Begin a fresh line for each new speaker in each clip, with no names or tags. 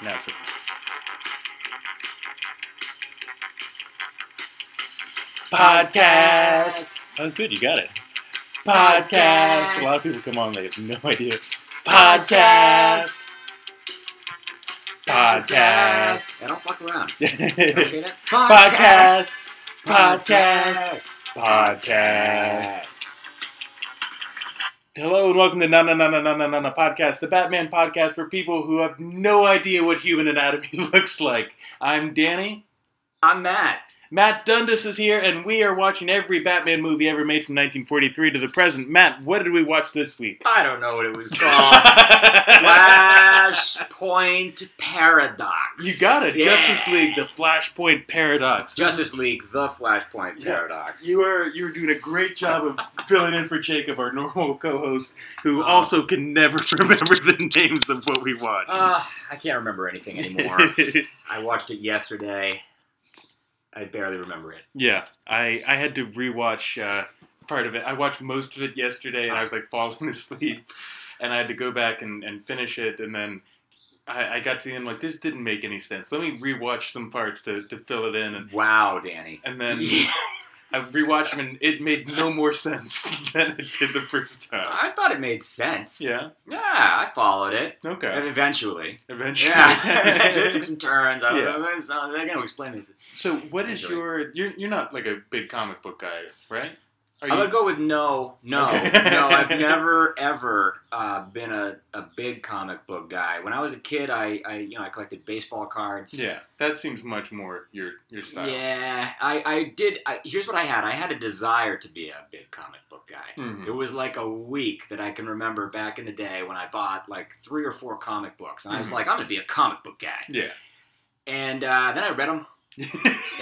For podcast. That was good. You got it. Podcast. A lot of people come on. They have no idea. Podcast. Podcast.
I don't fuck around. I say that?
Podcast. Podcast. Podcast. Hello and welcome to Na Na Na Na Na Na Na Na Podcast, the Batman podcast for people who have no idea what human anatomy looks like. I'm Danny.
I'm Matt.
Matt Dundas is here, and we are watching every Batman movie ever made from 1943 to the present. Matt, what did we watch this week?
I don't know what it was called. Flashpoint Paradox.
You got it.
Yeah.
Justice League, the Flashpoint Paradox.
Justice League, the Flashpoint
Yeah.
Paradox.
You are you are doing a great job of filling in for Jacob, our normal co-host, who
Uh.
also can never remember the names of what we watch.
Uh, I can't remember anything anymore. I watched it yesterday. I barely remember it.
yeah, I I had to rewatch uh, part of it. I watched most of it yesterday, and I was like falling asleep, and I had to go back and, and finish it, and then. I, I got to the end like this didn't make any sense. Let me rewatch some parts to, to fill it in, and,
Wow, Danny.
and then I rewatched them, and it made no more sense than it did the first time.
I thought it made sense.
Yeah.
Yeah, I followed it.
Okay.
And Eventually.
Eventually.
Yeah. it took some turns. I
Yeah.
don't know. I'm going to explain this.
so, what is
Eventually.
your? You're you're not like a big comic book guy, right?
I'm gonna go with no, no,
Okay.
no. I've never ever uh, been a, a big comic book guy. When I was a kid, I, I you know I collected baseball cards.
Yeah, that seems much more your your style.
Yeah, I, I did. I, here's what I had. I had a desire to be a big comic book guy.
Mhm.
It was like a week that I can remember back in the day when I bought like three or four comic books, and I was
Mhm.
like, I'm gonna be a comic book guy.
Yeah.
And uh, then I read them,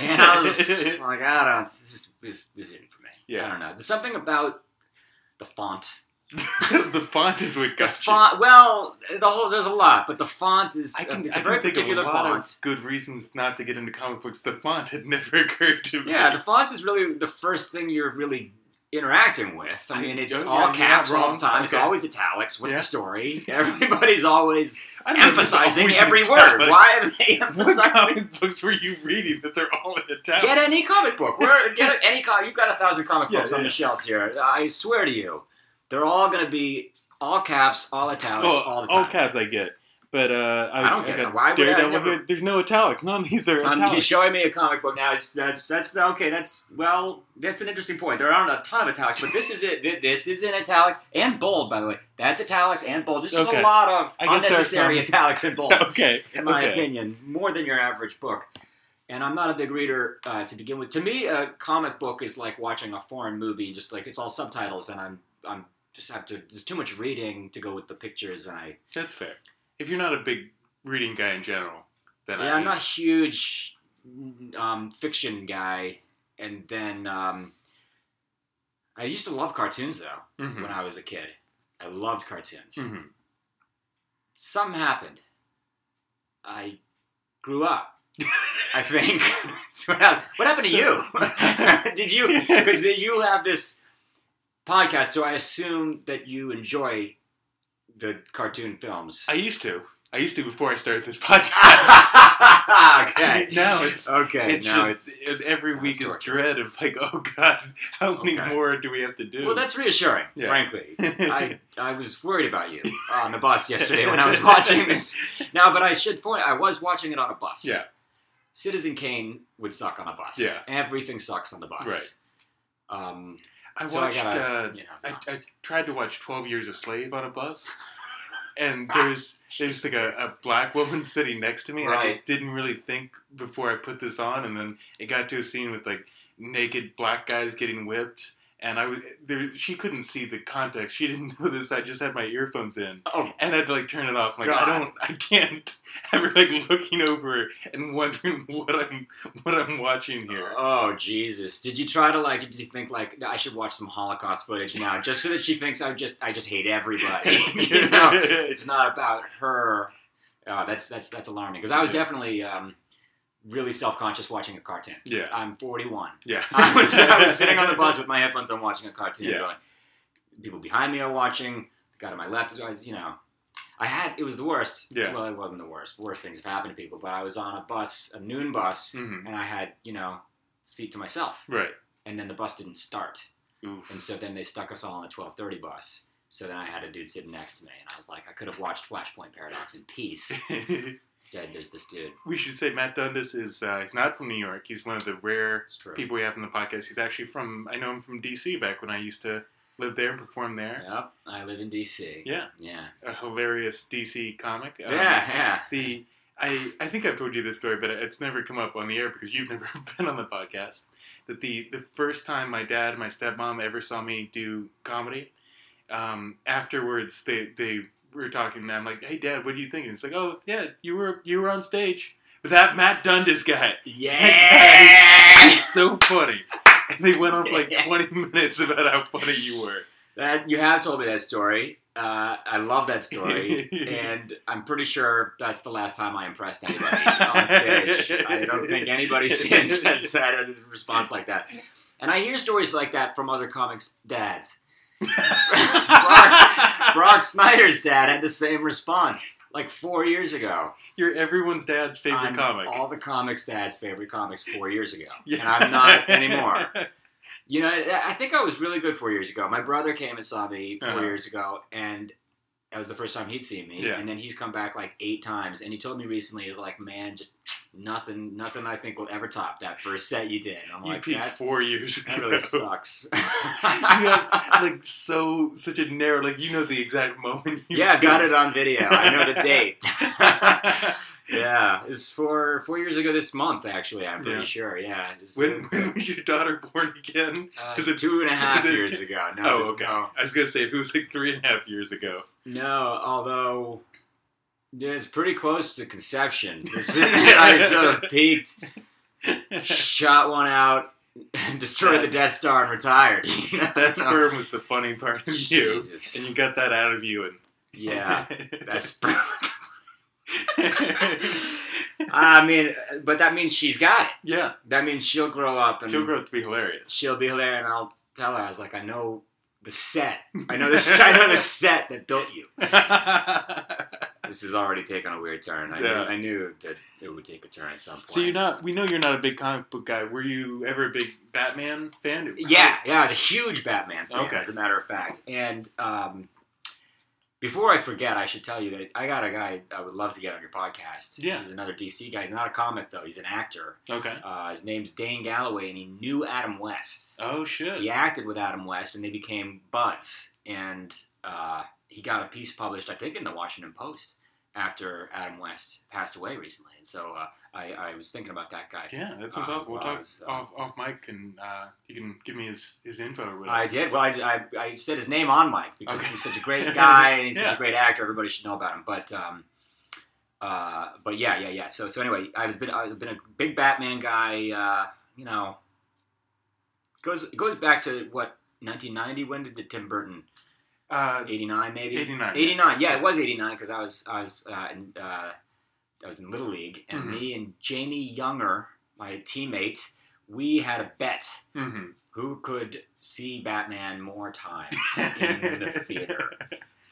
and I was like, I don't. This is this, this isn't.
Yeah.
I don't know. There's something about the font.
the font is what
The
got you.
font. Well, the whole there's a lot, but the font is
I can,
it's
I
a very particular
a lot
font.
of good reasons not to get into comic books. The font had never occurred to me.
Yeah, the font is really the first thing you're really interacting with. I mean, it's all caps all the time. It's always italics. What's
Yeah.
the story? Everybody's always
I don't know if it's
emphasizing every
italics.
word. Why are they
What
emphasizing?
comic books were you reading that they're all in italics?
Get any comic book. Where get any comic. You've got a thousand comic books
yeah,
on
yeah.
the shelves here. I swear to you, they're all going to be all caps, all italics,
Oh,
all the time.
all caps I get, but uh, I,
I don't get
got
it. Why would I never-
here. There's no italics. None of these are
Um,
italics.
he's showing me a comic book now. It's, that's that's okay. That's well, that's an interesting point. There aren't a ton of italics, but this is it. This is in italics and bold, by the way. That's italics and bold. This just
Okay.
a lot of
I
unnecessary italics and bold,
okay.
in my
okay.
opinion, more than your average book. And I'm not a big reader uh, to begin with. To me, a comic book is like watching a foreign movie, and just like it's all subtitles, and I'm I'm just have to. There's too much reading to go with the pictures, and I
That's fair. If you're not a big reading guy in general, then
Yeah,
I
I'm not a huge um, fiction guy, and then um, I used to love cartoons though
Mhm.
when I was a kid. I loved cartoons.
Mhm.
Something happened. I grew up. I think. so what happened to you? Did you? Because you have this podcast, so I assume that you enjoy the cartoon films.
I used to. I used to before I started this podcast.
okay.
now it's
Okay.
it's
now
just
it's
every week is dread of like, oh god, how many
Okay.
more do we have to do?
Well, that's reassuring,
Yeah.
frankly. I, I was worried about you on the bus yesterday when I was watching this. Now, but I should point, I was watching it on a bus.
Yeah.
Citizen Kane would suck on a bus.
Yeah.
Everything sucks on the bus.
Right.
Um,
I
so
watched.
I gotta,
uh,
you know,
I, I tried to watch Twelve Years a Slave on a bus, and there's there's like a, a black woman sitting next to me. and I just didn't really think before I put this on, and then it got to a scene with like naked black guys getting whipped, and I was there. She couldn't see the context. She didn't know this. I just had my earphones in,
oh,
and I had to like turn it off. I'm like
God.
I don't, I can't. Ever like looking over and wondering what I'm what I'm watching here.
oh, Jesus. Did you try to, like, did you think, like, I should watch some Holocaust footage now just so that she thinks I just, I just hate everybody? you know? it's not about her. Uh, that's that's that's alarming because I was definitely um, really self conscious watching a cartoon.
yeah,
I'm 41.
yeah.
I was I was sitting on the bus with my headphones on watching a cartoon.
Yeah.
Going, people behind me are watching. The guy to my left is you know. I had it was the worst.
Yeah.
Well, it wasn't the worst. Worst things have happened to people, but I was on a bus, a noon bus,
Mhm.
and I had you know seat to myself,
Right.
and then the bus didn't start,
Oof.
and so then they stuck us all on the twelve thirty bus. So then I had a dude sitting next to me, and I was like, I could have watched Flashpoint Paradox in peace. Instead, there's this dude.
we should say Matt Dundas is uh, he's not from New York. He's one of the rare people we have in the podcast. He's actually from I know him from DC back when I used to live there and perform there.
Yep, I live in D.C.
Yeah,
Yeah.
a hilarious DC comic. Um,
yeah, yeah.
The I I think I've told you this story, but it's never come up on the air because you've never been on the podcast. That the the first time my dad and my stepmom ever saw me do comedy, um, afterwards they they were talking and I'm like, hey dad, what do you think? And it's like, oh yeah, you were you were on stage with that Matt Dundas guy.
Yeah.
It's so funny. And they went on for like 20 minutes about how funny you were.
That you have told me that story. Uh, I love that story, and I'm pretty sure that's the last time I impressed anybody on stage. I don't think anybody since has had a response like that. And I hear stories like that from other comics' dads. Brock, Brock Snyder's dad had the same response like four years ago.
You're everyone's dad's favorite
I'm
comic.
All the comics' dads' favorite comics four years ago,
Yeah.
and I'm not anymore. You know, I think I was really good four years ago. My brother came and saw me 4
Uh-huh.
years ago, and that was the first time he'd seen me.
Yeah.
And then he's come back like eight times, and he told me recently, "Is like, man, just nothing, nothing. I think will ever top that first set you did." I'm
You
like,
peaked
that,
four years
that
ago.
really sucks.
you have like so such a narrow like you know the exact moment you
yeah, got it on video. I know the date. yeah, it's four four years ago this month. Actually, I'm pretty
Yeah.
sure. Yeah. It's,
when,
it's
when was your daughter born again?
uh,
is it-
two and a half years ago? No,
oh, okay.
no.
I was gonna say if it was like three and a half years ago.
No, although yeah, it's pretty close to conception. I sort of peaked, shot one out, destroyed the Death Star, and retired. You know?
that sperm was the funny part of you,
Jesus.
and you got that out of you, and
Yeah, that sperm. I mean, but that means she's got it.
yeah,
That means she'll grow up and
she'll grow up to be hilarious.
she'll be hilarious. And I'll tell her, I was like, I know the set. I know the I know the set that built you. This is already taking a weird turn. I,
Yeah.
knew, I knew that it would take a turn at some point.
so you're not. We know you're not a big comic book guy. Were you ever a big Batman fan?
Yeah, yeah, I was a huge Batman fan,
Okay.
as a matter of fact. And um, before I forget, I should tell you that I got a guy I would love to get on your podcast.
Yeah.
He's another DC guy. He's not a comic, though. He's an actor.
Okay.
Uh, his name's Dane Galloway, and he knew Adam West.
Oh shit.
He acted with Adam West, and they became buds. And uh, he got a piece published, I think, in the Washington Post after Adam West passed away recently. And so uh, I, I was thinking about that guy.
Yeah, that sounds
Uh,
awesome. We'll talk
was, uh,
off off mic, and uh, you can give me his, his info. Or whatever.
I did. Well, I, I, I said his name on mic because
Okay.
he's such a great guy and he's such a great actor. Everybody should know about him. But um, uh, but yeah, yeah, yeah. So so anyway, I've been I've been a big Batman guy. Uh, you know, goes goes back to what 1990. When did the Tim Burton
uh,
89 maybe
89.
89. Yeah, it was 89 because I was I was uh, in, uh, I was in Little League and
Mhm.
me and Jamie Younger, my teammate, we had a bet
hmm
who could see Batman more times in the theater.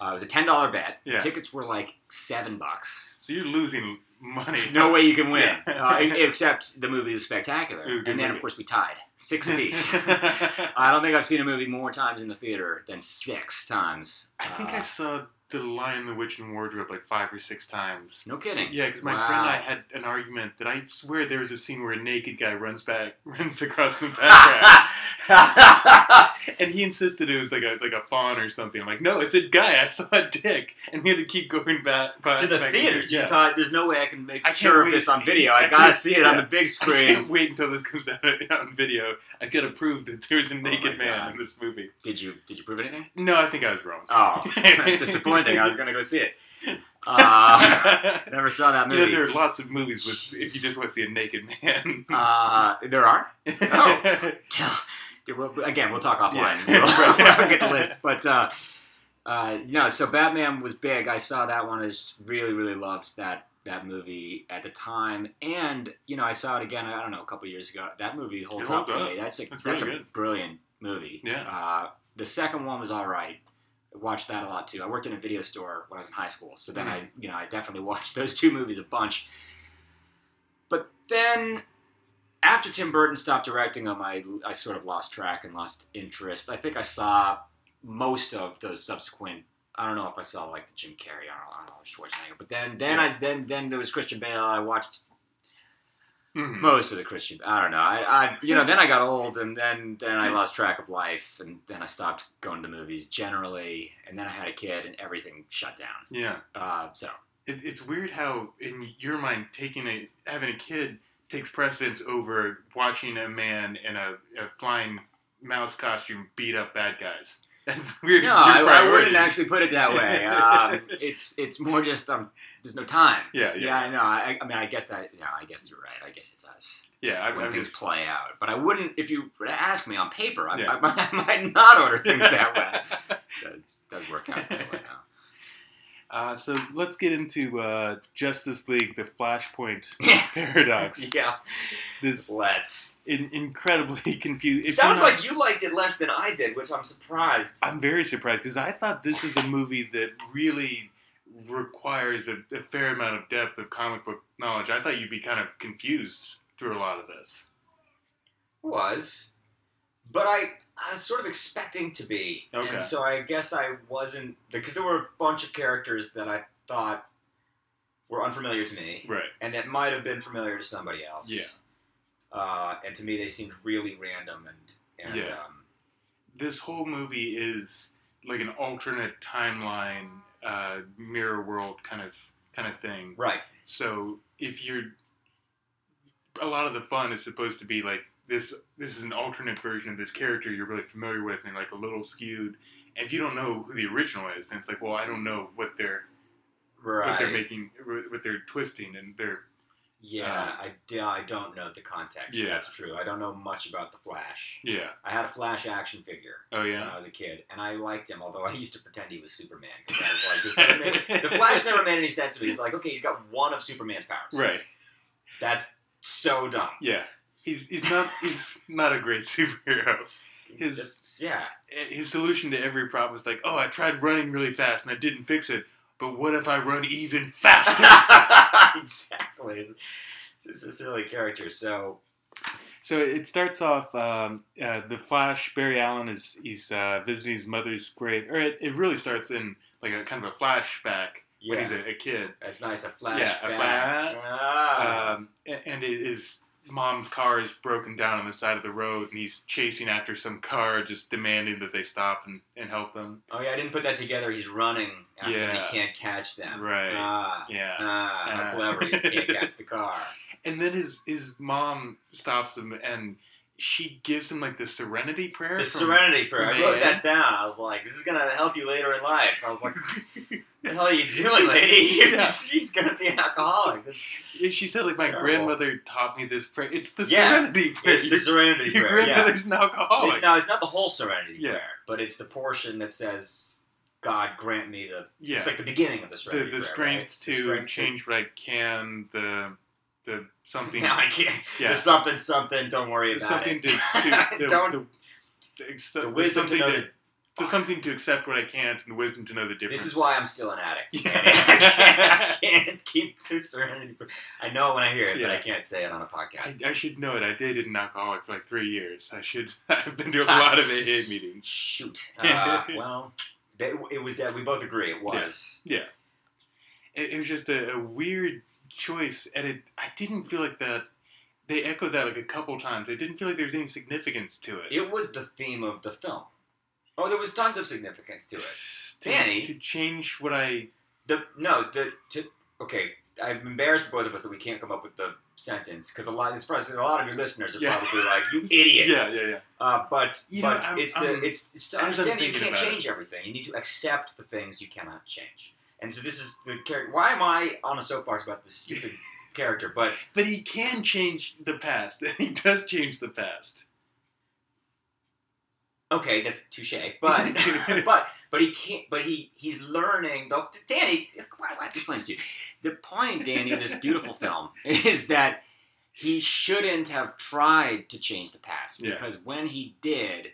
Uh, it was a ten dollar bet.
Yeah.
Tickets were like seven bucks.
So you're losing money.
No way you can win.
Yeah.
Uh, except the movie was spectacular,
was
and then
movie.
of course we tied six apiece. I don't think I've seen a movie more times in the theater than six times.
I think
Uh,
I saw The Lion, the Witch, and Wardrobe like five or six times.
No kidding.
Yeah, because my
Wow.
friend and I had an argument that I swear there was a scene where a naked guy runs back, runs across the background, and he insisted it was like a like a fawn or something. I'm like, no, it's a guy. I saw a dick, and we had to keep going back, back
to the
back
theaters. You
Yeah,
thought there's no way I can make
I
sure of this on video. I,
I
gotta see it on the big
I
screen.
can't wait until this comes out on video. I gotta prove that there's a oh naked
Oh
man
God.
in this movie.
Did you did you prove anything?
No, I think I was wrong.
Oh, disappointing. I was gonna go see it. Uh, never saw that
You know,
movie.
there are lots of movies with if you just want to see a naked man.
Uh, there are. oh. Again, we'll talk offline.
Yeah.
We'll, we'll get the list. But uh, uh, no, so Batman was big. I saw that one. I just really, really loved that that movie at the time. And you know, I saw it again. I don't know, a couple years ago. That movie holds up for me. That's a
It's
that's
really
a
good.
brilliant movie.
Yeah.
Uh, the second one was all right.
Watched that a lot too. I worked in a video store when I was in high school, so then
Mhm.
I, you know, I definitely watched those two movies a bunch. But then, after Tim Burton stopped directing them, I, I sort of lost track and lost interest. I think I saw most of those subsequent. I don't know if I saw like the Jim Carrey, I don't know, Schwarzenegger. But then, then I then then there was Christian Bale. I watched
Mhm.
most of the Christian. I don't know. I, I you know then I got old and then then I lost track of life and then I stopped going to movies generally and then I had a kid and everything shut down.
Yeah.
Uh, so
It, it's weird how, in your mind, taking a having a kid takes precedence over watching a man in a, a flying mouse costume beat up bad guys. That's weird.
no, I, I wouldn't actually put it that way. Um, it's it's more just um, there's no time.
Yeah, yeah,
Yeah, I know. I, I mean, I guess that. Yeah, I guess you're right. I guess it does
yeah. I,
when
I'm
things
just,
play out. But I wouldn't if you were to ask me on paper. I,
Yeah.
I, might- I might not order things that way. That does work out that way now.
Uh, so let's get into uh, Justice League: The Flashpoint Paradox.
Yeah,
This
let's.
in, incredibly confused.
It sounds like you liked it less than I did, which I'm surprised.
I'm very surprised because I thought this is a movie that really requires a, a fair amount of depth of comic book knowledge. I thought you'd be kind of confused through a lot of this.
was, but I I was sort of expecting to be,
Okay.
and so I guess I wasn't because there were a bunch of characters that I thought were unfamiliar to me,
Right.
and that might have been familiar to somebody else.
Yeah.
Uh, and to me, they seemed really random and and
Yeah.
um,
This whole movie is like an alternate timeline, uh, mirror world kind of kind of thing.
right.
So if you're, a lot of the fun is supposed to be like this. This is an alternate version of this character you're really familiar with, and like a little skewed. And if you don't know who the original is, then it's like, well, I don't know what they're
Right.
what they're making, what they're twisting, and they're
Yeah,
Um,
I, I don't know the context.
Yeah.
That's true. I don't know much about the Flash.
yeah.
I had a Flash action figure
Oh yeah, when.
I was a kid, and I liked him. Although I used to pretend he was Superman I was like, "This doesn't make." The Flash never made any sense to me. He's like, "Okay, he's got one of Superman's powers."
Right.
That's so dumb.
Yeah. He's he's not he's not a great superhero. His-
Just- yeah.
his solution to every problem is like, oh, I tried running really fast and I didn't fix it. But what if I run even faster?
exactly. It's, it's a silly character. So
so it starts off. Um, uh, the Flash, Barry Allen is he's uh, visiting his mother's grave, or it, it really starts in like a kind of a flashback when he's a, a kid.
that's nice. A flash.
Yeah, a
back. Ah.
Um, a- and it is mom's car is broken down on the side of the road, and he's chasing after some car, just demanding that they stop and, and help them.
oh yeah, I didn't put that together. He's running after
Yeah.
he can't catch them.
Right.
Ah.
Yeah.
Ah,
Ah.
clever! He can't catch the car.
And then his his mom stops him and she gives him like the serenity prayer.
The
from-
Serenity Prayer. I wrote that down. I was like, this is gonna help you later in life. I was like, what the hell are you doing, lady?
Yeah.
She's gonna be an alcoholic.
Yeah, She said like my
Terrible.
grandmother taught me this prayer. It's the
Yeah.
serenity prayer.
It's the Serenity
Your
Prayer. Yeah.
grandmother's an alcoholic.
It's, no, it's not the whole Serenity
Yeah.
Prayer, but it's the portion that says, "God grant me the."
yeah.
It's like the beginning of the
the
Prayer.
strength
right?
to
The strength
change what I can. The the something.
Now I can't.
Yeah.
The something something. Don't worry about
something
it.
to, to the,
Don't-
the, the,
the wisdom to know
to, the something to accept what I can't and the wisdom to know the difference.
This is why I'm still an addict.
Yeah.
I, can't, I can't keep the Serenity I know it when I hear it, but I can't say it on a podcast.
I, I should know it. I dated an alcoholic for like three years. I should. I've been to a lot of AA meetings.
Shoot. Uh, well, it, was that we both agree it was.
It, it was just a, a weird choice, and it. I didn't feel like that. They echoed that like a couple times. It didn't feel like there was any significance to it.
It was the theme of the film. Oh, there was tons of significance to it.
To-
Danny?
to change what I.
The no, the to okay. I'm embarrassed for both of us that we can't come up with the sentence because a lot, as far as a lot of your listeners are
Yeah.
probably like, "You idiots."
Yeah, yeah, yeah.
Uh, but
You know,
but
I'm-
it's the
I'm-
it's, it's to understand you can't
about it-
change everything. You need to accept the things you cannot change. And so this is the character. Why am I on a soapbox about this stupid character? But
But he can change the past, he does change the past.
okay, that's touche. But but but he can't. But he he's learning. Though, Danny, why why explain this to you? The point, Danny, of this beautiful film is that he shouldn't have tried to change the past
Yeah.
because when he did,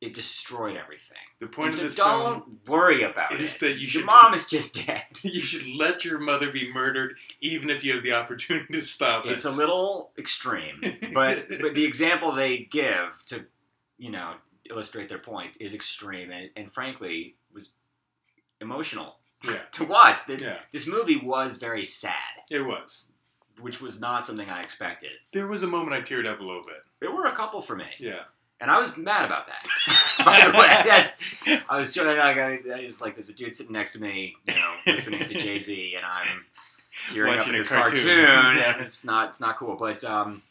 it destroyed everything.
The point
And
of
so
this
don't
film
worry about
is
it.
that you
Your
should
mom is just dead.
you should let your mother be murdered, even if you have the opportunity to stop it.
It's a little extreme, but but the example they give to you know illustrate their point is extreme and, and frankly was emotional
yeah,
to watch. The,
yeah,
This movie was very sad,
it was.
which was not something I expected.
There was a moment I teared up a little bit.
There were a couple for me,
Yeah,
and I was mad about that. By the way, that's I was trying. Like, I, it's like there's a dude sitting next to me, you know, listening to Jay Z, and I'm tearing up
Watching
at
a
this
cartoon.
cartoon, and it's not it's not cool. But um,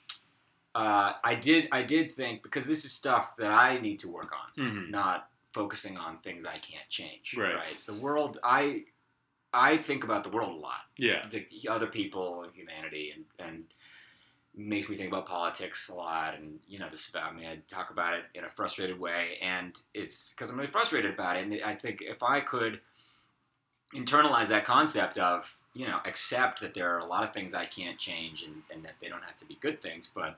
uh, I did I did think because this is stuff that I need to work on,
Mhm.
not focusing on things I can't change.
Right.
The world I I think about the world a lot
yeah,
the other people and humanity and, and makes me think about politics a lot and you know this about me i talk about it in a frustrated way and it's because i'm really frustrated about it and i think if i could internalize that concept of you know accept that there are a lot of things i can't change and, and that they don't have to be good things but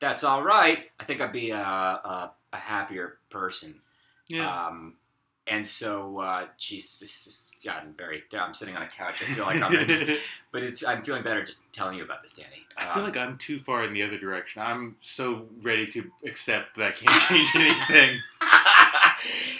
that's all right i think i'd be a, a, a happier person
yeah.
um, and so, uh, geez, this has gotten very. I'm sitting on a couch. I feel like I'm in but it's I'm feeling better just telling you about this, Danny.
I feel
Um,
like I'm too far in the other direction. I'm so ready to accept that I can't change anything.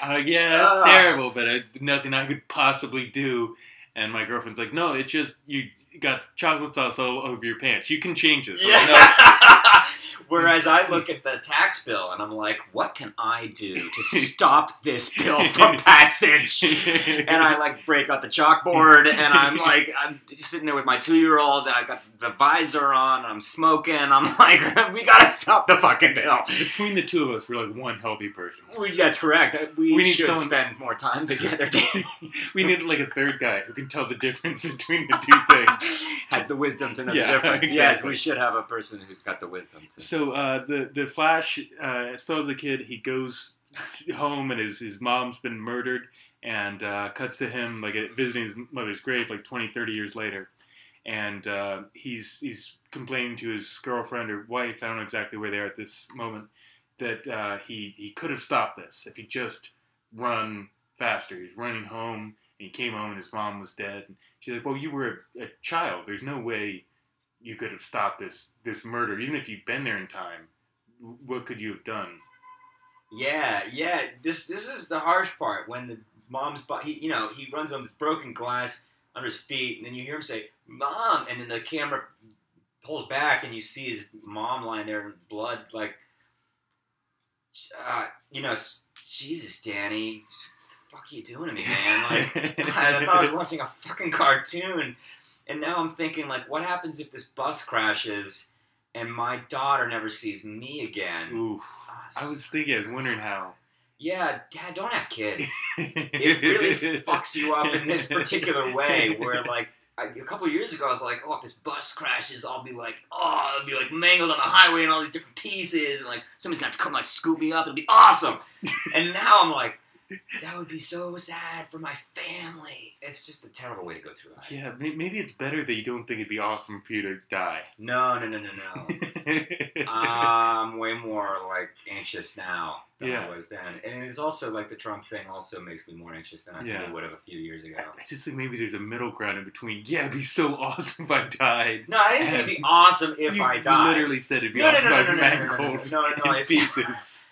Uh, yeah, that's
Ah.
terrible, but I, nothing I could possibly do. And my girlfriend's like, "No, it's just you got chocolate sauce all over your pants. You can change this." I'm like,
yeah. Whereas I look at the tax bill and I'm like, what can I do to stop this bill from passage? And I like break out the chalkboard and I'm like, I'm just sitting there with my two year old and I got the visor on. And I'm smoking. I'm like, we gotta stop the fucking bill.
Between the two of us, we're like one healthy person.
We, that's correct. Uh, we,
We need
should
someone-
spend more time together.
We need like a third guy who can tell the difference between the two things.
has the wisdom to know
Yeah,
the difference. Yes, we should have a person who's got the wisdom to.
So uh, the the Flash, uh, still a kid, he goes home and his his mom's been murdered, and uh, cuts to him like visiting his mother's grave like 20, 30 years later, and uh, he's he's complaining to his girlfriend or wife, I don't know exactly where they are at this moment, that uh, he he could have stopped this if he just run faster. He's running home and he came home and his mom was dead. And she's like, "Well, you were a, a child. There's no way." You could have stopped this this murder, even if you'd been there in time. What could you have done?
Yeah, yeah. This this is the harsh part when the mom's he you know he runs on this broken glass under his feet, and then you hear him say "mom," and then the camera pulls back, and you see his mom lying there in blood. Like, uh, you know, Jesus, Danny, what the fuck are you doing to me, man? Like, I thought I was watching a fucking cartoon, and now I'm thinking like, what happens if this bus crashes? And my daughter never sees me again.
Ooh,
Ah,
I was thinking, I was wondering how.
yeah, Dad, don't have kids. It really fucks you up in this particular way. Where like I, a couple years ago, I was like, oh, if this bus crashes, I'll be like, oh, I'll be like mangled on the highway in all these different pieces, and like somebody's gonna have to come like scoop me up. It'll be awesome. and now I'm like, that would be so sad for my family. It's just a terrible way to go through life.
Yeah, maybe it's better that you don't think it'd be awesome for you to die.
No, no, no, no, no. I'm way more like anxious now than
Yeah.
I was then, and it's also like the Trump thing also makes me more anxious than I
Yeah.
think would have a few years ago.
I just think maybe there's a middle ground in between. Yeah, it'd be so awesome if I died.
No, I didn't say it'd be awesome if
you
I died.
You literally said it'd be
No, no,
awesome
no,
if I
no,
was
no, no, no, no,
mangled
no, no, no,
in
I-
pieces.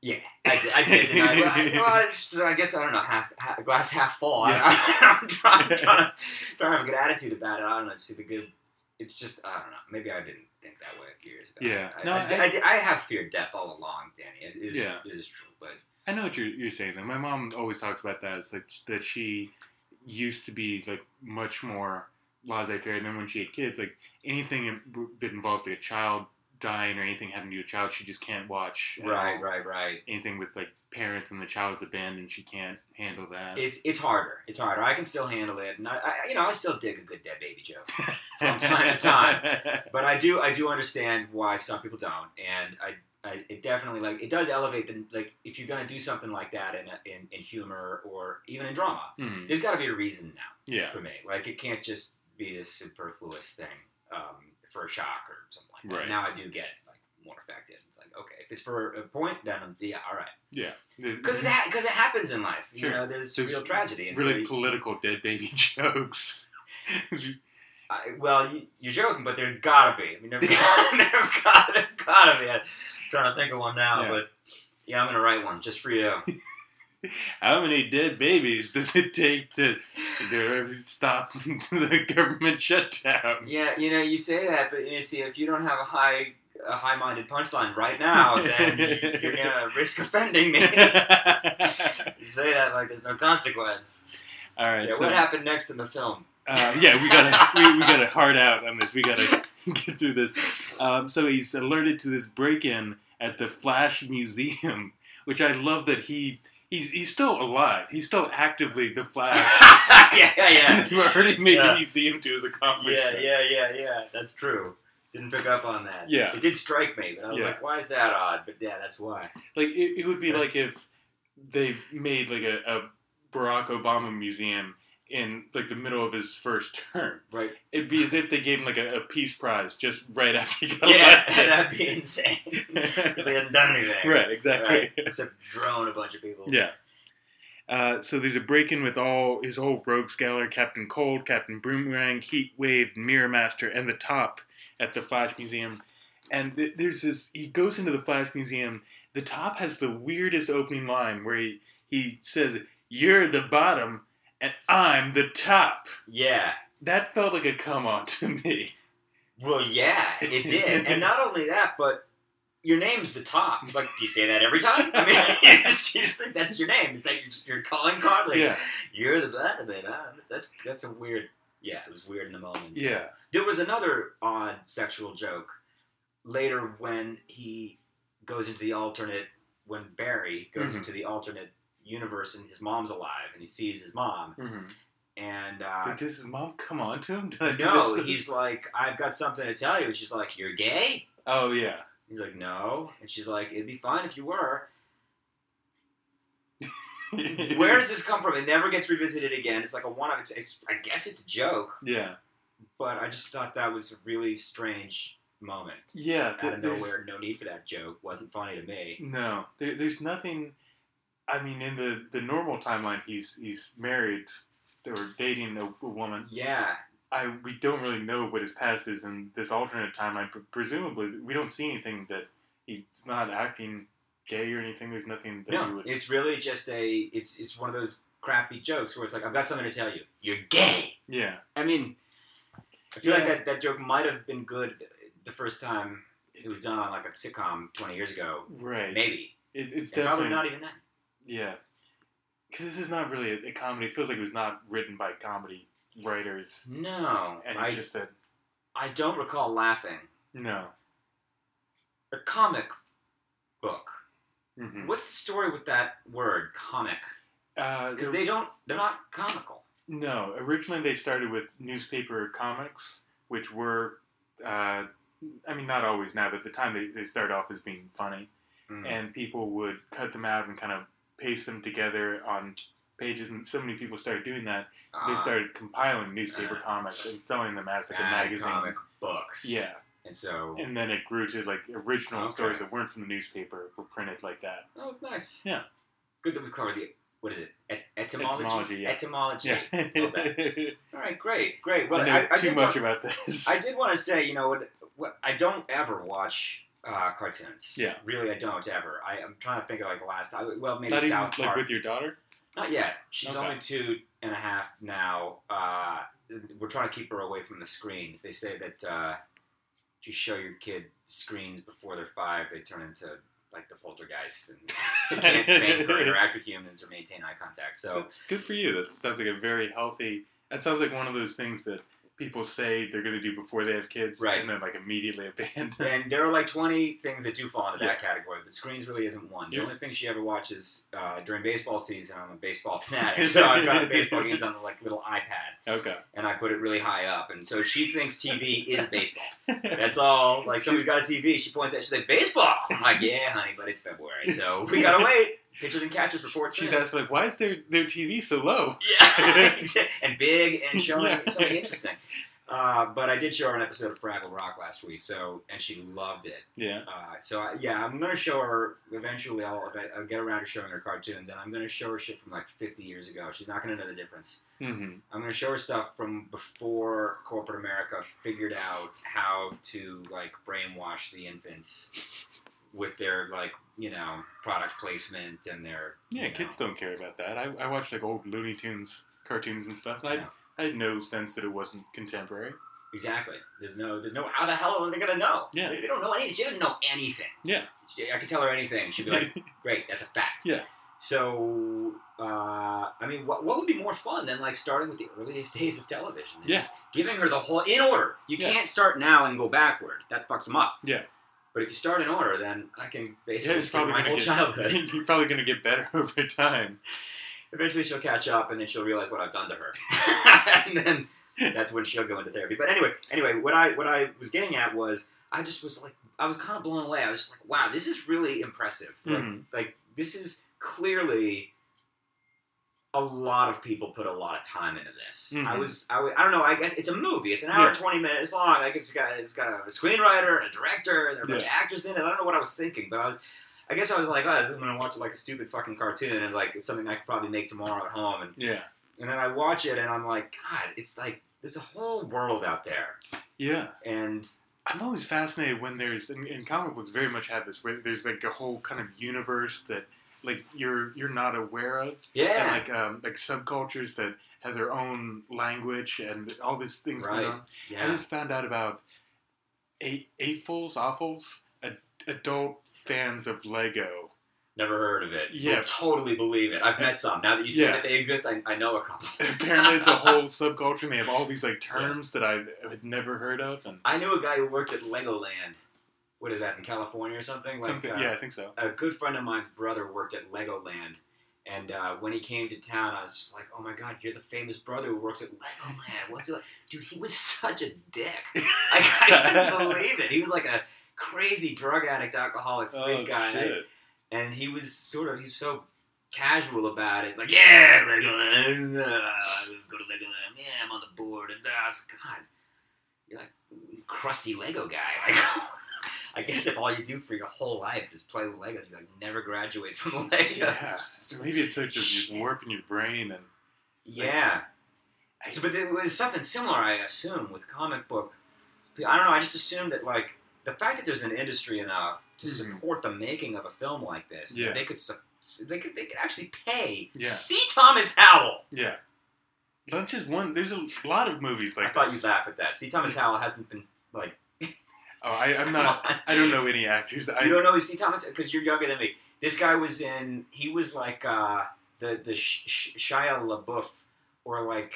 Yeah, I did. I did. I? Well, I, well, I, just, I guess I don't know. Half, half glass half full.
Yeah.
I, am trying, trying to trying to have a good attitude about it. I don't know. See the good. It's just I don't know. Maybe I didn't think that way years ago.
Yeah.
I,
No,
I,
I-
I, did- I have feared death all along, Danny. It is.
Yeah.
It is true, but
I know what you're, you're saying. Though. My mom always talks about that. It's like that she used to be like much more laissez-faire. And then when she had kids, like anything that involves like a child dying or anything having to do with a child, she just can't watch. at
right,
all.
right, right.
Anything with like parents and the child is abandoned, she can't handle that.
It's it's harder. It's harder. I can still handle it, and I, I you know I still dig a good dead baby joke. from time to time. but I do I do understand why some people don't, and I, I it definitely like it does elevate the like if you're gonna do something like that in a, in, in humor or even in drama,
Hmm.
there's got to be a reason now
Yeah.
for me. Like it can't just be this superfluous thing um, for a shock or something like that.
Right.
Now I do get like more effective. It's like okay, if it's for a point, then I'm, yeah, all right.
Yeah.
Because it ha- cause it happens in life. You
Sure.
know, there's
There's
real tragedy. And so
really
you-
political dead baby jokes.
I, well, you, you're joking, but there's gotta be. I mean, there gotta, gotta, gotta be. I'm trying to think of one now,
Yeah.
but yeah, I'm gonna write one just for you.
How many dead babies does it take to, to stop the government shutdown?
Yeah, you know, you say that, but you see, if you don't have a high, a high-minded punchline right now, then you're gonna risk offending me. you say that like there's no consequence.
All right.
Yeah,
so,
what happened next in the film?
Uh, yeah, we gotta we, we gotta hard out on this. We gotta get through this. Um, so he's alerted to this break-in at the Flash Museum, which I love that he he's he's still alive. He's still actively the Flash.
yeah, yeah, yeah.
We're already making
Yeah.
museum to his accomplishments.
yeah, yeah, yeah. Yeah. That's true. Didn't pick up on that.
Yeah.
It did strike me, but I was
Yeah.
like, why is that odd? But yeah, that's why.
Like it, it would be like if they made like a, a Barack Obama museum in like the middle of his first term.
Right.
It'd be as if they gave him like a, a peace prize just right after he got
Yeah,
elected.
that'd be insane. Because he hasn't done anything.
right, exactly.
Right. Except drone a bunch of people.
Yeah. Uh, so there's a break-in with all his whole rogues gallery, Captain Cold, Captain Boomerang, Heat Wave, Mirror Master, and the Top at the Flash Museum. And th- there's this. He goes into the Flash Museum. The Top has the weirdest opening line where he he says, "You're the bottom, and I'm the top."
Yeah.
That felt like a come on to me.
Well, yeah, it did. and not only that, but your name's the top. Like, do you say that every time? I mean, you just, you just think that's your name. Is that your, your calling card? Like,
yeah,
you're the bottom, man. Huh? That's that's a weird. Yeah, it was weird in the moment.
yeah,
There was another odd sexual joke later when he goes into the alternate when Barry goes
Mhm.
into the alternate universe and his mom's alive and he sees his mom
mm-hmm.
and uh,
But does his mom come on to him?
No, he's like, I've got something to tell you. And she's like, You're gay?
Oh yeah.
He's like, No. And she's like, It'd be fine if you were. Where does this come from? It never gets revisited again. It's like a one. It's, it's, I guess it's a joke,
Yeah.
but I just thought that was a really strange moment.
Yeah.
Out of nowhere, no need for that joke. Wasn't funny to me.
No, there, there's nothing. I mean, in the, the normal timeline, he's he's married or dating a, a woman.
Yeah.
I we don't really know what his past is in this alternate timeline. But presumably, we don't see anything that he's not acting gay or anything. There's nothing that he
No,
would.
it's really just a. It's it's one of those crappy jokes where it's like, I've got something to tell you. You're gay.
yeah,
I mean, I feel like that, that joke might have been good the first time it was done on like a sitcom 20 years ago.
right.
Maybe.
It, it's
And probably not even then.
Yeah. Because this is not really a, a comedy. It feels like it was not written by comedy writers,
No.
and
I,
it's just that
I don't recall laughing.
no.
A comic book.
hmm
What's the story with that word, comic?
Uh,
Because they don't, they're not comical.
No, originally they started with newspaper comics, which were, uh, I mean, not always now, but at the time they, they started off as being funny,
Mm.
and people would cut them out and kind of paste them together on pages, and so many people started doing that, they
Ah,
started compiling newspaper
uh,
comics and selling them as like a magazine.
comic books.
Yeah,
And so,
and then it grew to like original
Okay.
stories that weren't from the newspaper were printed like that.
oh, it's nice.
Yeah.
Good that we covered the, what is it? Et- etymology?
Etymology, yeah.
Etymology.
Yeah.
All right, great, great. Well,
I
I, I
too much
want,
about this.
I did want to say, you know, what, what I don't ever watch uh, cartoons.
Yeah.
Really, I don't ever. I, I'm trying to think of like the last time. Well, maybe
Not even
South
like
Park.
with your daughter.
Not yet. She's
Okay.
only two and a half now. Uh, we're trying to keep her away from the screens. They say that uh, if you show your kid screens before they're five, they turn into like the poltergeist and they can't think or interact with humans or maintain eye contact. So
That's good for you. That sounds like a very healthy. That sounds like one of those things that people say they're going to do before they have kids,
Right.
And then like immediately abandon.
And there are like 20 things that do fall into that category, but screens really isn't one. The
Yeah.
only thing she ever watches uh, during baseball season, I'm a baseball fanatic, so I've got the baseball games on the like little iPad,
okay.
and I put it really high up, and so she thinks TV is baseball. That's all. Like somebody's got a TV, she points at, she's like, baseball. I'm like, yeah, honey, but it's February, so we gotta wait. Pitchers and catches reports.
She's
in.
asked like, why is their their TV so low?
yeah, and big and showing
Yeah.
something interesting. Uh, but I did show her an episode of Fraggle Rock last week, so and she loved it.
Yeah.
Uh, so I, yeah, I'm gonna show her eventually. I'll, I'll get around to showing her cartoons, and I'm gonna show her shit from like 50 years ago. She's not gonna know the difference.
Mm-hmm.
I'm gonna show her stuff from before corporate America figured out how to like brainwash the infants with their like you know product placement and their
Yeah,
you know,
kids don't care about that. I, I watched like old Looney Tunes cartoons and stuff, and I,
Yeah.
I had no sense that it wasn't contemporary.
Exactly. There's no. There's no. How the hell are they gonna know?
Yeah.
They, they don't know anything. She didn't know anything.
Yeah.
She, I could tell her anything. She'd be like, "Great, that's a fact."
Yeah.
So, uh, I mean, what, what would be more fun than like starting with the earliest days of television? and
Yeah.
giving her the whole in order. You
Yeah.
can't start now and go backward. That fucks them up.
Yeah.
But if you start in order, then I can
Yeah,
basically
it's probably
my whole
get,
childhood.
You're probably gonna get better over time.
Eventually, she'll catch up, and then she'll realize what I've done to her, and then that's when she'll go into therapy. But anyway, anyway, what I what I was getting at was I just was like I was kind of blown away. I was just like, wow, this is really impressive. Like,
Mhm.
like this is clearly a lot of people put a lot of time into this. I
Mhm.
was I, was- I don't know. I guess it's a movie. It's an hour
Yeah.
and twenty minutes long. Like it's got it's got a screenwriter and a director and there are a bunch
Yeah.
of actors in it. I don't know what I was thinking, but I was. I guess I was like, oh, I'm gonna watch like a stupid fucking cartoon, and like it's something I could probably make tomorrow at home, and
Yeah.
and then I watch it, and I'm like, God, it's like there's a whole world out there,
Yeah.
and
I'm always fascinated when there's in, in comic books very much have this where there's like a whole kind of universe that like you're you're not aware of and
yeah,
like um, like subcultures that have their own language and all these things
Right.
going on.
Yeah.
I just found out about eight eightfuls, awfuls, ad, adult fans of Lego.
never heard of it.
Yeah.
Will totally believe it. I've met some. Now that you say
Yeah.
that they exist, I, I know a couple.
Apparently, it's a whole subculture. and They have all these like terms that I had never heard of, and
I knew a guy who worked at Legoland. What is that in California or something? Like,
something.
uh,
yeah, I think so.
a good friend of mine's brother worked at Legoland. And uh, when he came to town, I was just like, "Oh my God, you're the famous brother who works at Legoland. What's he like, dude? He was such a dick. Like, I couldn't believe it. He was like a crazy drug addict, alcoholic freak
Oh
guy, and I- and he was sort of he was so casual about it, like, "Yeah, Legoland, uh, go to Legoland. Yeah, I'm on the board." And uh, I was like, "God, you're like crusty Lego guy." Like, I guess if all you do for your whole life is play with Legos, you like never graduate from Legos.
Yeah, maybe it's such just warping your brain and
Yeah. So, but it was something similar, I assume, with comic book. I don't know. I just assumed that like the fact that there's an industry enough to
Mhm.
support the making of a film like this,
Yeah.
they could they could they could actually pay
Yeah.
C. Thomas Howell.
yeah. Not just one. There's a lot of movies like that.
I thought
this.
you'd laugh at that. C. Thomas Howell hasn't been like.
Oh, I, I'm not. I don't know any actors. I,
You don't know who Thomas because you're younger than me. This guy was in. He was like uh, the the Sh- Sh- Shia LaBeouf, or like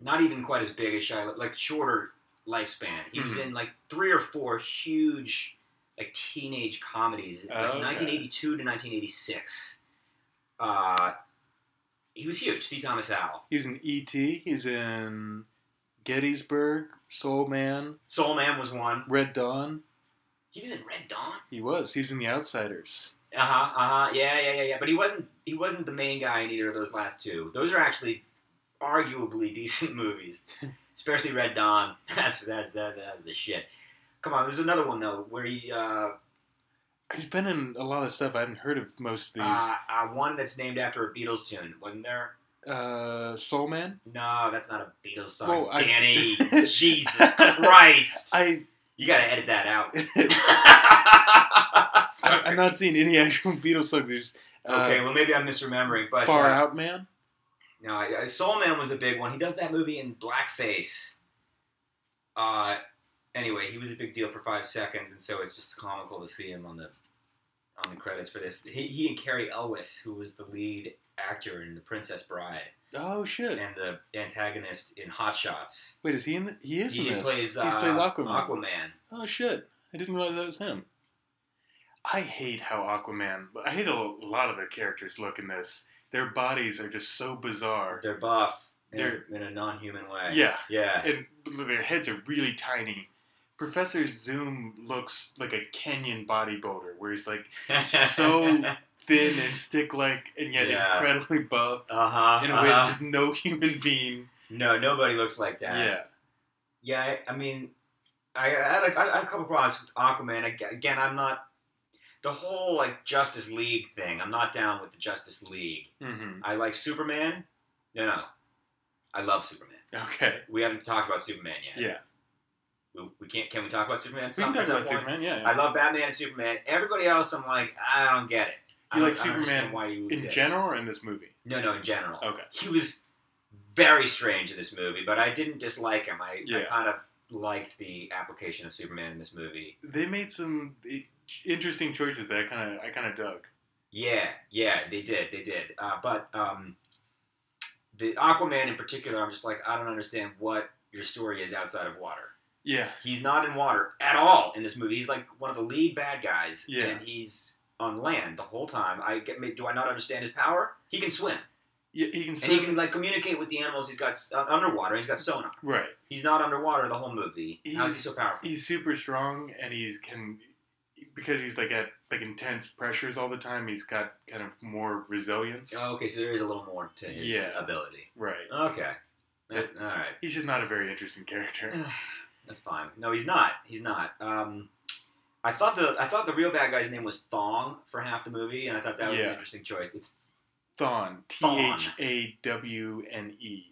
not even quite as big as Shia, like shorter lifespan. He was
Mhm.
in like three or four huge like teenage comedies, like
Oh, okay.
1982 to 1986. Uh, he was huge. C. Thomas Howell.
He's in E.T. He's in Gettysburg, Soul Man,
Soul Man was one.
Red Dawn.
He was in Red Dawn.
He was. He's in The Outsiders.
Uh huh. Uh huh. Yeah, yeah, yeah, yeah. But he wasn't. He wasn't the main guy in either of those last two. Those are actually arguably decent movies, especially Red Dawn. That's that's that, that's the shit. Come on, there's another one though where he uh,
He's been in a lot of stuff. I hadn't heard of most of these.
uh, uh one that's named after a Beatles tune, wasn't there?
Uh, Soul Man.
No, that's not a Beatles song,
Well, I-
Danny. Jesus Christ!
I,
You gotta edit that out.
I. I'm not seeing any actual Beatles songs. There's uh,
okay, well maybe I'm misremembering, but
Far
uh,
Out Man.
No, I- Soul Man was a big one. He does that movie in blackface. Uh, anyway, he was a big deal for five seconds, and so it's just comical to see him on the on the credits for this. He, he and Cary Elwes, who was the lead actor in The Princess Bride
Oh shit!
and the antagonist in Hot Shots.
Wait, is he in? The, he is
He
in this.
plays uh,
he plays Aquaman.
Aquaman.
Oh shit! I didn't realize that was him. I hate how Aquaman. I hate a lot of the characters look in this. Their bodies are just so bizarre.
They're buff in,
They're-
in a non-human way.
Yeah,
Yeah.
and their heads are really tiny. Professor Zoom looks like a Kenyan bodybuilder, where he's like so thin and stick-like, and yet
Yeah.
incredibly buff
Uh huh.
in a way that just no human being.
No, nobody looks like that.
Yeah,
Yeah, I, I mean, I, I, had a, I had a couple problems with Aquaman. Ag- Again, I'm not the whole like Justice League thing. I'm not down with the Justice League.
Mm-hmm.
I like Superman. No, no, I love Superman.
Okay.
We haven't talked about Superman yet.
Yeah.
We, we can't. Can we talk about Superman?
We can talk about? Superman. Yeah. yeah.
I love Batman and Superman. Everybody else, I'm like, I don't get it.
You like Superman
why you
in general or in this movie?
No, no, in general.
Okay.
He was very strange in this movie, but I didn't dislike him. I, I kind of liked the application of Superman in this movie.
They made some interesting choices that I kind of I kind of dug.
Yeah, yeah, they did, they did. Uh, but um, the Aquaman in particular, I'm just like, I don't understand what your story is outside of water.
Yeah.
He's not in water at all in this movie. He's like one of the lead bad guys,
Yeah.
and he's on land the whole time. I get. Do I not understand his power? He can swim,
Yeah. He can.
and he can like communicate with the animals. He's got uh, underwater. He's got sonar.
right.
He's not underwater the whole movie. How is he
He's-
so powerful?
He's super strong, and he's can because he's like at like intense pressures all the time. He's got kind of more resilience.
Oh, okay, so there is a little more to his
Yeah.
ability.
Right.
Okay, That's, all right.
He's just not a very interesting character.
That's fine. No, he's not. He's not. Um, I thought the I thought the real bad guy's name was Thong for half the movie, and I thought that was an interesting choice. It's
Thawne.
Thawne.
H A W N E.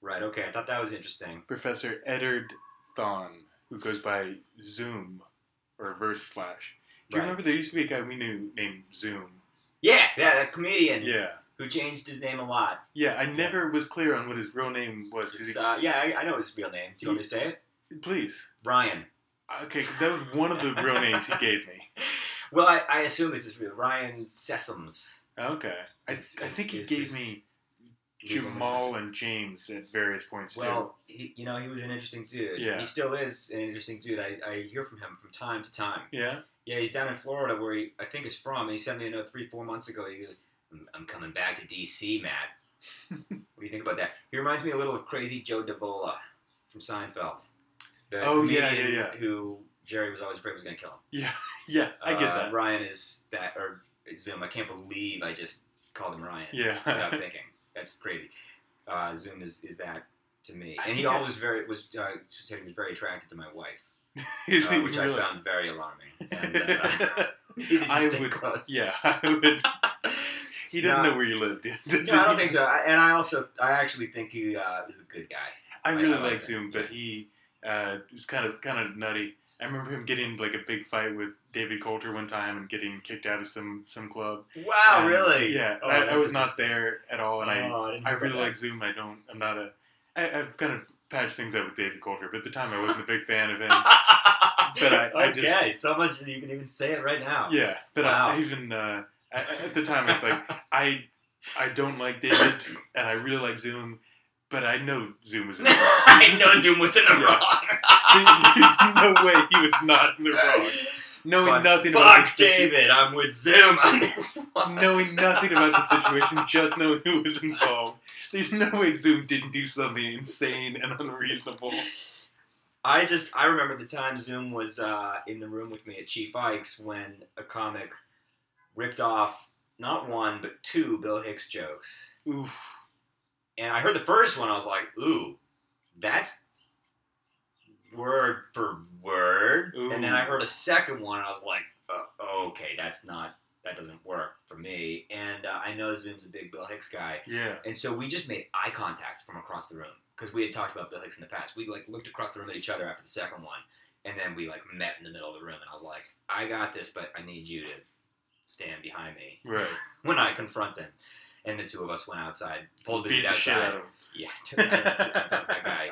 right. Okay, I thought that was interesting.
Professor Eobard Thawne, who goes by Zoom or Reverse Flash. Do you
Right.
remember there used to be a guy we knew named Zoom?
Yeah, yeah, that comedian
Yeah.
who changed his name a lot.
Yeah, I never was clear on what his real name was. He-
uh, yeah, I, I know his real name. Do you want me to say it?
please.
Ryan.
Okay, because that was one of the real names he gave me.
Well, I, I assume this is real. Ryan Sessoms.
Okay. I, I think he
is-
gave
is-
me. Jamal and James at various points
too. Well, you know, he was an interesting dude.
Yeah.
He still is an interesting dude. I, I hear from him from time to time.
Yeah?
Yeah, he's down in Florida where he, I think, is from. He sent me a note three, four months ago. He goes, I'm, I'm coming back to D.C., Matt. what do you think about that? He reminds me a little of Crazy Joe Davola from Seinfeld. The
Oh, yeah, yeah, yeah.
Who Jerry was always afraid was going to kill him.
Yeah. Yeah, I get
Uh,
that.
Ryan is that, or Zoom. I can't believe I just called him Ryan
Yeah.
without thinking. That's crazy. Uh, Zoom is, is that to me, and he always very was uh, said he was very attracted to my wife, uh, which
really?
I found very alarming. And, uh, he didn't
I would,
close.
yeah, I would. He doesn't
No.
know where you live, dude.
No, I don't think so. I, and I also, I actually think he uh, is a good guy.
I really
I like
like Zoom, but he uh, is kind of kind of nutty. I remember him getting like a big fight with David Coulter one time and getting kicked out of some some club.
Wow,
And,
really?
Yeah,
Oh,
I, I was not there at all, and I
Oh, I,
I really like Zoom. I don't. I'm not a. I, I've kind of patched things up with David Coulter, but at the time I wasn't a big fan of him. But I- I just-
okay, so much you can even say it right now.
Yeah, but
Wow.
I, I even uh, I- at the time I was like, I I don't like David, and I really like Zoom, but I know Zoom was in the wrong.
I know Zoom was in the wrong.
There's no way he was not in the wrong. Knowing
But
nothing about the
fuck David, I'm with Zoom on this one.
knowing nothing about the situation, just knowing who was involved. There's no way Zoom didn't do something insane and unreasonable.
I just I remember the time Zoom was uh, in the room with me at Chief Ike's when a comic ripped off not one but two Bill Hicks jokes,
Oof.
And I heard the first one. I was like, "Ooh, that's word for word." And then I heard a second one, and I was like, uh, "Okay, that's not that doesn't work for me." And uh, I know Zoom's a big Bill Hicks guy,
Yeah.
and so we just made eye contact from across the room because we had talked about Bill Hicks in the past. We like looked across the room at each other after the second one, and then we like met in the middle of the room. And I was like, "I got this, but I need you to stand behind me
Right.
when I confront him." And the two of us went outside, pulled the
Beat
dude outside.
out.
Yeah, him out. That guy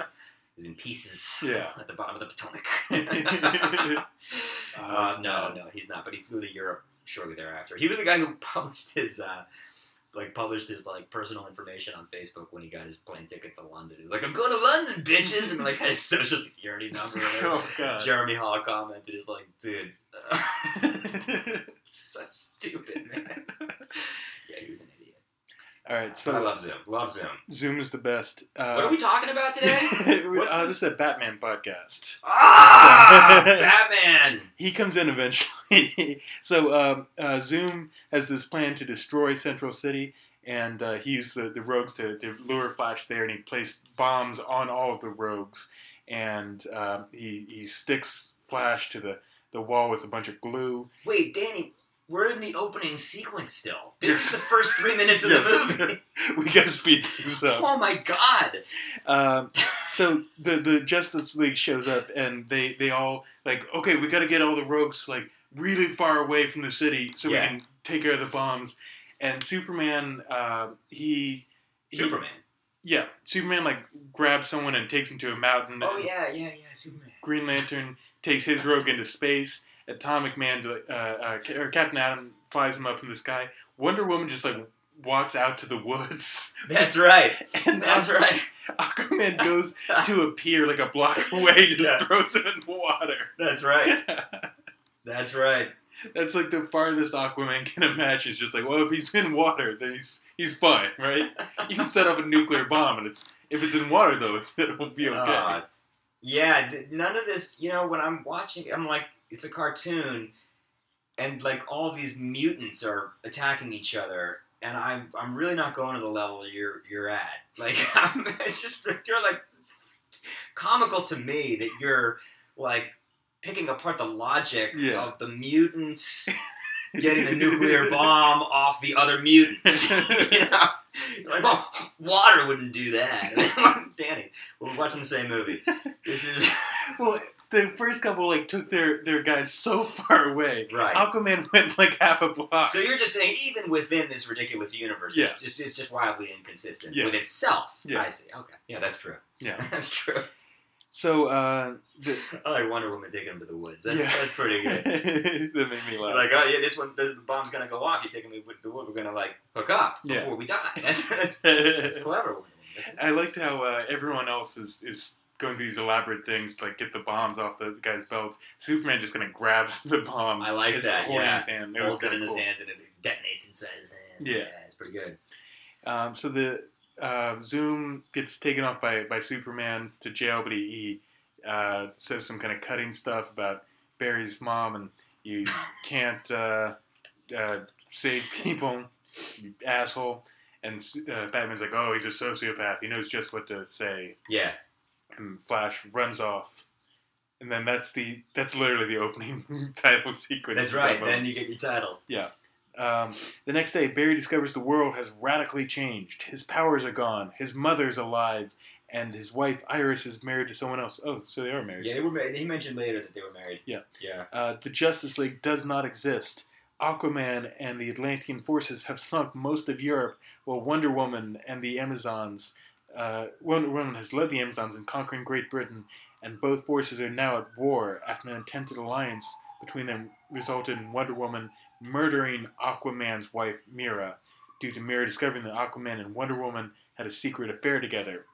is in pieces.
Yeah.
at the bottom of the Potomac.
Oh,
uh, no, no, he's not. But he flew to Europe shortly thereafter. He was the guy who published his, uh, like, published his like personal information on Facebook when he got his plane ticket to London. He was like, "I'm going to London, bitches," and like had his social security number.
Oh god.
Jeremy Hall commented, "Is like, dude, so stupid, man." yeah, he was an.
All right,
So I love Zoom. Love Zoom.
Zoom is the best. Uh,
what are we talking about today?
Uh,
this?
is a Batman podcast.
ah, Batman.
He comes in eventually. so um, uh, Zoom has this plan to destroy Central City, and uh, he used the, the rogues to, to lure Flash there, and he placed bombs on all of the rogues. and um, he he sticks Flash to the the wall with a bunch of glue.
Wait, Danny, we're in the opening sequence still. This is the first three minutes of the movie.
we gotta speed things up.
Oh my god!
Um, so the the Justice League shows up and they they all like okay we got to get all the rogues like really far away from the city so
Yeah.
we can take care of the bombs. And Superman, uh, he, he
Superman.
yeah, Superman like grabs someone and takes him to a mountain.
Oh yeah, yeah, yeah, Superman.
Green Lantern takes his rogue into space. Atomic Man, uh, uh, or Captain Atom flies him up in the sky. Wonder Woman just like walks out to the woods,
That's right.
and
That's right.
Aquaman goes to a pier like a block away, and just
Yeah.
throws it in the water.
That's right. That's right.
That's like the farthest Aquaman can imagine. It's just like, well, if he's in water, then he's he's fine, right? You can set off a nuclear bomb, and it's if it's in water though, it's, it'll be okay.
Uh, yeah, none of this. You know, when I'm watching, I'm like, it's a cartoon, and like all these mutants are attacking each other, and I'm I'm really not going to the level you're you're at. Like, I'm, it's just you're like comical to me that you're like picking apart the logic
Yeah.
of the mutants getting the nuclear bomb off the other mutants. you know, You're like, oh, water wouldn't do that. Danny, we're watching the same movie. This is
well, the first couple like took their their guys so far away.
right.
Aquaman went like half a block.
So you're just saying, even within this ridiculous universe,
Yeah.
it's just it's just wildly inconsistent
Yeah.
with itself.
Yeah.
I see. Okay, yeah, that's true.
Yeah.
that's true.
So uh, the,
I like Wonder Woman taking him to the woods. That's
yeah.
that's pretty good.
that made me laugh.
like, oh yeah, this one, the, bomb's gonna go off. You're taking me with the wood. We're gonna like hook up
Yeah.
before we die. That's that's, that's clever.
I liked how uh, everyone else is, is going through these elaborate things to like get the bombs off the guy's belts. Superman just kind of grabs the bomb.
I like that, yeah.
his hand. It was
Holds it in
of
his
cool.
hands and it detonates inside his hand.
Yeah.
it's pretty good.
Um, so the uh, Zoom gets taken off by, by Superman to jail, but he, he uh, says some kind of cutting stuff about Barry's mom, and you can't uh, uh, save people, you asshole. And uh, Batman's like, oh, he's a sociopath. He knows just what to say.
Yeah,
And Flash runs off. And then that's the that's literally the opening title sequence.
that's right.
that.
Then you get your title. Yeah.
Um, the next day, Barry discovers the world has radically changed. His powers are gone. His mother's alive, and his wife Iris is married to someone else. Oh, so they are married.
Yeah, they were. ma- He mentioned later that they were married.
Yeah.
Yeah.
Uh, the Justice League does not exist. Aquaman and the Atlantean forces have sunk most of Europe, while Wonder Woman and the Amazons. Uh, Wonder Woman has led the Amazons in conquering Great Britain, and both forces are now at war after an attempted alliance between them resulted in Wonder Woman murdering Aquaman's wife Mera, due to Mera discovering that Aquaman and Wonder Woman had a secret affair together.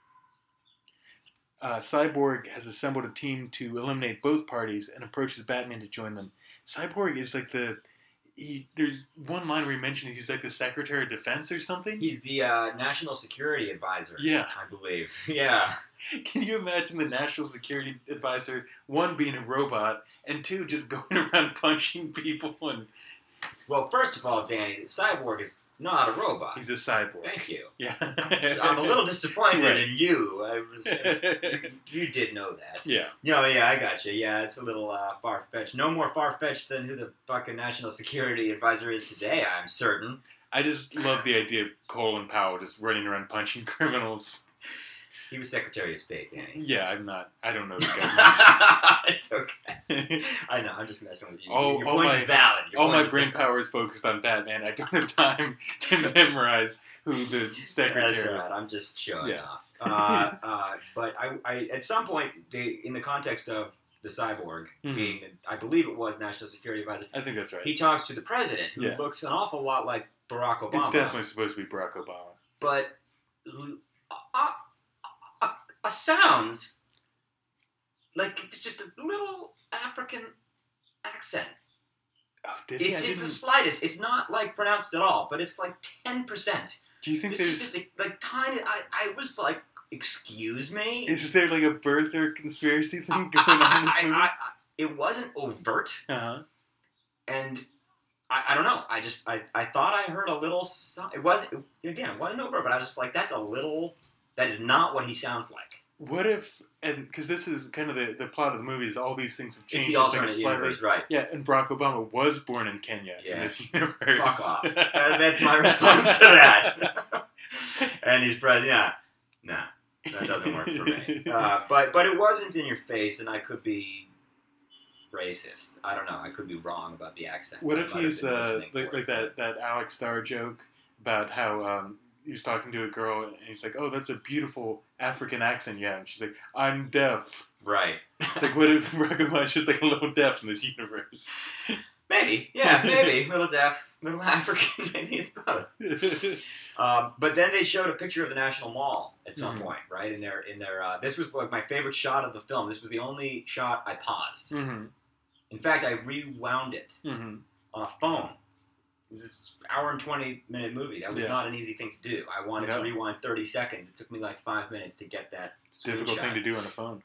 Uh, Cyborg has assembled a team to eliminate both parties and approaches Batman to join them. Cyborg is like the he. There's one line where he mentions he's like the Secretary of Defense or something.
He's the uh, national security advisor.
Yeah.
I believe. Yeah.
Can you imagine the National Security Advisor one being a robot and two just going around punching people and
Well, first of all, Danny, the Cyborg is not a robot.
he's a cyborg.
Thank you.
Yeah.
I'm a little disappointed
Right.
in you. I was. you, you did know that.
yeah.
No, yeah, I got you. Yeah, it's a little uh, far fetched. No more far fetched than who the fucking national security advisor is today. I'm certain.
I just love the idea of Colin Powell just running around punching criminals.
He was Secretary of State, Danny.
Yeah, I'm not. I don't know the guy.
it's okay. I know. I'm just messing with you.
Oh,
Your
oh
point
my-
is valid. Your
All my brain
valid.
power is focused on Batman. I don't have time to memorize who the secretary.
That's right. I'm just showing
Yeah.
off. Uh, uh, but I, I, at some point, they, in the context of the cyborg
Mhm.
being, I believe it was National Security Advisor,
I think that's right.
he talks to the president, who
Yeah.
looks an awful lot like Barack Obama.
it's definitely supposed to be Barack Obama.
but who uh, uh, sounds like it's just a little African accent.
Oh?
It's just the slightest. It's not like pronounced at all, but it's like ten percent.
Do you think
It's
there's
just this like tiny. I, I was like, excuse me.
is there like a birther conspiracy thing going on in this movie?
I- I- it wasn't overt,
Uh-huh.
and I, I don't know. I just I, I thought I heard a little. It wasn't again. It wasn't overt, but I was just like, that's a little. That is not what he sounds like.
What if and because this is kind of the, the plot of the movie is all these things have
It's
changed.
the
It's like a
alternate
slightly-
universe, right?
Yeah, and Barack Obama was born in Kenya in
Yeah.
this universe.
Fuck off. That's my response to that. and he's bred, yeah, nah, that doesn't work for me. Uh, but but it wasn't in your face, and I could be racist. I don't know. I could be wrong about the accent.
What if he's uh, like, like that, that Alex Starr joke about how um, he was talking to a girl and he's like, "Oh, that's a beautiful African accent Yeah. And she's like, "I'm deaf."
right?
It's like, what if Obama's just like a little deaf in this universe?
maybe, yeah, maybe little deaf, little African. Maybe it's both. Um, but then they showed a picture of the National Mall at some
Mhm.
point, right? In their in their uh, this was like my favorite shot of the film. This was the only shot I paused.
mm-hmm.
In fact, I rewound it
Mm-hmm.
on a phone. It was an hour and twenty minute movie. That was
Yeah.
not an easy thing to do. I wanted
No.
to rewind thirty seconds. It took me like five minutes to get that.
It's a difficult thing to do on a phone.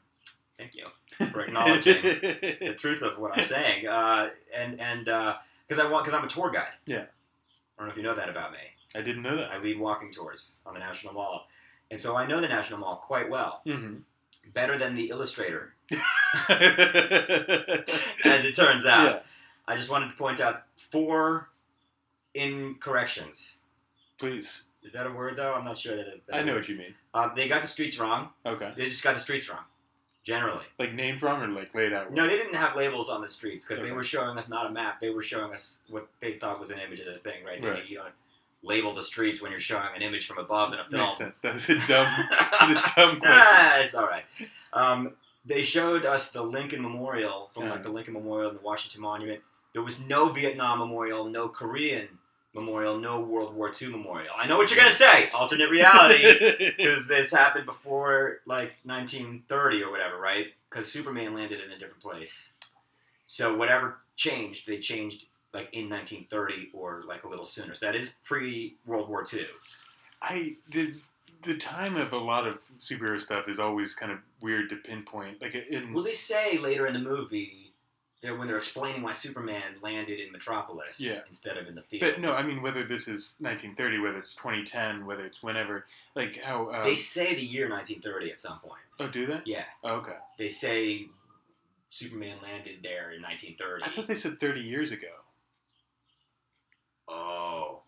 Thank you for acknowledging the truth of what I'm saying. Uh, and and because I want because I'm a tour guide.
Yeah.
I don't know if you know that about me.
I didn't know that.
I lead walking tours on the National Mall, and so I know the National Mall quite well,
Mm-hmm.
better than the illustrator, as it turns out. I just wanted to point out four incorrections.
Please.
Is that a word though? I'm not sure that. It,
I know what you mean.
Uh, they got the streets wrong.
Okay.
They just got the streets wrong. Generally,
Like named wrong or like laid out?
no, they didn't have labels on the streets because they were showing us not a map. They were showing us what they thought was an image of the thing, right? They-
Right.
You don't label the streets when you're showing an image from above in a film.
Makes sense. That was a dumb, that a dumb question.
ah, it's all right. Um, they showed us the Lincoln Memorial from like the Lincoln Memorial and the Washington Monument. There was no Vietnam Memorial, no Korean Memorial, no World War II Memorial. I know what you're gonna say, alternate reality, because this happened before like 1930 or whatever, right? Because Superman landed in a different place. So whatever changed, they changed like in 1930 or like a little sooner. So that is pre World War II.
I the the time of a lot of superhero stuff is always kind of weird to pinpoint. Like in
Well, they say later in the movie that when they're explaining why Superman landed in Metropolis
Yeah.
instead of in the field.
but no, I mean whether this is 1930, whether it's 2010, whether it's whenever. Like how uh,
they say the year 1930 at some point.
oh do they?
Yeah,
Oh, okay.
they say Superman landed there in 1930.
I thought they said 30 years ago.
Oh,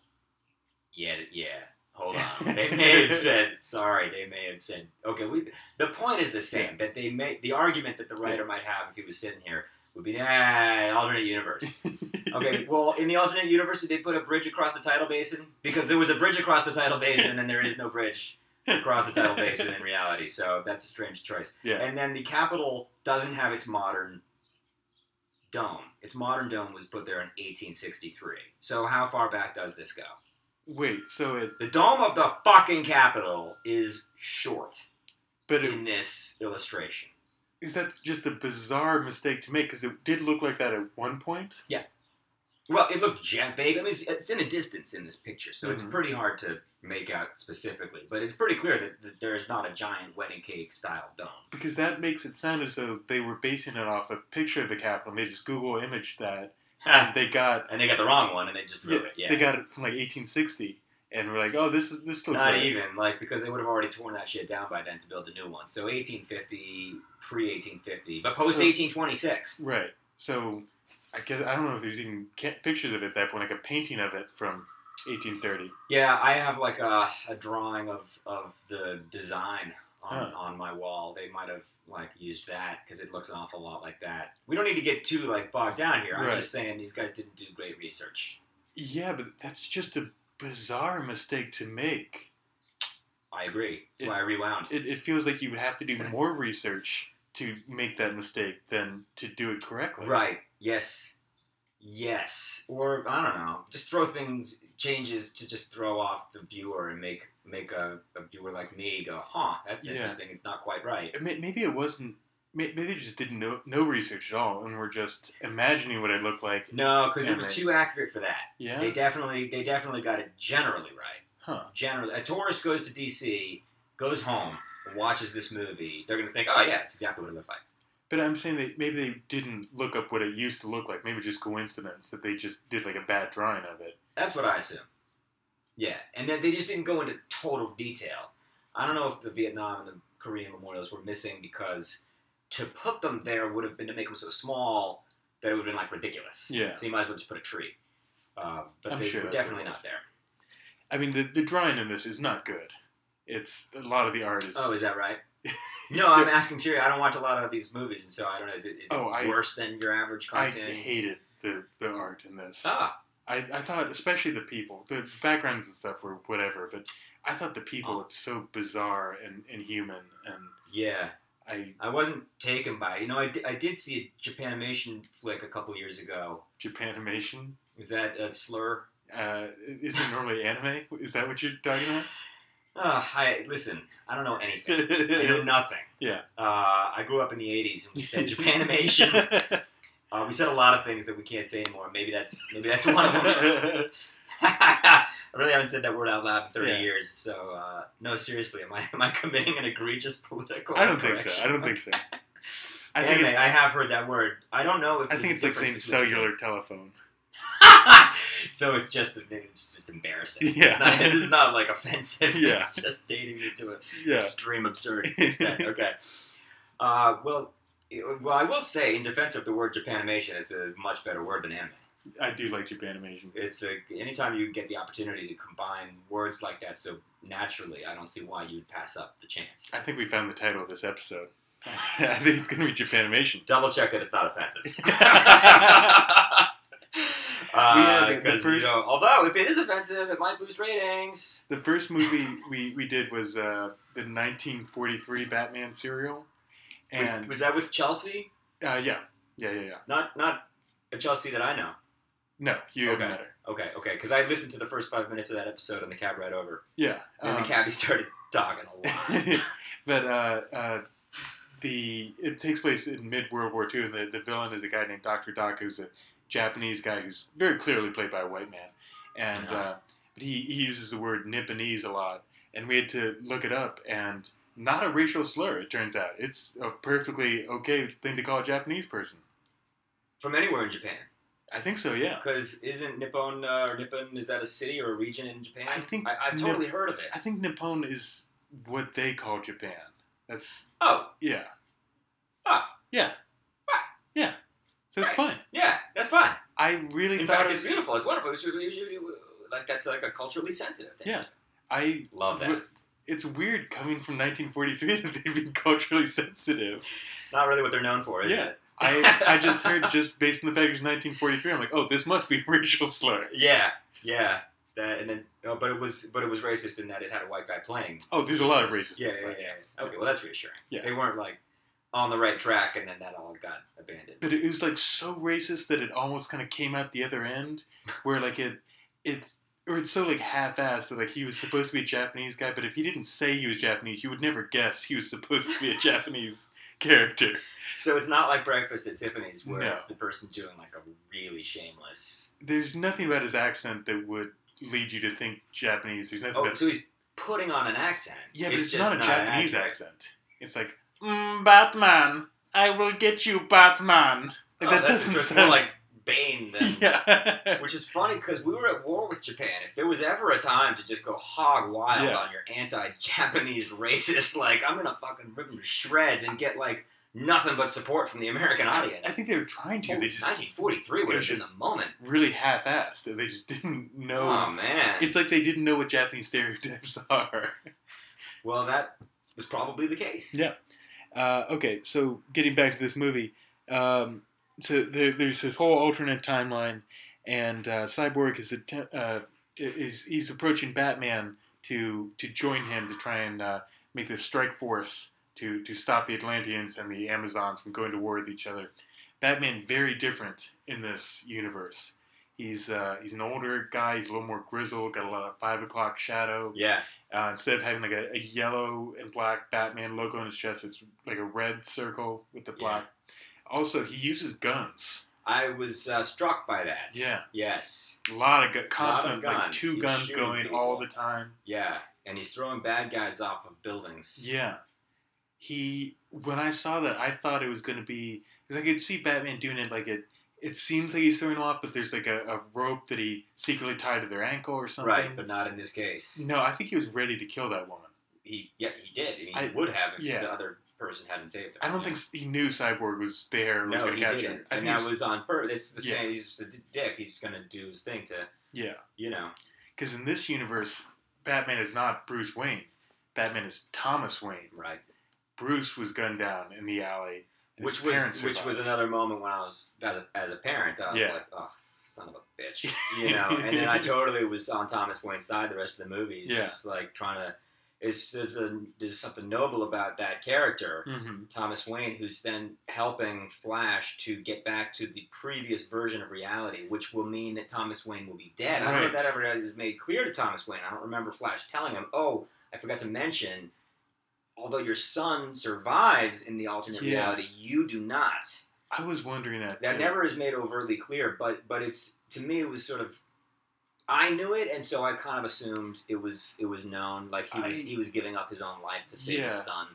yeah, yeah. Hold on. They may have said sorry. They may have said okay. We, the point is the same. That they may the argument that the writer might have if he was sitting here would be ah, alternate universe. Okay, well, in the alternate universe, did they put a bridge across the tidal basin? Because there was a bridge across the tidal basin, and there is no bridge across the tidal basin in reality. So that's a strange choice.
yeah.
And then the Capitol doesn't have its modern dome. Its modern dome was put there in 1863. So how far back does this go?
Wait. So it
The dome of the fucking Capitol is short
but it,
in this illustration.
is that just a bizarre mistake to make because it did look like that at one point. Yeah.
Well, it looked gen- vague. I mean, it's, it's in the distance in this picture, so it's
Mhm.
pretty hard to make out specifically. But it's pretty clear that, that there is not a giant wedding cake style dome.
Because that makes it sound as though they were basing it off a picture of the Capitol. And they just Google imaged that, Ah. and they got
and they got the wrong one, and they just drew
yeah,
it. Yeah,
they got it from like 1860, and we're like, oh, this is this looks
not even like because they would have already torn that shit down by then to build a new one. So 1850, pre 1850, but post
So-
1826.
right. So I guess I don't know if there's even pictures of it at that point, like a painting of it from 1830.
Yeah, I have like a, a drawing of, of the design on,
Huh.
on my wall. They might have like used that because it looks an awful lot like that. We don't need to get too like bogged down here. I'm just saying these guys didn't do great research.
Yeah, but that's just a bizarre mistake to make.
I agree. That's
It-
why I rewound.
It, it feels like you would have to do more research to make that mistake than to do it correctly.
Right. Yes. Yes. Or I don't know. Just throw things changes to just throw off the viewer and make make a, a viewer like me go, huh, that's
Yeah.
interesting. It's not quite right.
Maybe it wasn't. Maybe they just didn't know no research at all, and were just imagining what it looked like.
No, because it was too accurate for that.
Yeah.
They definitely they definitely got it generally right.
Huh.
Generally, a tourist goes to DC, goes home, and watches this movie. They're gonna think, oh yeah, that's exactly what it looked like.
But I'm saying that maybe they didn't look up what it used to look like. Maybe just coincidence that they just did like a bad drawing of it.
That's what I assume. Yeah, and then they just didn't go into total detail. I don't know if the Vietnam and the Korean memorials were missing because to put them there would have been to make them so small that it would have been like ridiculous.
Yeah.
So you might as well just put a tree. Uh, but
I'm
they
sure
were definitely not there.
I mean, the, the drawing in this is not good. It's a lot of the art is.
Oh, is that right? No, I'm asking serious. I don't watch a lot of these movies, and so I don't know. Is it, is it
Oh, I-
worse than your average cartoon?
I hated the, the art in this.
ah,
I, I thought, especially the people, the backgrounds and stuff were whatever, but I thought the people
Oh.
looked so bizarre and, inhuman. and
yeah.
I
I wasn't taken by. it. You know, I did, I did see a Japanimation flick a couple years ago.
Japanimation.
Is that a slur?
Uh, is it normally anime? Is that what you're talking about?
Uh, I listen. I don't know anything. I know nothing.
Yeah.
Uh, I grew up in the '80s, and we said Japanimation. uh, we said a lot of things that we can't say anymore. Maybe that's maybe that's one of them. I really haven't said that word out loud in 30
Yeah.
years. So uh, no, seriously, am I am I committing an egregious political?
I don't think so. I don't think so. I
Anyway,
think
I have heard that word. I don't know if
I think it's like saying cellular telephone.
So it's just it's just embarrassing.
Yeah.
It's not, it's not like offensive.
Yeah.
It's just dating me to an
Yeah.
extreme absurd extent. Okay. Uh, well, it- well, I will say in defense of the word Japanimation, it's a much better word than anime.
I do like Japanimation.
It's a, anytime you get the opportunity to combine words like that so naturally, I don't see why you'd pass up the chance.
I think we found the title of this episode. I think it's going to be Japanimation.
Double check that it's not offensive.
the- the
Because you know, although if it is offensive, it might boost ratings.
The first movie we, we did was uh, the 1943 Batman serial, and
was that with Chelsea?
uh, yeah, yeah, yeah, yeah.
Not not a Chelsea that I know.
No, you haven't
Okay.
her.
Okay, okay, because I listened to the first five minutes of that episode on the cab ride over,
Yeah,
and
um,
the cabbie started talking a lot.
but uh, uh, the it takes place in mid World War II, and the, the villain is a guy named Doctor Doc, who's a Japanese guy who's very clearly played by a white man, and
Ah.
uh, but he, he uses the word Nipponese a lot, and we had to look it up, and not a racial slur. It turns out it's a perfectly okay thing to call a Japanese person.
From anywhere in Japan,
I think so. Yeah,
because isn't Nippon uh, or Nippon is that a city or a region in Japan?
I think
I, I've
Nip-
totally heard of it.
I think Nippon is what they call Japan. That's
Oh,
yeah.
Ah.
Yeah. Yeah. So it's
Right.
fine.
yeah, that's fine.
I really
In
thought
fact,
it
it's beautiful. It's wonderful. It's really, usually, like that's like a culturally sensitive thing.
Yeah. I
love that.
It's weird coming from 1943 that they've been culturally sensitive.
Not really what they're known for, is
Yeah.
it?
I I just heard just based on the fact it was 1943. I'm like, oh, this must be a racial slur.
Yeah, yeah. That and then, oh, but it was, but it was racist in that it had a white guy playing.
Oh, there's a lot of racist
Yeah,
things.
yeah, yeah. Okay, well that's reassuring.
Yeah.
They weren't like on the right track, and then that all got abandoned.
But it was like so racist that it almost kind of came out the other end, where like it, it's or it's so like half-assed that like he was supposed to be a Japanese guy, but if he didn't say he was Japanese, you would never guess he was supposed to be a Japanese character.
So it's not like Breakfast at Tiffany's, where
No.
it's the person doing like a really shameless.
There's nothing about his accent that would lead you to think Japanese. There's nothing
Oh,
about
so he's putting on an accent.
yeah, but it's,
just
not a Japanese
accurate.
accent. It's like mm, Batman, I will get you, Batman. Like,
Oh,
that
that's
doesn't sound
more like Bane than.
yeah.
Which is funny because we were at war with Japan. If there was ever a time to just go hog wild
Yeah.
on your anti-Japanese racist, like I'm gonna fucking rip them to shreds and get like nothing but support from the American audience.
I think they were trying to.
Oh,
They just
1943 would have
was
been
just-
the moment.
really half-assed. and They just didn't know.
Oh man.
It's like they didn't know what Japanese stereotypes are.
well, that was probably the case.
Yeah. Uh, okay, so getting back to this movie, um, so there, there's this whole alternate timeline, and uh, Cyborg is atte- uh, is he's approaching Batman to to join him to try and uh, make this strike force to to stop the Atlanteans and the Amazons from going to war with each other. Batman very different in this universe. He's uh, he's an older guy. He's a little more grizzled. Got a lot of five o'clock shadow.
Yeah.
Uh, instead of having like a, a yellow and black Batman logo on his chest, it's like a red circle with the
Yeah.
black. Also, he uses guns.
I was uh, struck by that.
Yeah.
Yes.
A lot of gu- constant, like
guns.
two
He's
guns going
people.
all the time.
Yeah. And he's throwing bad guys off of buildings.
Yeah. He when I saw that, I thought it was going to be because I could see Batman doing it like it. It seems like he's throwing them off, but there's like a, a rope that he secretly tied to their ankle or something.
Right, but not in this case.
no, I think he was ready to kill that woman.
he yeah he did. And he
I-
would have if
yeah.
the other person hadn't saved him.
I don't think he knew Cyborg was there and was
No,
going
he
to catch
didn't,
him. I
and
think
that was on purpose. It's the
Yeah.
same. He's just a dick. He's gonna do his thing to
yeah,
you know.
because in this universe, Batman is not Bruce Wayne. Batman is Thomas Wayne.
Right.
Bruce was gunned down in the alley.
Which was which was another moment when I was as a, as a parent. I was
Yeah.
like, oh, son of a bitch, you know. and then I totally was on Thomas Wayne's side the rest of the movie. It's
Yeah.
just like trying to. It's there's a there's something noble about that character.
Mhm.
Thomas Wayne, who's then helping Flash to get back to the previous version of reality, which will mean that Thomas Wayne will be dead. I don't know if that ever is made clear to Thomas Wayne. I don't remember Flash telling him, "Oh, I forgot to mention, although your son survives in the alternate
Yeah.
reality, you do not."
I was wondering that.
That
too.
never is made overtly clear, but but it's to me it was sort of. I knew it, and so I kind of assumed it was it was known. Like he was
I-
he was giving up his own life to save his son.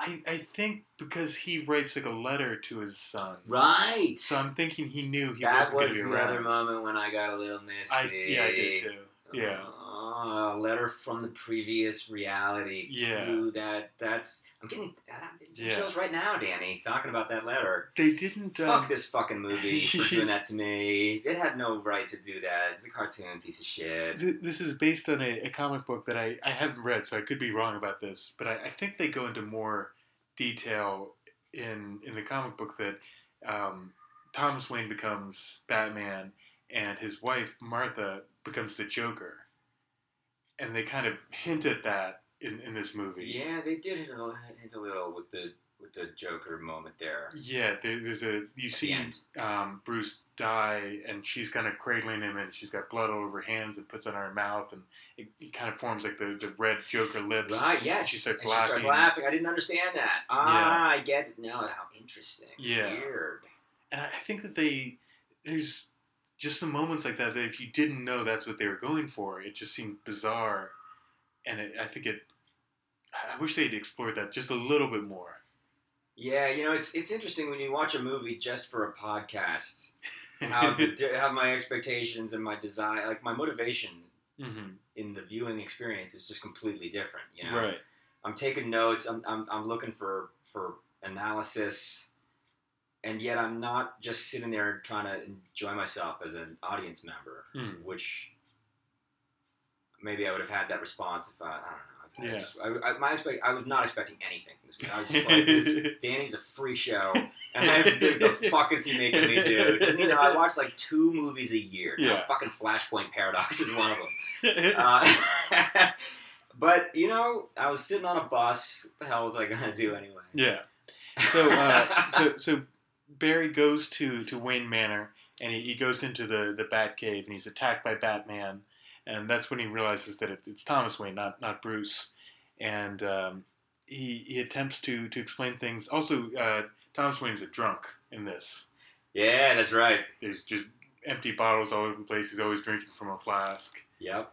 I, I think because he writes like a letter to his son.
Right.
So I'm thinking he knew he
that
wasn't
was
going to
the
be
other
around.
moment when I got a little misty.
I, yeah, I did too. Yeah.
Uh, a letter from the previous reality.
Yeah.
To that. That's. I'm getting uh,
Yeah.
chills right now, Danny. Talking about that letter.
They didn't. Um,
Fuck this fucking movie for doing that to me. It had no right to do that. It's a cartoon piece of shit.
This is based on a, a comic book that I, I haven't read, so I could be wrong about this. But I, I think they go into more detail in in the comic book that um, Thomas Wayne becomes Batman and his wife Martha becomes the Joker, and they kind of hint at that in, in this movie.
Yeah, they did hint a little, hint a little with the with the Joker moment there.
Yeah, there, there's a you
At
see um, Bruce die, and she's kind of cradling him, and she's got blood all over her hands, and puts it on her mouth, and it, it kind of forms like the, the red Joker lips.
Right, yes.
She starts
And She starts
laughing.
laughing. I didn't understand that. Ah, I get it now. How interesting.
Yeah.
Weird.
And I, I think that they there's just some moments like that that if you didn't know that's what they were going for, it just seemed bizarre, and it, I think it. I wish they'd explored that just a little bit more.
Yeah, you know, it's it's interesting when you watch a movie just for a podcast. How the, how my expectations and my desire, like my motivation
hmm
in the viewing experience, is just completely different. You know,
Right.
I'm taking notes. I'm, I'm, I'm looking for, for analysis, and yet I'm not just sitting there trying to enjoy myself as an audience member,
Mm.
which maybe I would have had that response if I, I don't know. I
Yeah.
just, I, I, my expect, I was not expecting anything. This week. I was just like, this, Danny's a free show, and I, the, the fuck is he making me do? Doesn't he know I watch like two movies a year? Now, fucking Flashpoint Paradox is one of them. Uh, but you know, I was sitting on a bus. What the hell was I gonna do anyway?
yeah. So, uh, so, so Barry goes to, to Wayne Manor, and he, he goes into the the Batcave, and he's attacked by Batman, and that's when he realizes that it's, it's Thomas Wayne, not not Bruce, and um, he he attempts to to explain things. Also, uh, Thomas Wayne's a drunk in this.
yeah, that's right.
There's just empty bottles all over the place. He's always drinking from a flask,
Yep.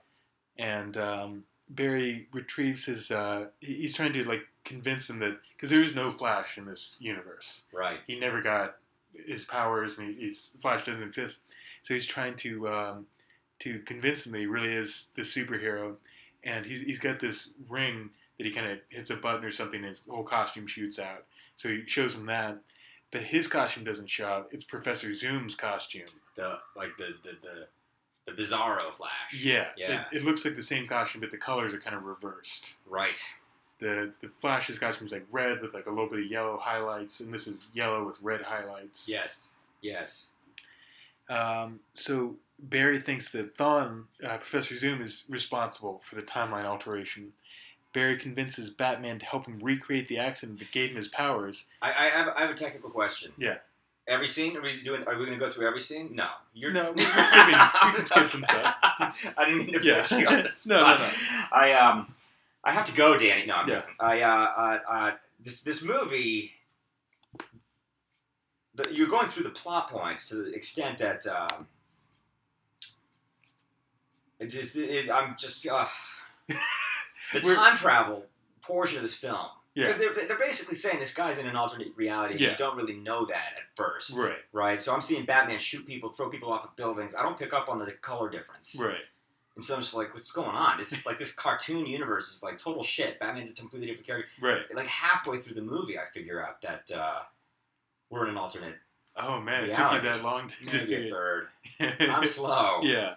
and um, Barry retrieves his. Uh, he's trying to like convince him that because there is no Flash in this universe.
Right.
he never got his powers, and he, he's Flash doesn't exist. So he's trying to um, to convince him that he really is the superhero, and he's he's got this ring that he kind of hits a button or something, and his whole costume shoots out. So he shows him that, but his costume doesn't show out. It's Professor Zoom's costume.
The like the the the, the Bizarro Flash.
Yeah,
Yeah.
It, it looks like the same costume, but the colors are kind of reversed.
Right.
The the Flash's costume is like red with like a little bit of yellow highlights, and this is yellow with red highlights.
Yes. Yes.
Um, so Barry thinks that Thawne, uh, Professor Zoom, is responsible for the timeline alteration. Barry convinces Batman to help him recreate the accident that gave him his powers.
I, I have I have a technical question.
Yeah.
Every scene? Are we doing? Are we going to go through every scene? No. You're
No, we're skipping- we can skip some stuff.
I didn't mean to
Yeah.
put you on the
No, no, no.
I um, I have to go, Danny. No, I'm
Yeah.
I uh, uh, uh, this this movie. The, you're going through the plot points to the extent that um, it just it, I'm just uh, the time travel portion of this film.
Yeah.
Because they're, they're basically saying this guy's in an alternate reality.
Yeah.
You don't really know that at first.
Right.
Right. So I'm seeing Batman shoot people, throw people off of buildings. I don't pick up on the color difference.
Right.
And so I'm just like, what's going on? This is like this cartoon universe is like total shit. Batman's a completely different character.
Right.
Like halfway through the movie, I figure out that uh, we're in an alternate,
Oh man, it took you that long to do
third. I'm slow.
yeah.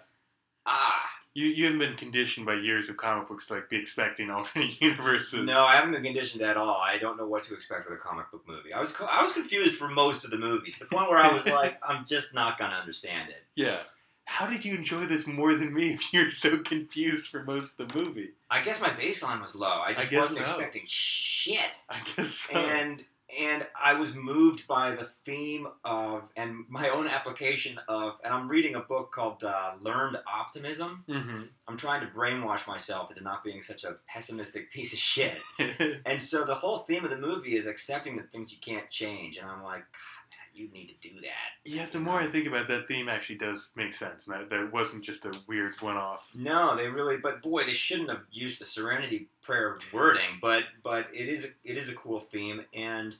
Ah.
You you haven't been conditioned by years of comic books to like be expecting alternate universes.
No, I haven't been conditioned at all. I don't know what to expect with a comic book movie. I was co- I was confused for most of the movie to the point where I was like, I'm just not gonna understand it.
Yeah. How did you enjoy this more than me if you're so confused for most of the movie?
I guess my baseline was low. I just
guess
wasn't
so.
expecting shit.
I guess so.
and and I was moved by the theme of and my own application of and I'm reading a book called uh, Learned Optimism.
hmm
I'm trying to brainwash myself into not being such a pessimistic piece of shit. And so the whole theme of the movie is accepting the things you can't change. And I'm like, God, you need to do that.
yeah, the more I think about it, that theme actually does make sense. And that, that wasn't just a weird one off.
No, they really. But boy, they shouldn't have used the Serenity Prayer wording. But but it is it is a cool theme, and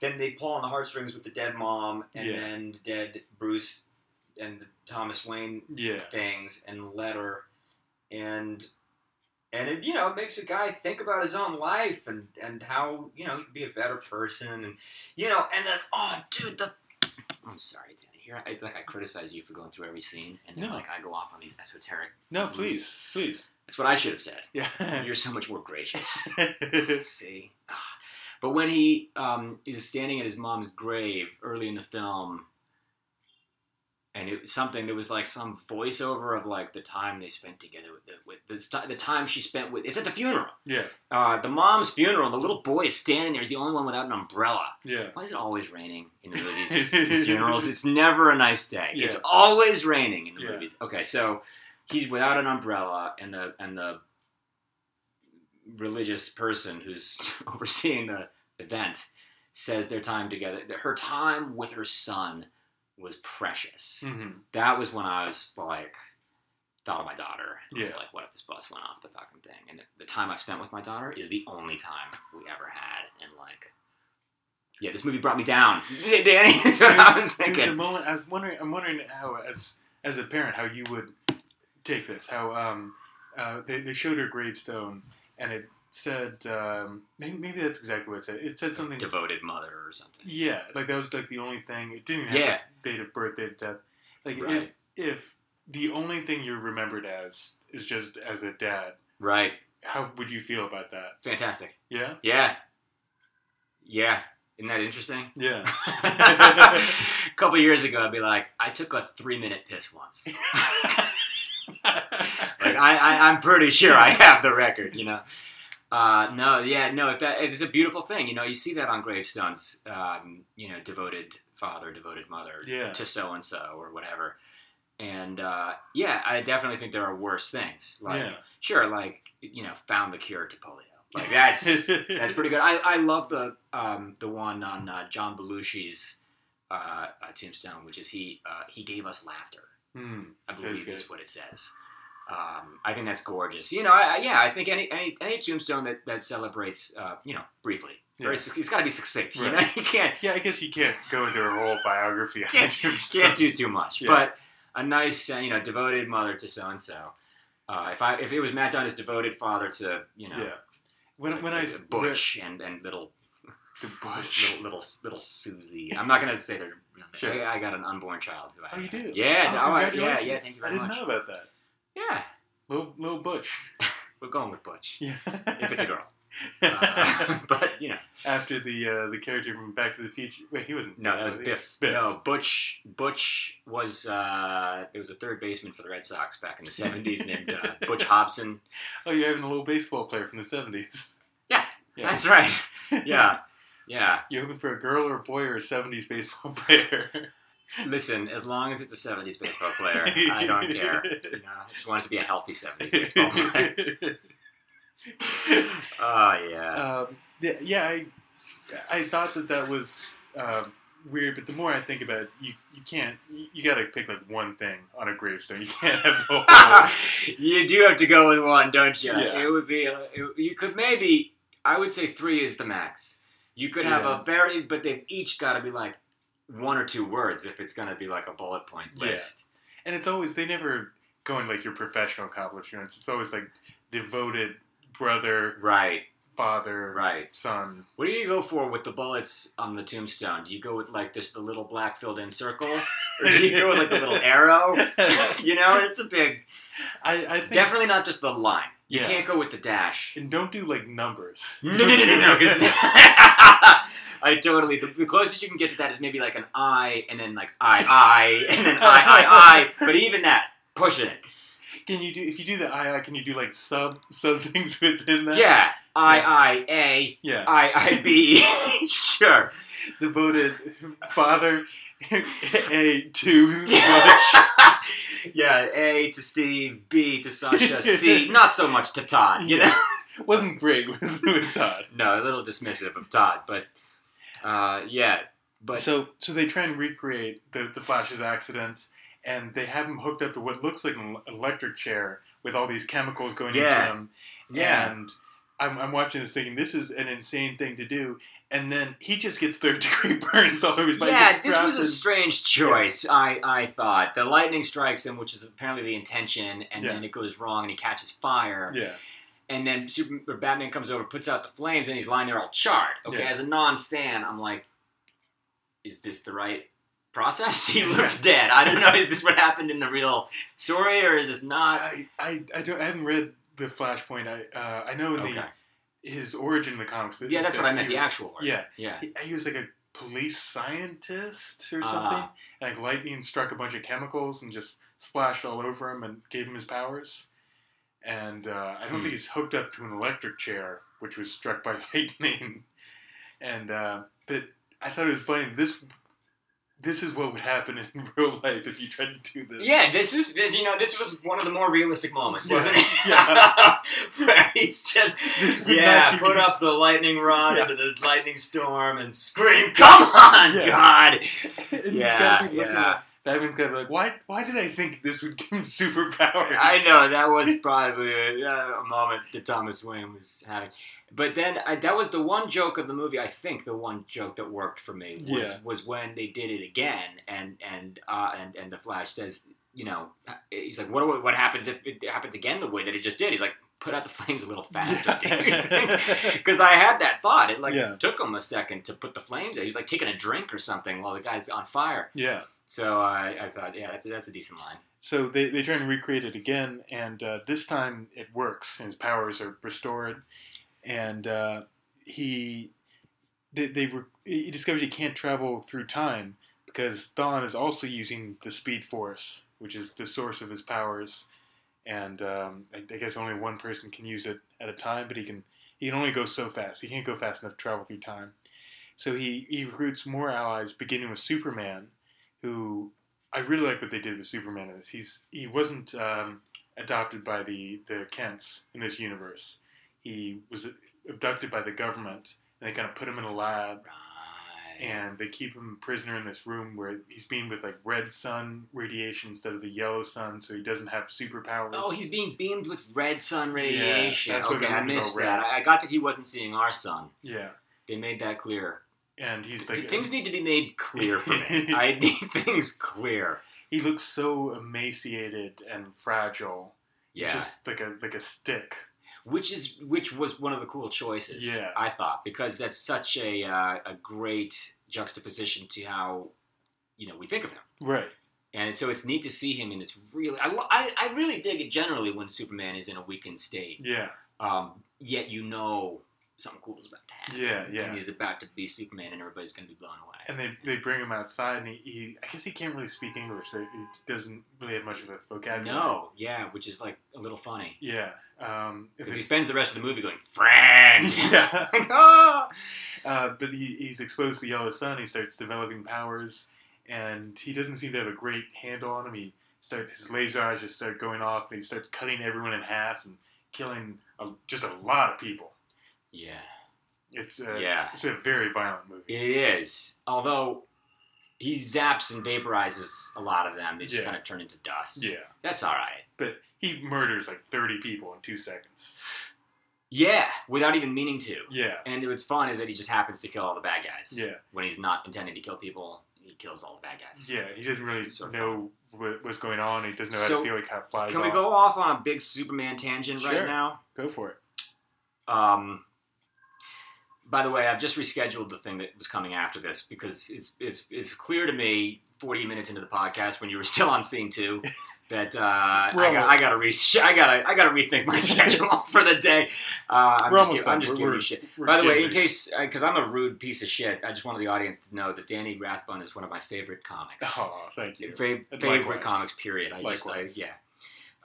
then they pull on the heartstrings with the dead mom, and
Yeah.
then the dead Bruce, and the Thomas Wayne
Yeah.
things, and letter, and and it you know it makes a guy think about his own life and and how you know he can be a better person, and you know, and then oh dude, the I'm sorry, Danny. Here, I, like I criticize you for going through every scene, and then
No.
like I go off on these esoteric.
No, please, please.
That's what I should have said.
Yeah.
You're so much more gracious. See? But when he um, is standing at his mom's grave early in the film, and it was something that was like some voiceover of like the time they spent together with the, with the, the time she spent with it's at the funeral
yeah.
uh, the mom's funeral the little boy is standing there he's the only one without an umbrella
Yeah.
why is it always raining in the movies and funerals it's never a nice day
yeah.
it's always raining in the
Yeah.
movies okay so he's without an umbrella and the and the religious person who's overseeing the event says their time together her time with her son was precious
hmm
that was when i was like thought of my daughter I was
Yeah.
like what if this bus went off the fucking thing and the, the time i spent with my daughter is the only time we ever had and like yeah this movie brought me down danny that's what i was
was a moment. I was wondering. I'm wondering how, as as a parent, how you would take this. How um, uh, they they showed her gravestone, and it said um, maybe maybe that's exactly what it said. It said something.
devoted mother or something
Yeah, like that was like the only thing. It didn't even have
Yeah.
a date of birth, date of death. Like
Right.
if if the only thing you're remembered as is just as a dad,
right
how would you feel about that?
fantastic
Yeah.
yeah yeah isn't that interesting
Yeah.
a couple years ago, I'd be like, I took a three minute piss once. Like I, I, I'm pretty sure I have the record. You know. Uh, no, yeah, no. If that it's a beautiful thing, you know. You see that on gravestones. Um, you know, devoted father, devoted mother
Yeah.
to so and so or whatever. And uh, yeah, I definitely think there are worse things. Like
yeah.
sure, like you know, found the cure to polio. Like that's that's pretty good. I, I love the um, the one on uh, John Belushi's uh, uh, tombstone, which is he uh, he gave us laughter.
Hmm.
I believe is what it says. Um, I think that's gorgeous. You know, I, I, yeah, I think any any any tombstone that that celebrates, uh, you know, briefly. Very,
Yeah.
suc- it's got to be succinct. You know, you can't
Yeah, I guess you can't go into a whole biography. on
Can't-
Tombstone.
can't do too much.
Yeah.
But a nice, uh, you know, devoted mother to so and so. If I if it was Matt Dunn as devoted father to you know
Yeah. When when I
like,
s-
Butch and and little
the Butch.
little little little Susie. I'm not gonna say their.
Sure.
I, I got an unborn child. Who I,
Oh, you do?
Yeah.
Oh,
oh, I- yeah. Yeah. Thank you
I
very
didn't
much.
know about that.
Yeah.
Little little Butch.
We're going with Butch.
Yeah.
If it's a girl. Uh, but you know,
After the uh, the character from Back to the Future. Wait, he wasn't.
no, that was? Biff.
Biff.
No, Butch. Butch was uh, it was a third baseman for the Red Sox back in the '70s named uh, Butch Hobson.
Oh, you're having a little baseball player from the seventies.
Yeah,
Yeah.
That's right. Yeah, yeah.
You're hoping for a girl or a boy or a seventies baseball player?
Listen, as long as it's a '70s baseball player, I don't care. You know, I just want it to be a healthy '70s baseball player. Oh yeah.
um, yeah, yeah, I, I thought that that was um, weird, but the more I think about it, you you can't. You, you got to pick like one thing on a gravestone. You can't have the whole.
you do have to go with one, don't you?
Yeah.
It would be. uh, it- you could maybe. I would say three is the max. You could have
Yeah.
a very, but they've each got to be like one or two words if it's going to be like a bullet point
Yeah.
list.
and it's always they never going like your professional accomplishments. It's always like devoted brother,
Right,
father,
right.
son.
What do you go for with the bullets on the tombstone? Do you go with like this the little black filled in circle, or do you go with like the little arrow? You know, it's a big.
I, I think
Definitely not just the line. You
Yeah.
can't go with the dash.
and don't do like numbers.
No, no, no, no, no. I totally. The, the closest you can get to that is maybe like an I, and then like I, I, and then I, I, I. But even that, pushing it.
Can you do if you do the I I? Can you do like sub sub things within that?
Yeah, I, I, A,
yeah.
I, I, B. sure.
Devoted father, a to
yeah, A to Steve, B to Sasha, C. Not so much to Todd. You know.
wasn't great with, with Todd.
No, a little dismissive of Todd, but uh, yeah, but
so so they try and recreate the the Flash's accident, and they have him hooked up to what looks like an electric chair with all these chemicals going
Yeah.
into him.
yeah.
And I'm, I'm watching this thinking this is an insane thing to do, and then he just gets third degree burns all over his body.
Yeah, this was a strange choice. I, I thought the lightning strikes him, which is apparently the intention, and
Yeah.
then it goes wrong, and he catches fire.
Yeah,
And then Super, or Batman comes over, puts out the flames, and he's lying there all charred. Okay,
Yeah.
as a non-fan, I'm like, is this the right process? He looks dead. I don't know. Is this what happened in the real story, or is this not?
I, I, I don't I haven't read the Flashpoint. I uh, I know in
Okay.
the his origin in the comics.
Yeah, that's what I meant. The actual one.
Yeah,
Yeah.
he, he was like a police scientist or
Ah.
something. and like lightning struck a bunch of chemicals and just splashed all over him and gave him his powers. And uh, I don't
Hmm.
think he's hooked up to an electric chair, which was struck by lightning. And uh, but I thought it was funny. This this is what would happen in real life if you tried to do this.
Yeah, this is this. You know, this was one of the more realistic moments,
Yeah.
wasn't it?
Yeah.
Where he's just yeah, put up the lightning rod
Yeah.
into the lightning storm and scream, "Come on,
Yeah.
God!" Yeah,
gotta be looking
yeah.
At Batman's gotta be like, why? Why did I think this would give him superpowers?
I know that was probably a, a moment that Thomas Wayne was having. But then I, that was the one joke of the movie. I think the one joke that worked for me was
Yeah.
was when they did it again, and and uh, and and the Flash says, you know, he's like, what what happens if it happens again the way that it just did? He's like, put out the flames a little faster. Because I had that thought. It like
Yeah.
took him a second to put the flames out. He's like taking a drink or something while the guy's on fire.
Yeah.
So I, I thought, yeah, that's a, that's a decent line.
So they, they try and recreate it again, and uh, this time it works. His powers are restored, and uh, he they, they re- he discovers he can't travel through time because Thawne is also using the Speed Force, which is the source of his powers, and um, I, I guess only one person can use it at a time. But he can he can only go so fast. He can't go fast enough to travel through time. So he, he recruits more allies, beginning with Superman, who I really like what they did with Superman. Is he's he wasn't um, adopted by the the Kents in this universe. He was abducted by the government, and they kind of put him in a lab,
Right.
and they keep him prisoner in this room where he's being with like red sun radiation instead of the yellow sun, so he doesn't have superpowers.
Oh, he's being beamed with red sun radiation.
that's
okay, I missed that. I got that he wasn't seeing our sun.
yeah,
They made that clear.
And he's like
things need to be made clear for me. I need things clear.
he looks so emaciated and fragile.
Yeah,
He's just like a like a stick.
which is which was one of the cool choices.
Yeah.
I thought because that's such a uh, a great juxtaposition to how you know we think of him.
Right.
And so it's neat to see him in this really. I, lo- I, I really dig it generally when Superman is in a weakened state.
Yeah.
Um, yet you know something cool is about to happen.
Yeah. Yeah.
And he's about to be Superman, and everybody's going to be blown away.
and they, they bring him outside, and he, he I guess he can't really speak English, so he doesn't really have much of a vocabulary.
No, yeah, which is like a little funny
Yeah. Um,
because he spends the rest of the movie going friend.
yeah.
Ah!
Uh, but he, he's exposed to the yellow sun. He starts developing powers, and he doesn't seem to have a great handle on him. He starts his laser eyes just start going off, and he starts cutting everyone in half and killing a, just a lot of people.
Yeah,
It's uh,
Yeah.
it's a very violent movie.
it is. Although he zaps and vaporizes a lot of them, they just
Yeah.
kind of turn into dust.
Yeah,
that's all right.
but he murders like thirty people in two seconds.
Yeah, without even meaning to.
Yeah,
And what's fun is that he just happens to kill all the bad guys.
yeah,
When he's not intending to kill people, he kills all the bad guys.
yeah. He doesn't really
sort of
know what was going on. He doesn't know how
So,
to feel. He kind of flies
Can we
off.
go off on a big Superman tangent
Sure.
right now?
Go for it.
Um, by the way, I've just rescheduled the thing that was coming after this because it's it's it's clear to me, forty minutes into the podcast, when you were still on scene two, that uh, I, got, I gotta re I gotta I gotta rethink my schedule for the day. Uh, I'm
We're
just,
almost
giving, I'm just
We're-
giving
we're-
shit. By the way, in case because I'm a rude piece of shit, I just wanted the audience to know that Danny Rathbun is one of my favorite comics.
Oh, thank you.
Fa- favorite
likewise.
comics. Period. I just I,
Likewise.
yeah.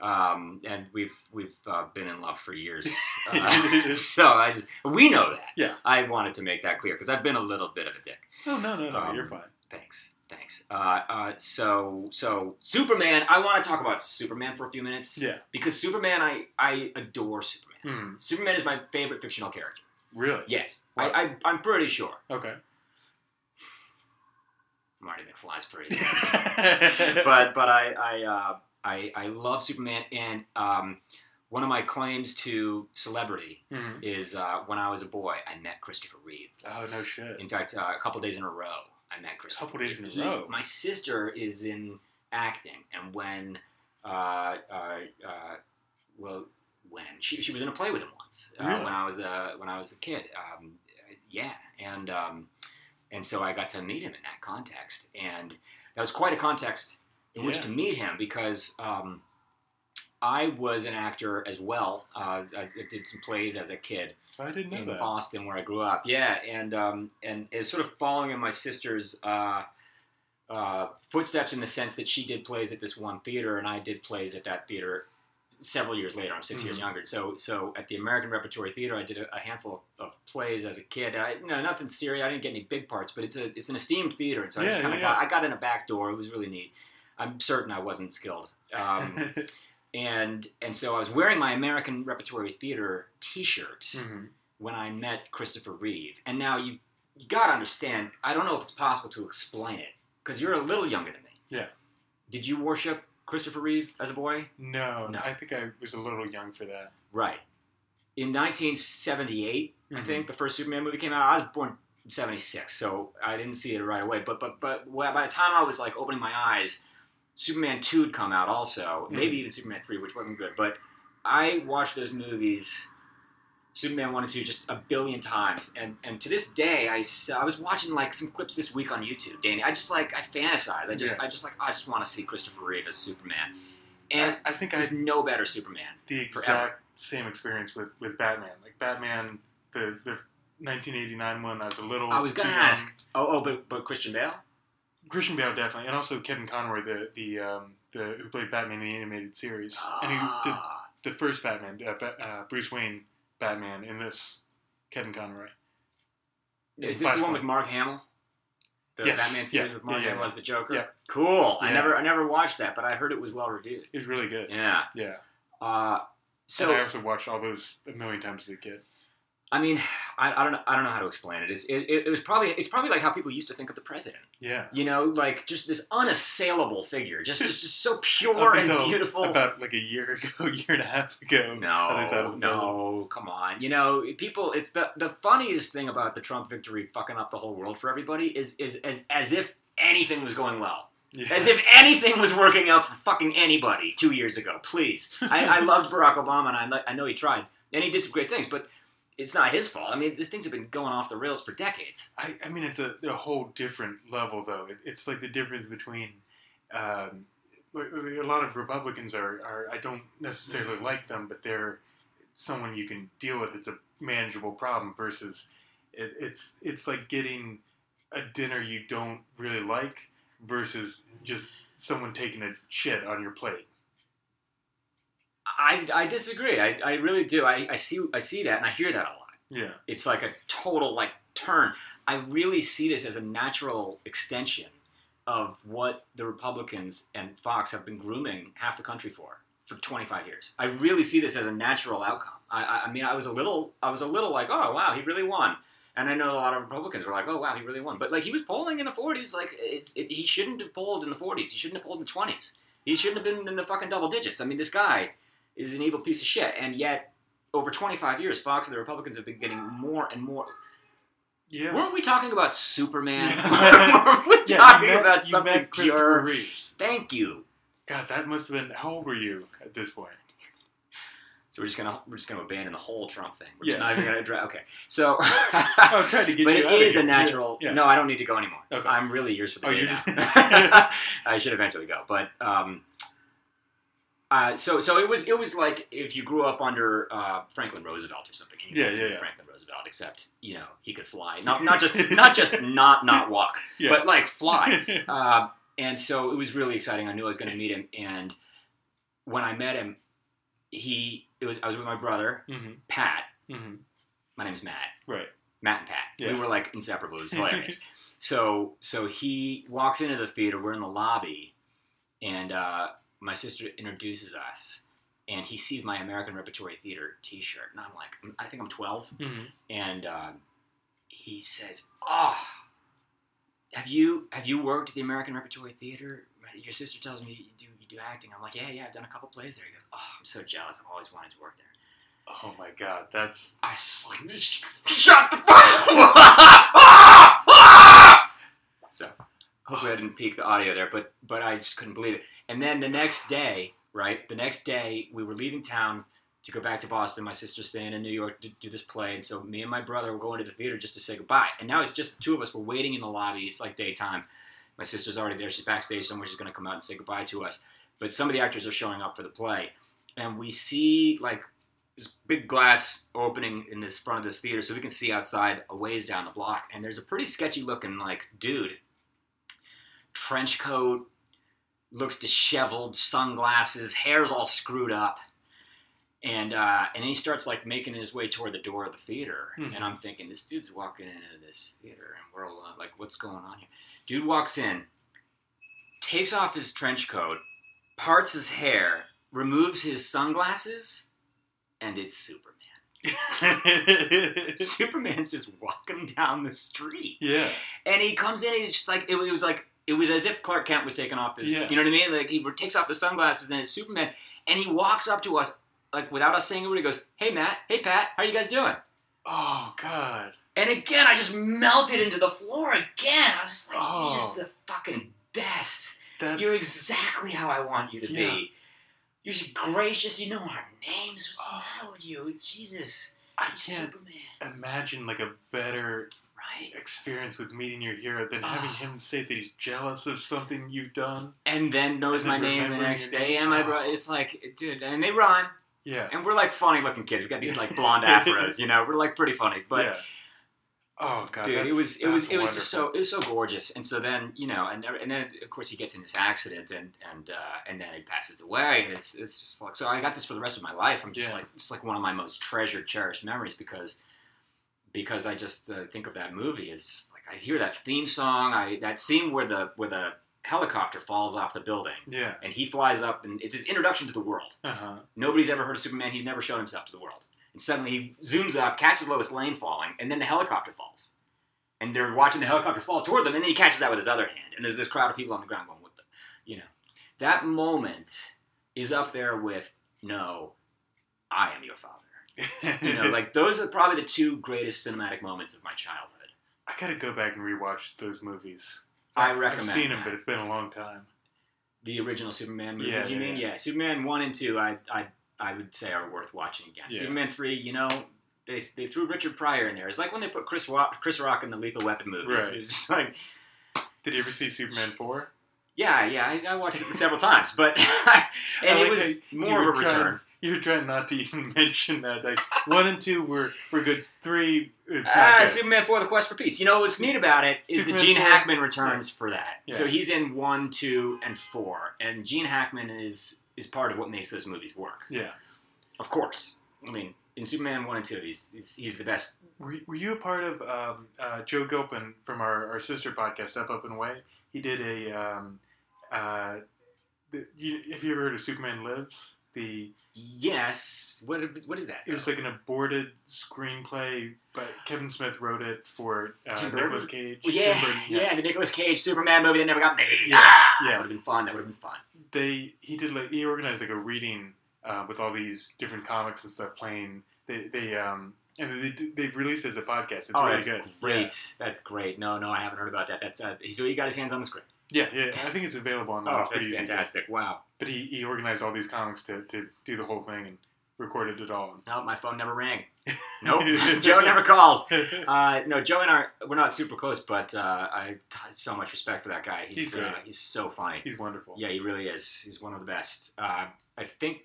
Um, and we've we've uh, been in love for years, uh, so I just we know that.
Yeah.
I wanted to make that clear because I've been a little bit of a dick.
Oh no, no, no,
Um,
you're fine.
Thanks, thanks. Uh, uh, so so Superman. I want to talk about Superman for a few minutes.
Yeah.
Because Superman, I I adore Superman.
Hmm.
Superman is my favorite fictional character.
Really?
Yes. I, I I'm pretty sure.
Okay.
Marty McFly's pretty. but but I I, uh, I I love Superman, and um, one of my claims to celebrity
Mhm.
is uh, when I was a boy, I met Christopher Reeve.
Oh no shit.
In fact, uh, a couple days in a row, I met Christopher.
Couple days in a
He-
row?
My sister is in acting, and when uh, uh, uh, well, when she, she was in a play with him once uh,
Really?
when I was uh, when I was a kid. Um, yeah, and um, and so I got to meet him in that context, and that was quite a context in which to meet him because um, I was an actor as well. Uh, I did some plays as a kid
I didn't know
in
that.
Boston where I grew up. Yeah, and um, and it's sort of following in my sister's uh, uh, footsteps in the sense that she did plays at this one theater, and I did plays at that theater several years later. I'm 6 years
Mhm.
younger. So so at the American Repertory Theater, I did a, a handful of, of plays as a kid. I, no, nothing serious. I didn't get any big parts, but it's a it's an esteemed theater, and so I just kind of
yeah,
got I got in a back door. It was really neat. I'm certain I wasn't skilled. Um, and and so I was wearing my American Repertory Theater T-shirt
Mhm.
when I met Christopher Reeve. And now you you gotta understand. I don't know if it's possible to explain it because you're a little younger than me.
Yeah.
Did you worship Christopher Reeve as a boy?
No,
No.
I think I was a little young for that.
Right. In 1978, I
Mhm.
think the first Superman movie came out. I was born 76, so I didn't see it right away. But but but by the time I was like opening my eyes, Superman 2 had come out also. Maybe
Mhm.
even Superman 3, which wasn't good. But I watched those movies, Superman 1 and 2, just a billion times. And and to this day, I, I was watching like some clips this week on YouTube, Danny. I just like, I fantasize. I just,
Yeah.
I just like, I just want to see Christopher Reeve as Superman. And
I, I think I
no better Superman.
the exact
forever.
same experience with, with Batman. Like Batman, the the 1989 one. I was a little.
I was gonna ask.
young.
Oh, oh, but, but Christian Bale?
Christian Bale definitely, and also Kevin Conroy, the the um, the who played Batman in the animated series, and who did
Ah.
the first Batman, uh, uh, Bruce Wayne Batman in this, Kevin Conroy.
Is this the one with Mark Hamill? The
Yes,
Batman series
yeah,
with Mark
yeah, yeah.
Hamill as the Joker.
Yeah.
Cool. I never, I never watched that, but I heard it was well reviewed.
It's really good.
Yeah.
Yeah.
Uh,
So and I also watched all those a million times as a kid.
I mean, I, I don't know, I don't know how to explain it. It's, it, it was probably, it's probably like how people used to think of the president.
Yeah.
You know, like just this unassailable figure, just, just, just so pure and beautiful.
About like a year ago, year and a half ago. I thought it
No, no, come on. You know, people. It's the the funniest thing about the Trump victory fucking up the whole world for everybody is is as as if anything was going well.
Yeah.
As if anything was working out for fucking anybody two years ago. Please, I, I loved Barack Obama, and I I know he tried, and he did some great things, but it's not his fault. I mean, the things have been going off the rails for decades.
I, I mean, it's a, a whole different level, though. It, it's like the difference between um, a lot of Republicans are, are. I don't necessarily
Mm-hmm.
like them, but they're someone you can deal with. It's a manageable problem. Versus, it, it's it's like getting a dinner you don't really like versus just someone taking a shit on your plate.
I, I disagree. I, I really do. I, I see I see that, and I hear that a lot.
Yeah.
it's like a total like turn. I really see this as a natural extension of what the Republicans and Fox have been grooming half the country for for 25 years. I really see this as a natural outcome. I, I, mean, I was a little, I was a little like, oh wow, he really won. And I know a lot of Republicans were like, oh wow, he really won. But like, he was polling in the 40s. Like, it's, it, he shouldn't have polled in the 40s. He shouldn't have polled in the 20s. He shouldn't have been in the fucking double digits. I mean, this guy is an evil piece of shit. And yet, over 25 years, Fox and the Republicans have been getting more and more.
Yeah.
Weren't we talking about Superman?
Yeah.
Weren't we
Yeah,
talking
met-
about something
met
pure?
Reeves.
Thank you.
God, that must have been. How old were you at this point?
So we're just gonna we're just gonna abandon the whole Trump thing. We're
Yeah.
just not even gonna address. Okay, so
I'm trying to get
but
you
it
out of
is a natural.
Yeah.
No, I don't need to go anymore.
Okay.
I'm really yours for the
Oh,
day now. I should eventually go, but um, uh, so so it was it was like if you grew up under uh, Franklin Roosevelt or something. and you
Yeah, yeah, yeah.
Franklin Roosevelt, except you know he could fly, not not just not just not not walk,
Yeah.
but like fly. Uh, and so it was really exciting. I knew I was going to meet him, and when I met him, he it was I was with my brother
hmm
Pat.
hmm
My name's Matt.
Right.
Matt and Pat.
Yeah.
We were like inseparable. It was hilarious. so so he walks into the theater. We're in the lobby, and uh, my sister introduces us, and he sees my American Repertory Theater T-shirt, and I'm like, mm, I think I'm 12,
hmm
and uh, he says, "Oh, have you have you worked at the American Repertory Theater? Your sister tells me you do you do acting." I'm like, "Yeah, yeah, I've done a couple plays there." He goes, "Oh, I'm so jealous. I've always wanted to work there."
Oh my God, that's
I was like, "Just shut the fuck ah! So, hopefully I didn't peak the audio there, but but I just couldn't believe it. And then the next day, right? The next day, we were leaving town to go back to Boston. My sister's staying in New York to do this play, and so me and my brother were going to the theater just to say goodbye. And now it's just the two of us. We're waiting in the lobby. It's like daytime. My sister's already there. She's backstage somewhere. She's going to come out and say goodbye to us. But some of the actors are showing up for the play, and we see like this big glass opening in this front of this theater, so we can see outside a ways down the block. And there's a pretty sketchy looking like dude, trench coat, looks disheveled, sunglasses, hair's all screwed up. And uh, and then he starts like making his way toward the door of the theater,
Mhm.
and I'm thinking this dude's walking into this theater, and we're all like, what's going on here? Dude walks in, takes off his trench coat, parts his hair, removes his sunglasses, and it's Superman. Superman's just walking down the street,
yeah.
and he comes in. And he's just like it was like it was as if Clark Kent was taking off his.
Yeah.
You know what I mean? Like he takes off the sunglasses and it's Superman, and he walks up to us like without us saying a word. He goes, "Hey Matt, hey Pat, how are you guys doing?"
Oh God.
And again, I just melted into the floor again. I was like,
Oh.
"You're just the oh. fucking best.
That's
You're exactly how I want you to
Yeah.
be. You're just gracious. You know our names. What's
Oh.
the matter with you? Jesus,
I can't
Superman,
imagine like a better
right?"
Experience with meeting your hero than having
Oh.
him say that he's jealous of something you've done.
and then knows
And
my
then
name the next day, and my
Oh.
bro. It's like, dude, and they rhyme,
Yeah.
and we're like funny looking kids. We got these like blonde afros, you know. We're like pretty funny, but
yeah. Oh God.
dude, it was it was it was just so it was so gorgeous. And so then you know, and and then of course he gets in this accident, and and uh, and then he passes away, and it's it's just like so. I got this for the rest of my life. I'm just
Yeah.
like it's like one of my most treasured, cherished memories because because I just uh, think of that movie as just like I hear that theme song, I that scene where the where the helicopter falls off the building.
Yeah.
And he flies up, and it's his introduction to the world.
Uh huh.
Nobody's ever heard of Superman. He's never shown himself to the world. And suddenly he zooms up, catches Lois Lane falling, and then the helicopter falls. And they're watching the helicopter fall toward them, and then he catches that with his other hand. And there's this crowd of people on the ground going, "What the?" You know, that moment is up there with "No, I am your father." You know, like those are probably the two greatest cinematic moments of my childhood.
I gotta go back and rewatch those movies.
I
I've seen them, but it's been a long time.
The original Superman movies,
Yeah,
you
yeah,
mean?
yeah.
Yeah. Superman one and two, I, I, I would say are worth watching again. Superman three, you know, they, they threw Richard Pryor in there. It's like when they put Chris Rock, Chris Rock in the Lethal Weapon movies.
Right.
It's like,
Did you ever see Superman four?
yeah, yeah, I, I watched it several times, but and
I
it was more of a return.
You were trying not to even mention that. Like one and two were were good. Three is not
Ah,
good.
Superman 4: The Quest for Peace. You know what's neat about it is that Gene
4
Hackman returns for that.
Yeah.
So he's in one, two, and four, and Gene Hackman is is part of what makes those movies work.
yeah.
Of course. I mean, in Superman one and two, he's he's, he's the best.
Were, were you a part of um, uh, Joe Gilpin from our, our sister podcast, Up Up and Away? He did a. Um, uh, the, you, have you ever heard of Superman Lives? The
Yes. What what is that?
it was like an aborted screenplay, but Kevin Smith wrote it for uh,
Tim
Nicolas Cage.
Well, yeah,
Burton,
yeah, the Nicolas Cage Superman movie that never got made.
Yeah,
Ah,
yeah.
That would have been fun. That would have been fun.
They he did like he organized like a reading uh, with all these different comics and stuff playing. They they um and they, they've released it as a podcast. It's
oh,
really
that's
good.
great. That's great. No, no, I haven't heard about that. That's uh, so he got his hands on the script.
Yeah, yeah. yeah. I think it's available on.
Oh,
it's
that's fantastic. Wow.
But he, he organized all these comics to, to do the whole thing and recorded it all.
No, my phone never rang. Nope. Joe never calls. Uh, no, Joe and I we're not super close, but uh, I have so much respect for that guy. He's
He's
uh, he's so funny.
He's wonderful.
Yeah, he really is. He's one of the best. Uh, I think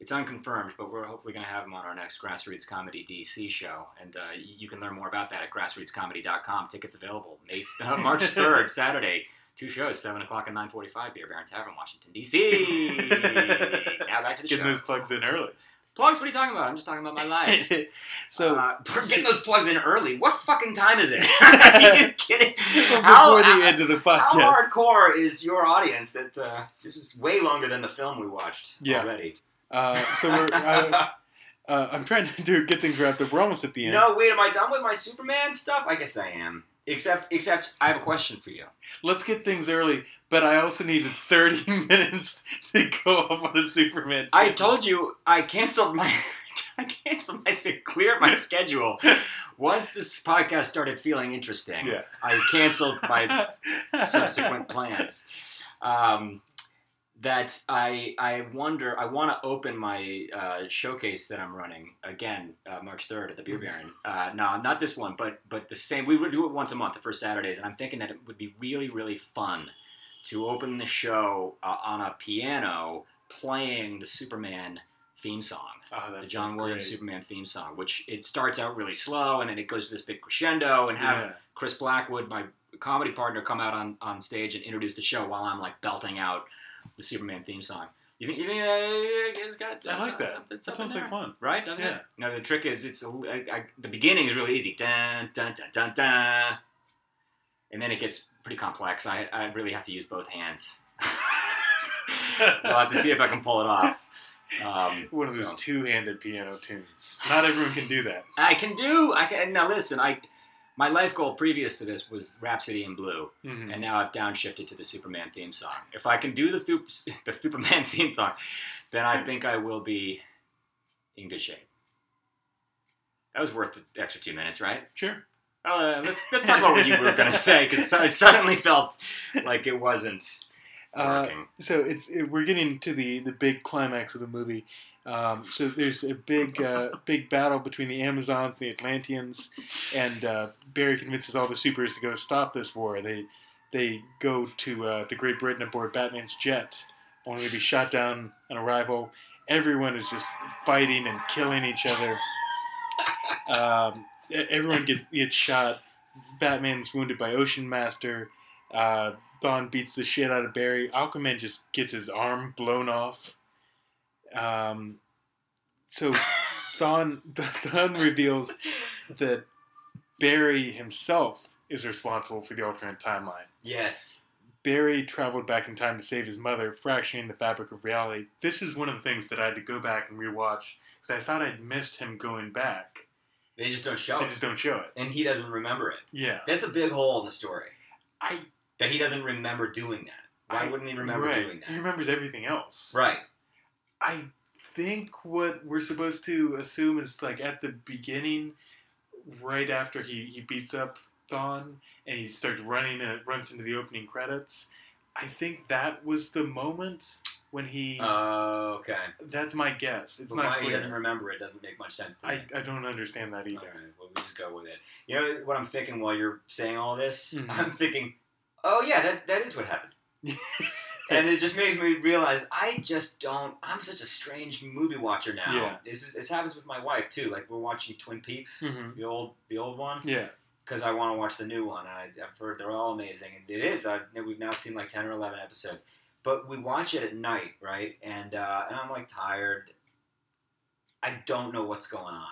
it's unconfirmed, but we're hopefully going to have him on our next Grassroots Comedy DC show, and uh, you can learn more about that at grassrootscomedy.com. Tickets available May, uh, March third, Saturday. Two shows, seven o'clock and nine forty-five. Beer Baron Tavern, Washington D.C. now back to the
Getting
show.
those plugs in early.
Plugs? What are you talking about? I'm just talking about my life.
so
uh,
getting those plugs in early. What fucking time is it? Are you kidding?
before
How,
the
how,
end of the podcast.
how hardcore is your audience that uh, this is way longer than the film we watched
Yeah.
already?
Uh, so we're. Uh, uh, I'm trying to do get things wrapped up. We're almost at the end.
no, wait, am I done with my Superman stuff? I guess I am. Except, except, I have a question for you.
Let's get things early, but I also needed 30 minutes to go off on a Superman.
I told you I canceled my I canceled my clear my schedule once this podcast started feeling interesting.
Yeah.
I canceled my subsequent plans. Um, that I I wonder I want to open my uh, showcase that I'm running again uh, March third at the Beer Baron. Uh, no, not this one, but but the same. We would do it once a month, the first Saturdays, and I'm thinking that it would be really really fun to open the show uh, on a piano playing the Superman theme song
Oh,
the John Williams
great.
Superman theme song, which it starts out really slow and then it goes to this big crescendo, and have
Yeah.
Chris Blackwood, my comedy partner, come out on, on stage and introduce the show while I'm like belting out the Superman theme song. You think you think uh, it's got uh,
I like
some-
that.
something,
That sounds like fun.
right? Doesn't
Yeah.
it? No, the trick is it's I, I, the beginning is really easy, dun dun dun dun dun, and then it gets pretty complex. I I really have to use both hands. I'll have to see if I can pull it off. Um,
One of those two-handed piano tunes. Not everyone can do that.
I can do. I can now. Listen, I my life goal previous to this was Rhapsody in Blue,
Mhm.
and now I've downshifted to the Superman theme song. If I can do the Thup- the Superman theme song, then I think I will be in good shape. That was worth the extra two minutes, right?
Sure.
Uh, let's let's talk about what you were gonna say because I suddenly felt like it wasn't
Uh,
working.
so it's it, we're getting to the the big climax of the movie. Um, so there's a big uh, big battle between the Amazons and the Atlanteans, and uh, Barry convinces all the supers to go stop this war. They they go to uh, Great Britain aboard Batman's jet, only to be shot down on arrival. Everyone is just fighting and killing each other. Um, everyone get, gets shot. Batman's wounded by Ocean Master. Uh, Thawne beats the shit out of Barry. Aquaman just gets his arm blown off. Um, so Thawne, Thawne reveals that Barry himself is responsible for the alternate timeline.
Yes.
Barry traveled back in time to save his mother, fracturing the fabric of reality. This is one of the things that I had to go back and rewatch because I thought I'd missed him going back.
They just don't show
They
it.
They just don't show it.
And he doesn't remember it.
Yeah.
That's a big hole in the story.
I
That he doesn't remember doing that. Why
I-
wouldn't he remember
right.
doing that?
He remembers everything else.
Right.
I think what we're supposed to assume is like at the beginning, right after he, he beats up Thawne and he starts running and it runs into the opening credits. I think that was the moment when he.
Oh, okay.
that's my guess. It's
But
not
why
clear.
he doesn't remember it doesn't make much sense to me.
I, I don't understand that either.
Right, well, we just go with it. You know what I'm thinking while you're saying all this?
Mhm.
I'm thinking, oh yeah, that, that is what happened. and it just makes me realize I just don't. I'm such a strange movie watcher now.
Yeah.
This is this happens with my wife too. Like we're watching Twin Peaks,
Mhm.
the old the old one,
Yeah.
because I want to watch the new one. And I, I've heard they're all amazing, and it is. I, we've now seen like ten or eleven episodes, but we watch it at night, right? And uh, and I'm like tired. I don't know what's going on.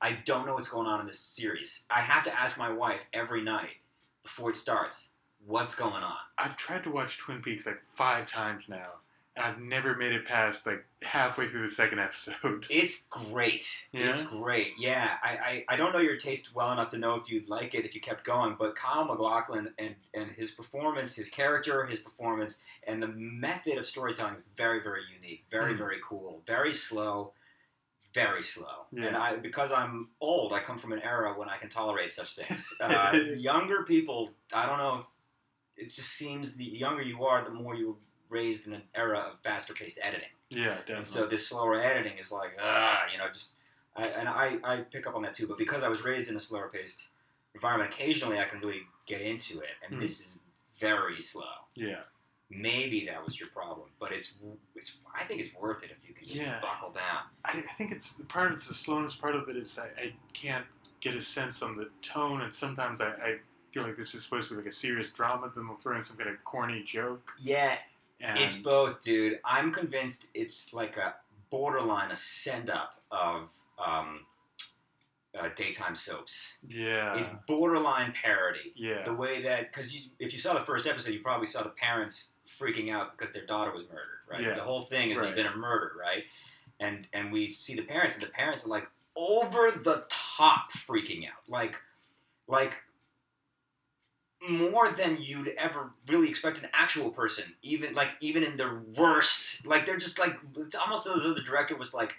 I don't know what's going on in this series. I have to ask my wife every night before it starts, what's going on?
I've tried to watch Twin Peaks like five times now, and I've never made it past like halfway through the second episode.
It's great. It's great. Yeah. I, I, I don't know your taste well enough to know if you'd like it if you kept going, but Kyle MacLachlan and, and his performance, his character, his performance, and the method of storytelling is very, very unique. Very,
Mhm.
very cool. Very slow.
very slow.
Yeah.
And I, because I'm old, I come from an era when I can tolerate such things. Uh, younger people, I don't know. It just seems the younger you are, the more you were raised in an era of faster paced editing.
Yeah, definitely.
And so this slower editing is like, ah, you know, just. I, and I, I pick up on that too. But because I was raised in a slower paced environment, occasionally I can really get into it. And
Hmm.
this is very slow.
yeah,
Maybe that was your problem, but it's it's. I think it's worth it if you can just
Yeah.
buckle down.
I, I think it's the part of the slowness. Part of it is I, I can't get a sense on the tone, and sometimes I, I feel like this is supposed to be like a serious drama. Then they'll throw in some kind of corny joke.
Yeah,
And
It's both, dude. I'm convinced it's like a borderline a send up of um, uh, daytime soaps.
yeah,
It's borderline parody.
yeah,
The way that, because you, if you saw the first episode, you probably saw the parents freaking out because their daughter was murdered, right?
Yeah.
The whole thing is
Right.
there's been a murder, right? And and we see the parents, and the parents are like over the top freaking out, like like more than you'd ever really expect an actual person, even like even in their worst. Like they're just like it's almost as though the director was like,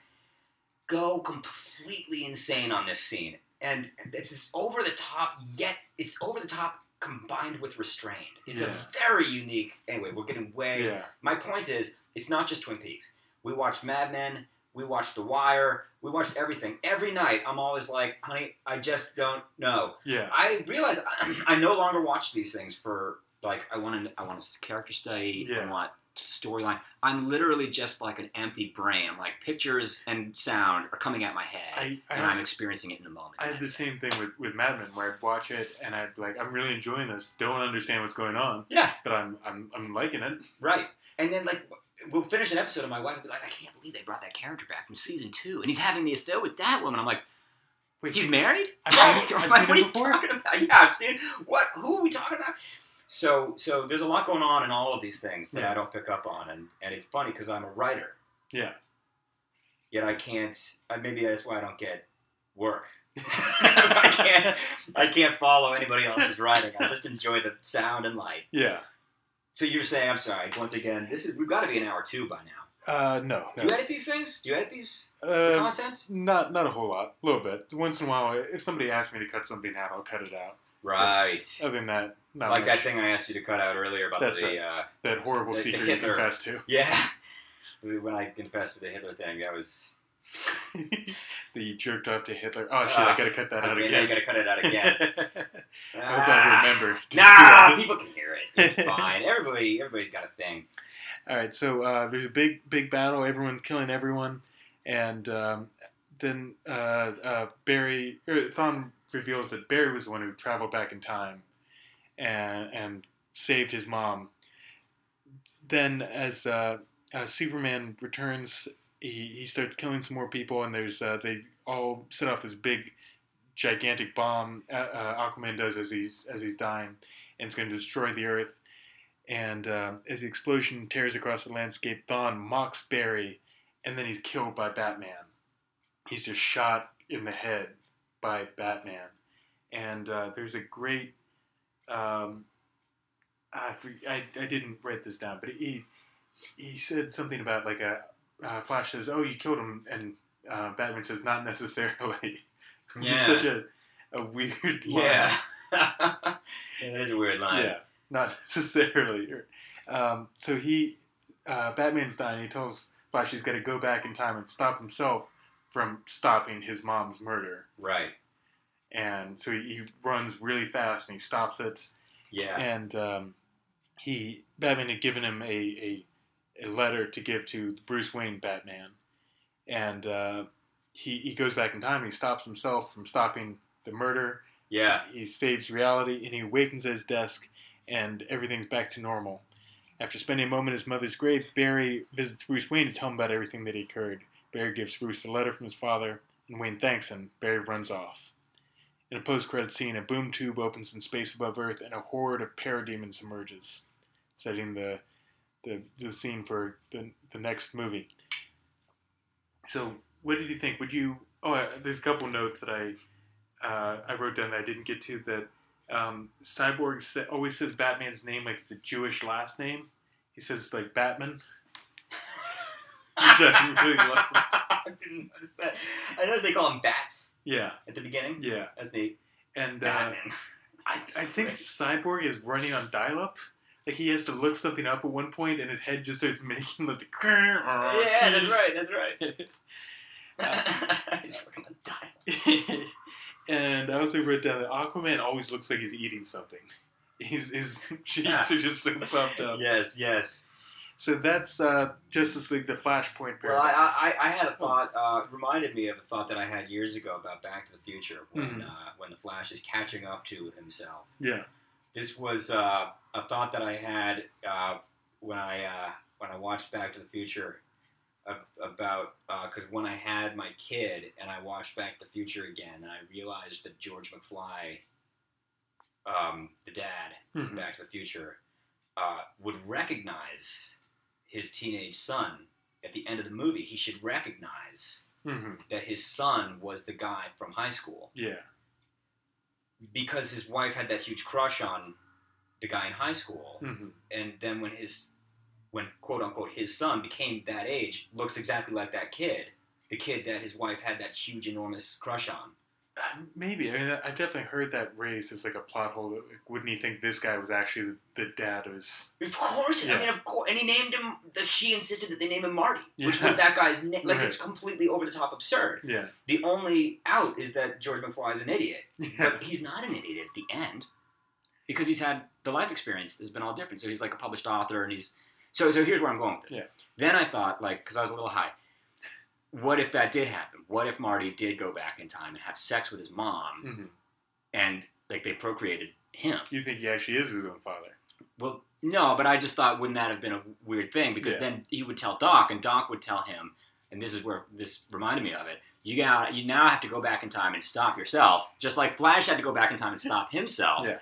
go completely insane on this scene, and it's this over the top. Yet it's over the top combined with restrained. It's
Yeah.
a very unique. Anyway, we're getting way.
yeah,
My point is, it's not just Twin Peaks. We watched Mad Men. We watched The Wire. We watched everything. Every night, I'm always like, honey, I just don't know.
yeah,
I realize I no longer watch these things for like I want to I want a character study.
Yeah.
I want storyline. I'm literally just like an empty brain. I'm like pictures and sound are coming at my head,
I, I,
and I'm experiencing it in the moment.
I had the
it.
same thing with, with Mad Men, where I'd watch it and I'd be like, I'm really enjoying this. Don't understand what's going on,
Yeah,
but I'm I'm, I'm liking it.
right. And then like we'll finish an episode, and my wife will be like, I can't believe they brought that character back from season two, and he's having the affair with that woman. I'm like.
Wait,
He's married?
I've seen
I'm
I've
like,
seen
what are you
before.
talking about? Yeah, I've seen what who are we talking about? So so there's a lot going on in all of these things that
Yeah.
I don't pick up on and, and it's funny because I'm a writer.
Yeah.
Yet I can't uh, maybe that's why I don't get work. Because I can't I can't follow anybody else's writing. I just enjoy the sound and light.
Yeah.
So you're saying I'm sorry, once again, this is we've got to be an hour two by now.
Uh, no.
Do you edit these things? Do you edit these
no. Um,
content?
not not a whole lot. A little bit. Once in a while, if somebody asks me to cut something out, I'll cut it out.
Right.
Other than that, not
Like
much.
that thing I asked you to cut out earlier about
That's
the
right.
uh,
That horrible
The- the
secret you
Hitler.
confessed to.
Yeah. When I confessed to the Hitler thing, that was.
that you jerked off to Hitler. Oh shit! I
Ah,
gotta cut that out
okay, now you
again.
gotta cut it out again.
I hope I remember. to do
Nah, people can hear it. It's fine. Everybody, everybody's got a thing.
All right, so uh, there's a big, big battle. Everyone's killing everyone, and um, then uh, uh, Barry er, Thawne reveals that Barry was the one who traveled back in time and and saved his mom. Then, as uh, uh, Superman returns, he, he starts killing some more people, and there's uh, they all set off this big, gigantic bomb. Uh, uh, Aquaman does as he's as he's dying, and it's going to destroy the Earth. And uh, as the explosion tears across the landscape, Thawne mocks Barry, and then he's killed by Batman. He's just shot in the head by Batman. And uh, there's a great. Um, I, I, I didn't write this down, but he he said something about like a uh, Flash says, "Oh, you killed him," and uh, Batman says, "Not necessarily." Which is such a a weird line.
Yeah. yeah, that is a weird line.
Yeah, not necessarily. Um, so he, uh, Batman's dying. He tells Flash he's got to go back in time and stop himself from stopping his mom's murder.
Right.
And so he, he runs really fast and he stops it.
Yeah.
And um, he Batman had given him a, a a letter to give to Bruce Wayne Batman, and uh, he he goes back in time. He stops himself from stopping the murder
Yeah.
he saves reality and he awakens at his desk and everything's back to normal. After spending a moment at his mother's grave, Barry visits Bruce Wayne to tell him about everything that occurred. Barry gives Bruce a letter from his father, and Wayne thanks him. Barry runs off. In a post-credit scene, a boom tube opens in space above Earth, and a horde of parademons emerges, setting the the, the scene for the, the next movie. So, what did you think? Would you? Oh, uh, there's a couple notes that I uh, I wrote down that I didn't get to that um, Cyborg sa- always says Batman's name like it's a Jewish last name. He says it's like Batman. I really like.
I didn't notice that. I noticed they call him bats
Yeah,
at the beginning.
yeah,
As neat.
and uh, I, I think. Cyborg is running on dial-up. Like he has to look something up at one point, and his head just starts making like the.
Yeah, that's right. That's right.
right.
He's fucking a dial.
and I also wrote down that Aquaman always looks like he's eating something. His, his cheeks
Yeah.
are just so puffed up.
Yes, yes.
So that's uh, Justice League: The Flashpoint
Well, I, I, I had a thought. Uh, reminded me of a thought that I had years ago about Back to the Future when
Mhm.
uh, when the Flash is catching up to himself.
yeah.
This was uh, a thought that I had uh, when I uh, when I watched Back to the Future about because when I had my kid and I watched Back to the Future again and I realized that George McFly, um, the dad,
Mhm.
Back to the Future, uh, would recognize his teenage son at the end of the movie. He should recognize
Mhm.
that his son was the guy from high school
Yeah.
Because his wife had that huge crush on the guy in high school.
Mhm.
And then when his, when quote unquote his son became that age, looks exactly like that kid, the kid that his wife had that huge enormous crush on.
Maybe. I mean, I definitely heard that raised as like a plot hole. Like, wouldn't he think this guy was actually the, the dad? Was
Of course,
Yeah.
I mean, of course, and he named him. That she insisted that they name him Marty, which
Yeah.
was that guy's name. Like
Right.
it's completely over the top absurd.
yeah.
The only out is that George McFly is an idiot,
Yeah.
but he's not an idiot at the end because he's had the life experience has been all different. So he's like a published author, and he's so. So here's where I'm going with this.
Yeah.
Then I thought, like, because I was a little high. What if that did happen? What if Marty did go back in time and have sex with his mom,
Mhm.
and like they procreated him?
You think he actually is his own father?
Well, no, but I just thought, wouldn't that have been a weird thing? Because
Yeah.
then he would tell Doc, and Doc would tell him, and this is where this reminded me of it. You got, you now have to go back in time and stop yourself, just like Flash had to go back in time and stop himself.
Yeah.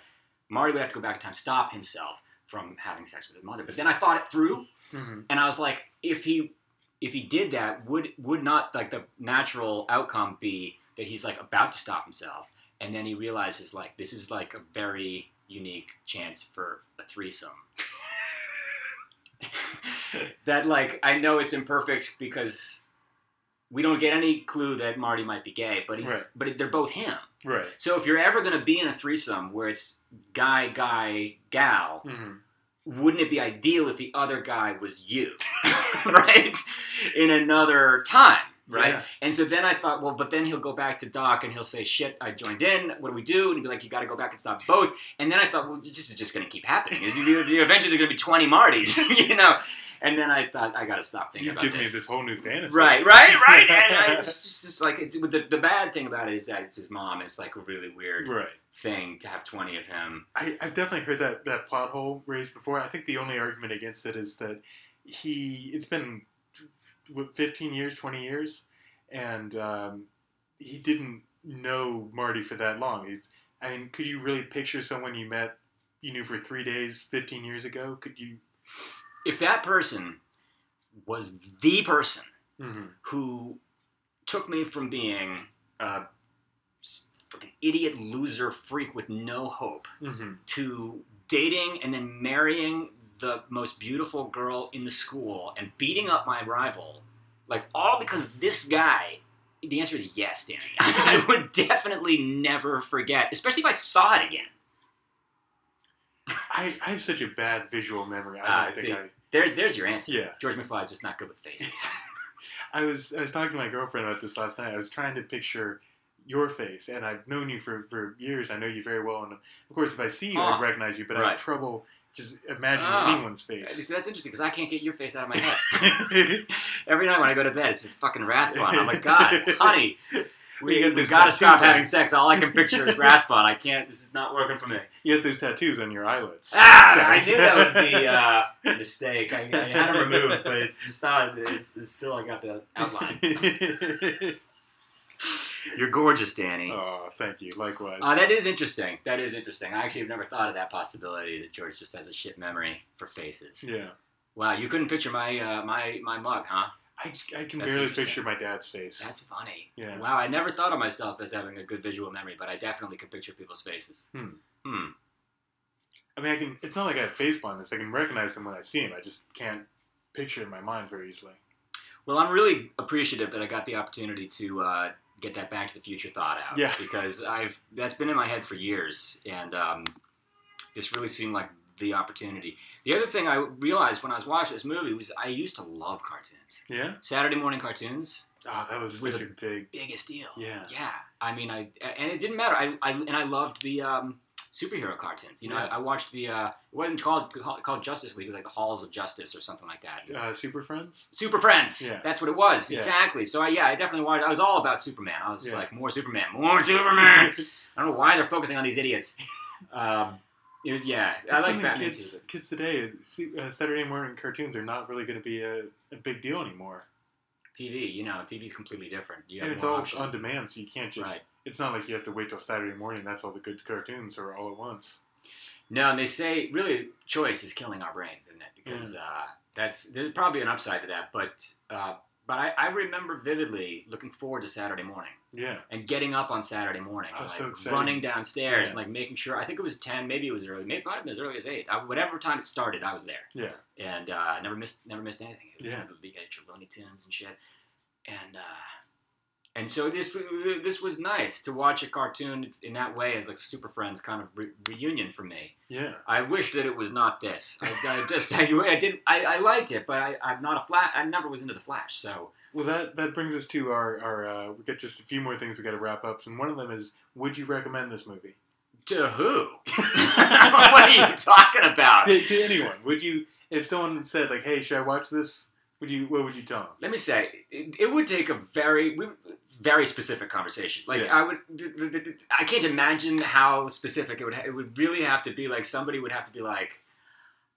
Marty would have to go back in time, stop himself from having sex with his mother. But then I thought it through,
Mm-hmm.
and I was like, if he, if he did that, would would not like the natural outcome be that he's like about to stop himself, and then he realizes like this is like a very unique chance for a threesome. that like I know it's imperfect because we don't get any clue that Marty might be gay, but he's
Right.
but they're both him.
Right.
So if you're ever going to be in a threesome where it's guy guy gal,
hmm
wouldn't it be ideal if the other guy was you, right? In another time, right?
Yeah.
And so then I thought, well, but then he'll go back to Doc and he'll say, "Shit, I joined in. What do we do?" And he'd be like, "You got to go back and stop both." And then I thought, well, this is just going to keep happening. Eventually, there's going to be twenty Martys, you know. And then I thought, I got to stop thinking
You
about
give me this whole new fantasy.
Right, right, right. And I, it's just, it's like it, the, the bad thing about it is that it's his mom. It's like a really weird
Right.
Thing to have twenty of him.
I, I've definitely heard that, that plot hole raised before. I think the only argument against it is that he it's been 15 years, 20 years, and um, he didn't know Marty for that long. He's, I mean, could you really picture someone you met, you knew for three days, 15 years ago? Could you?
If that person was the person
Mm-hmm.
who took me from being a idiot loser freak with no hope
Mm-hmm.
to dating and then marrying the most beautiful girl in the school and beating up my rival, like all because this guy. The answer is yes, Danny. I would definitely never forget, especially if I saw it again.
I, I have such a bad visual memory. I
Ah,
don't think
see.
I.
There's, there's your answer.
Yeah.
George McFly is just not good with faces.
I was I was talking to my girlfriend about this last night. I was trying to picture your face, and I've known you for, for years. I know you very well, and of course, if I see you, I
Ah,
recognize you. But I have trouble just imagining
Ah.
anyone's face.
See, That's interesting because I can't get your face out of my head. Every night when I go to bed, it's just fucking Rathbun. I'm like, God, honey, we, we gotta
tattoos
stop
on-
having sex. All I can picture is Rathbun. I can't. This is not working for me.
you have those tattoos on your eyelids.
Ah, I knew that would be uh, a mistake. I, I had them removed, but it's, it's not. It's, it's still. I got the outline. You're gorgeous, Danny.
oh, thank you. Likewise.
Uh, that is interesting. That is interesting. I actually have never thought of that possibility that George just has a shit memory for faces.
yeah.
Wow, you couldn't picture my uh, my my mug, huh?
I, I can
That's
barely picture my dad's face.
That's funny.
Yeah.
Wow, I never thought of myself as having a good visual memory, but I definitely can picture people's faces.
Hmm.
Hmm.
I mean, I can. It's not like I have face blindness. I can recognize them when I see them. I just can't picture in my mind very easily.
Well, I'm really appreciative that I got the opportunity to uh, get that Back to the Future thought out.
Yeah.
Because I've that's been in my head for years, and um, this really seemed like the opportunity. The other thing I realized when I was watching this movie was I used to love cartoons.
Yeah.
Saturday morning cartoons,
Oh, that was such
a-
a big.
biggest deal.
Yeah.
Yeah, I mean, I and it didn't matter. I, I and I loved the um, superhero cartoons. You know,
Yeah.
I, I watched the. Uh, it wasn't called called Justice League. It was like the Halls of Justice or something like that.
Uh, Super Friends.
Super Friends.
Yeah.
That's what it was.
Yeah.
Exactly. So I, yeah, I definitely watched. I was all about Superman. I was
Yeah.
like, more Superman, more Superman. I don't know why they're focusing on these idiots. Um, was- yeah, I like Batman
kids,
too.
kids today, uh, Saturday morning cartoons are not really going to be a, a big deal anymore.
TV, you know, TV's completely different. You have
And it's all
options.
on demand, so you can't just.
Right.
It's not like you have to wait till Saturday morning. That's all the good cartoons are all at once.
No, and they say really choice is killing our brains, isn't it? Because uh, that's there's probably an upside to that, but uh, but I, I remember vividly looking forward to Saturday morning
Yeah.
and getting up on Saturday morning,
Oh,
and,
so
running downstairs
Yeah.
and like making sure. I think it was ten, maybe it was early, maybe it might have been as early as eight. I, whatever time it started, I was there,
Yeah.
and uh, never missed never missed anything. It was,
Yeah.
you know, you get your Looney Tunes and shit, and. Uh, and so this this was nice to watch a cartoon in that way as like Super Friends kind of re- reunion for me.
Yeah.
I wish that it was not this. I, I just, I, I did, I, I liked it, but I, I'm not a flash. I never was into the Flash, so
Well, that that brings us to our our. Uh, we got just a few more things we got to wrap up, and one of them is: Would you recommend this movie
to who? what are you talking about?
to, to anyone? Would you, if someone said like, "Hey, should I watch this?" Would you? What would you tell them?
Let me say, it, it would take a very, very specific conversation. Like
Yeah.
I would, I can't imagine how specific it would. It would really have to be like somebody would have to be like,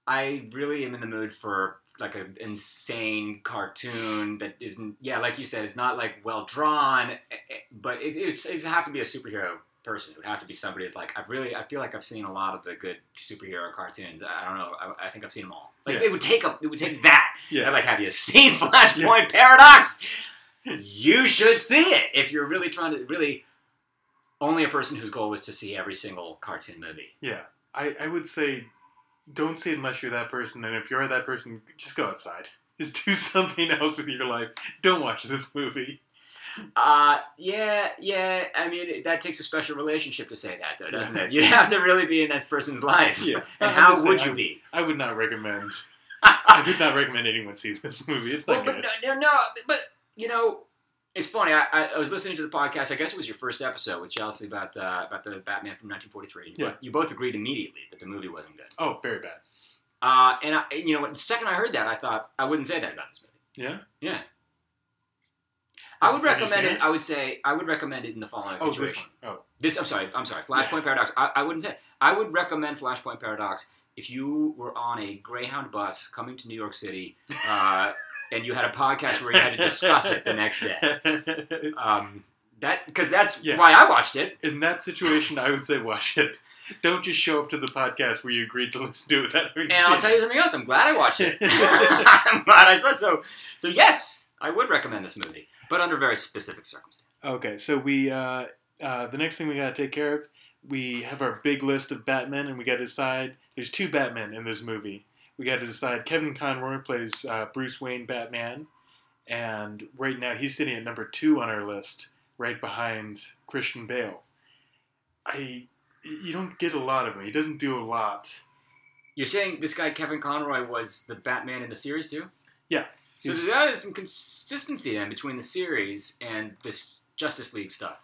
I really am in the mood for like an insane cartoon that isn't, yeah, like you said, it's not like well drawn, eh, eh, but it, it's it have to be a superhero person. It would have to be somebody who's like, I really, I feel like I've seen a lot of the good superhero cartoons. I, I don't know, I, I think I've seen them all. Like
Yeah.
it would take a, it would take that.
Yeah.
Like, have you seen Flashpoint Paradox? You should see it if you're really trying to really. Only a person whose goal was to see every single cartoon movie.
Yeah, I, I would say don't see it unless you're that person, and if you're that person, just go outside. Just do something else with your life. Don't watch this movie.
Uh, yeah, yeah. I mean, that takes a special relationship to say that, though, doesn't it? You have to really be in that person's life.
Yeah,
And how would
saying,
you be?
I, I would not recommend. I would not recommend anyone see this movie. It's
Well,
not
but
good.
no, no, no, but you know, it's funny. I, I, I was listening to the podcast. I guess it was your first episode with Chelsea about uh, about the Batman from 1943. You,
Yeah.
both, you both agreed immediately that the movie wasn't good.
Oh, very bad.
Uh, and I, you know, the second I heard that, I thought I wouldn't say that about this movie.
Yeah.
Yeah. I would recommend it. I would say I would recommend it in the following
Oh,
situation.
this one. Oh,
This, I'm sorry, I'm sorry. Flashpoint Paradox. I, I wouldn't say. It. I would recommend Flashpoint Paradox if you were on a Greyhound bus coming to New York City, uh, and you had a podcast where you had to discuss it the next day. Um, that because that's
Yeah.
why I watched it.
In that situation, I would say watch it. Don't just show up to the podcast where you agreed to listen to it having
And I'll tell you something else. I'm glad I watched it. I'm glad I said so. So yes, I would recommend this movie, but under very specific circumstances.
Okay, so we uh, uh, the next thing we got to take care of, we have our big list of Batmen, and we got to decide. There's two Batmen in this movie. We got to decide. Kevin Conroy plays uh, Bruce Wayne Batman, and right now he's sitting at number two on our list, right behind Christian Bale. I you don't get a lot of him. He doesn't do a lot.
You're saying this guy Kevin Conroy was the Batman in the series too?
Yeah.
So
He's-
there is some consistency then between the series and this Justice League stuff.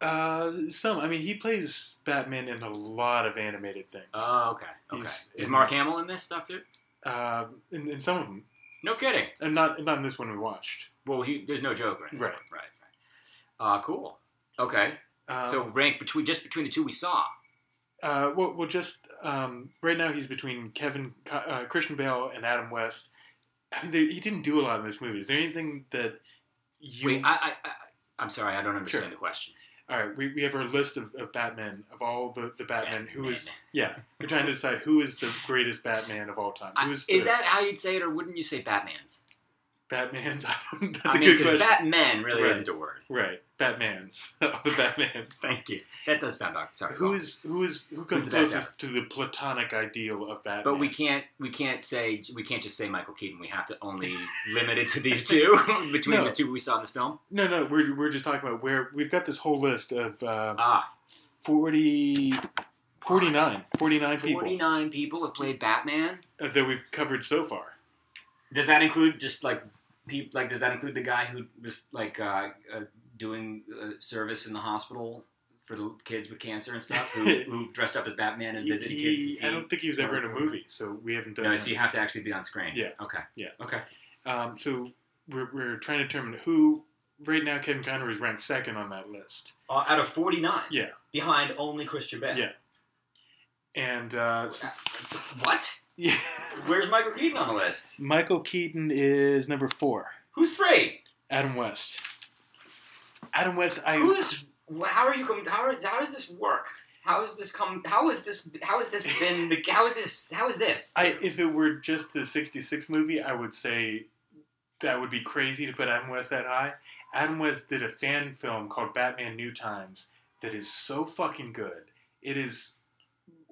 Uh, some. I mean, he plays Batman in a lot of animated things.
Oh, okay. Okay.
He's
is
in-
Mark Hamill in this stuff too?
Uh, in, in some of them,
No kidding.
and not not in this one we watched.
Well, he, there's no Joker in this
Right.
one. Right. Right. Uh, cool. Okay.
Um,
so rank between just between the two we saw.
Uh, well, well, just um, right now he's between Kevin, Co- uh, Christian Bale, and Adam West. I mean, there, he didn't do a lot in this movie. Is there anything that you?
Wait, I, I, I, I'm sorry, I don't understand
Sure.
the question.
all right, we, we have our list of, of Batmen of all the the Batmen. Who is yeah? We're trying to decide who is the greatest Batman of all time.
I-
Who is
is
the-
that how you'd say it, or wouldn't you say Batman's?
Batman's. That's
I
a
mean,
good
because
question.
Batman really
Right.
isn't a word.
right, Batman's. the Batman's.
Thank you. That does sound sorry.
Who is who is who comes closest to the platonic ideal of Batman?
But we can't we can't say we can't just say Michael Keaton. We have to only limit it to these two between
No.
the two we saw in this film.
No, no, we're, we're just talking about where we've got this whole list of uh,
Ah,
40, 49, 49 people
forty nine people have played Batman.
uh, that we've covered so far.
Does that include just like people? Like, does that include the guy who was like uh, uh, doing uh, service in the hospital for the kids with cancer and stuff, who, who dressed up as Batman and
He-
visited kids?
He-
see?
I don't think he was ever in a movie, so we haven't done
No,
that.
so you have to actually be on screen.
Yeah.
Okay.
Yeah.
Okay.
Um, so we're, we're trying to determine who. Right now, Kevin Conroy is ranked second on that list.
Uh, out of forty nine.
Yeah.
Behind only Christian Bale.
Yeah. And uh, so-
What?
Yeah.
Where's Michael Keaton on the list?
Michael Keaton is number four.
Who's three?
Adam West. Adam West, I
Who's? How are you? com- How, are, how does this work? How has this come? How is this? How has this been? The, how is this? How is this?
I, if it were just the 66 movie, I would say that would be crazy to put Adam West that high. Adam West did a fan film called Batman New Times that is so fucking good. It is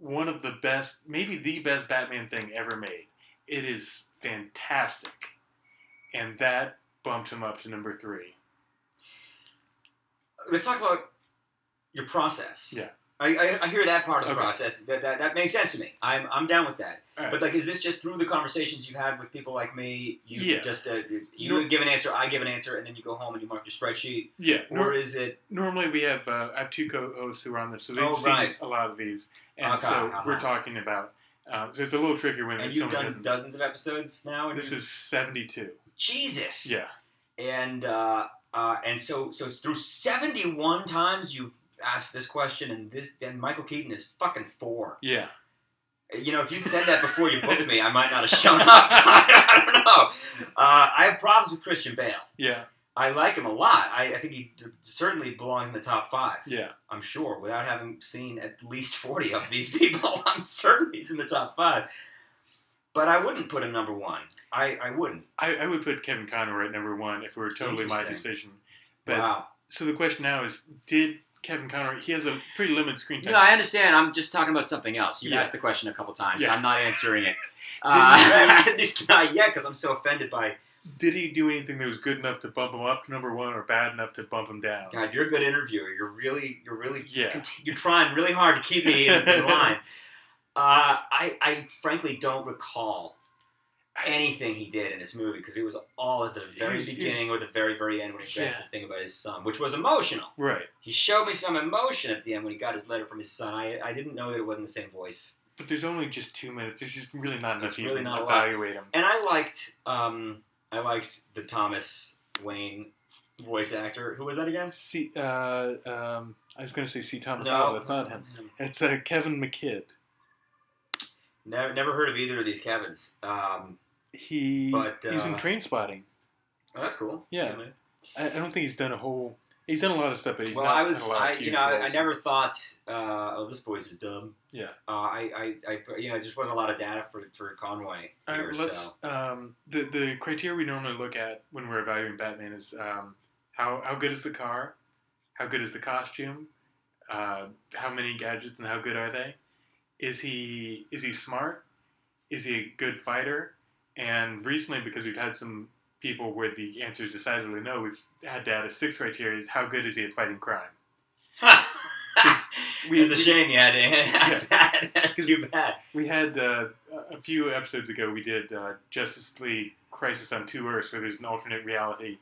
one of the best, maybe the best Batman thing ever made. It is fantastic. And that bumped him up to number three.
Let's talk about your process.
Yeah.
I, I, I hear that part of the
Okay.
process. That, that that makes sense to me. I'm I'm down with that.
Right.
But like, is this just through the conversations you've had with people like me? You
Yeah.
just uh, you
No.
give an answer, I give an answer, and then you go home and you mark your spreadsheet,
yeah.
or is it?
normally we have uh, I have two co-hosts who are on this, so they've
Oh,
seen
right.
a lot of these, and
Okay,
so
uh-huh.
we're talking about. Uh, so it's a little trickier when
And you've done
doesn't.
dozens of episodes now.
This is seventy-two.
Jesus.
Yeah,
and uh, uh, and so so it's through seventy one times you've asked this question, and this then Michael Keaton is fucking four.
yeah.
You know, if you'd said that before you booked me, I might not have shown up. I don't know. Uh, I have problems with Christian Bale.
Yeah,
I like him a lot. I, I think he certainly belongs in the top five.
yeah.
I'm sure, without having seen at least 40 of these people, I'm certain he's in the top five. But I wouldn't put him number one. I, I wouldn't.
I, I would put Kevin Conroy at number one if it were totally my decision. But
wow.
so the question now is, did Kevin Conroy? He has a pretty limited screen time.
No, I understand. I'm just talking about something else. You've
Yeah.
asked the question a couple times.
Yeah.
I'm not answering it. Uh, at least not yet, because I'm so offended by.
did he do anything that was good enough to bump him up to number one, or bad enough to bump him down?
God, you're a good interviewer. You're really, you're really,
Yeah.
cont- you're trying really hard to keep me in, in line. Uh, I, I frankly don't recall anything he did in this movie because it was all at the very beginning or the very, very end when he
Yeah.
the thing about his son, which was emotional.
Right,
He showed me some emotion at the end when he got his letter from his son. I, I didn't know that it wasn't the same voice.
but there's only just two minutes. There's just really not enough
It's
to
really not
evaluate him.
And I liked, um, I liked the Thomas Wayne voice actor. Who was that again?
See, uh, um, I was going to say C. Thomas
No.
Howell. That's not him. It's uh, Kevin McKidd.
Never, never heard of either of these Kevins. Um,
He
But,
he's in
uh,
Trainspotting.
oh, that's cool.
Yeah. I, I don't think he's done a whole. He's done a lot of stuff, but he's
well,
not
I was,
a lot of
I, you know, I, I never thought, uh, oh, this voice is dumb.
Yeah.
Uh, I, I, I, you know, there just wasn't a lot of data for, for Conway here,
right, let's. Um, the the criteria we normally look at when we're evaluating Batman is um, how how good is the car, how good is the costume, uh, how many gadgets and how good are they? Is he is he smart? Is he a good fighter? And recently, because we've had some people where the answer is decidedly no, we've had to add a sixth criteria: is how good is he at fighting crime? we-
it's a shame you had to ask that. That's too bad.
We had uh, a few episodes ago. We did uh, Justice League Crisis on Two Earths, where there's an alternate reality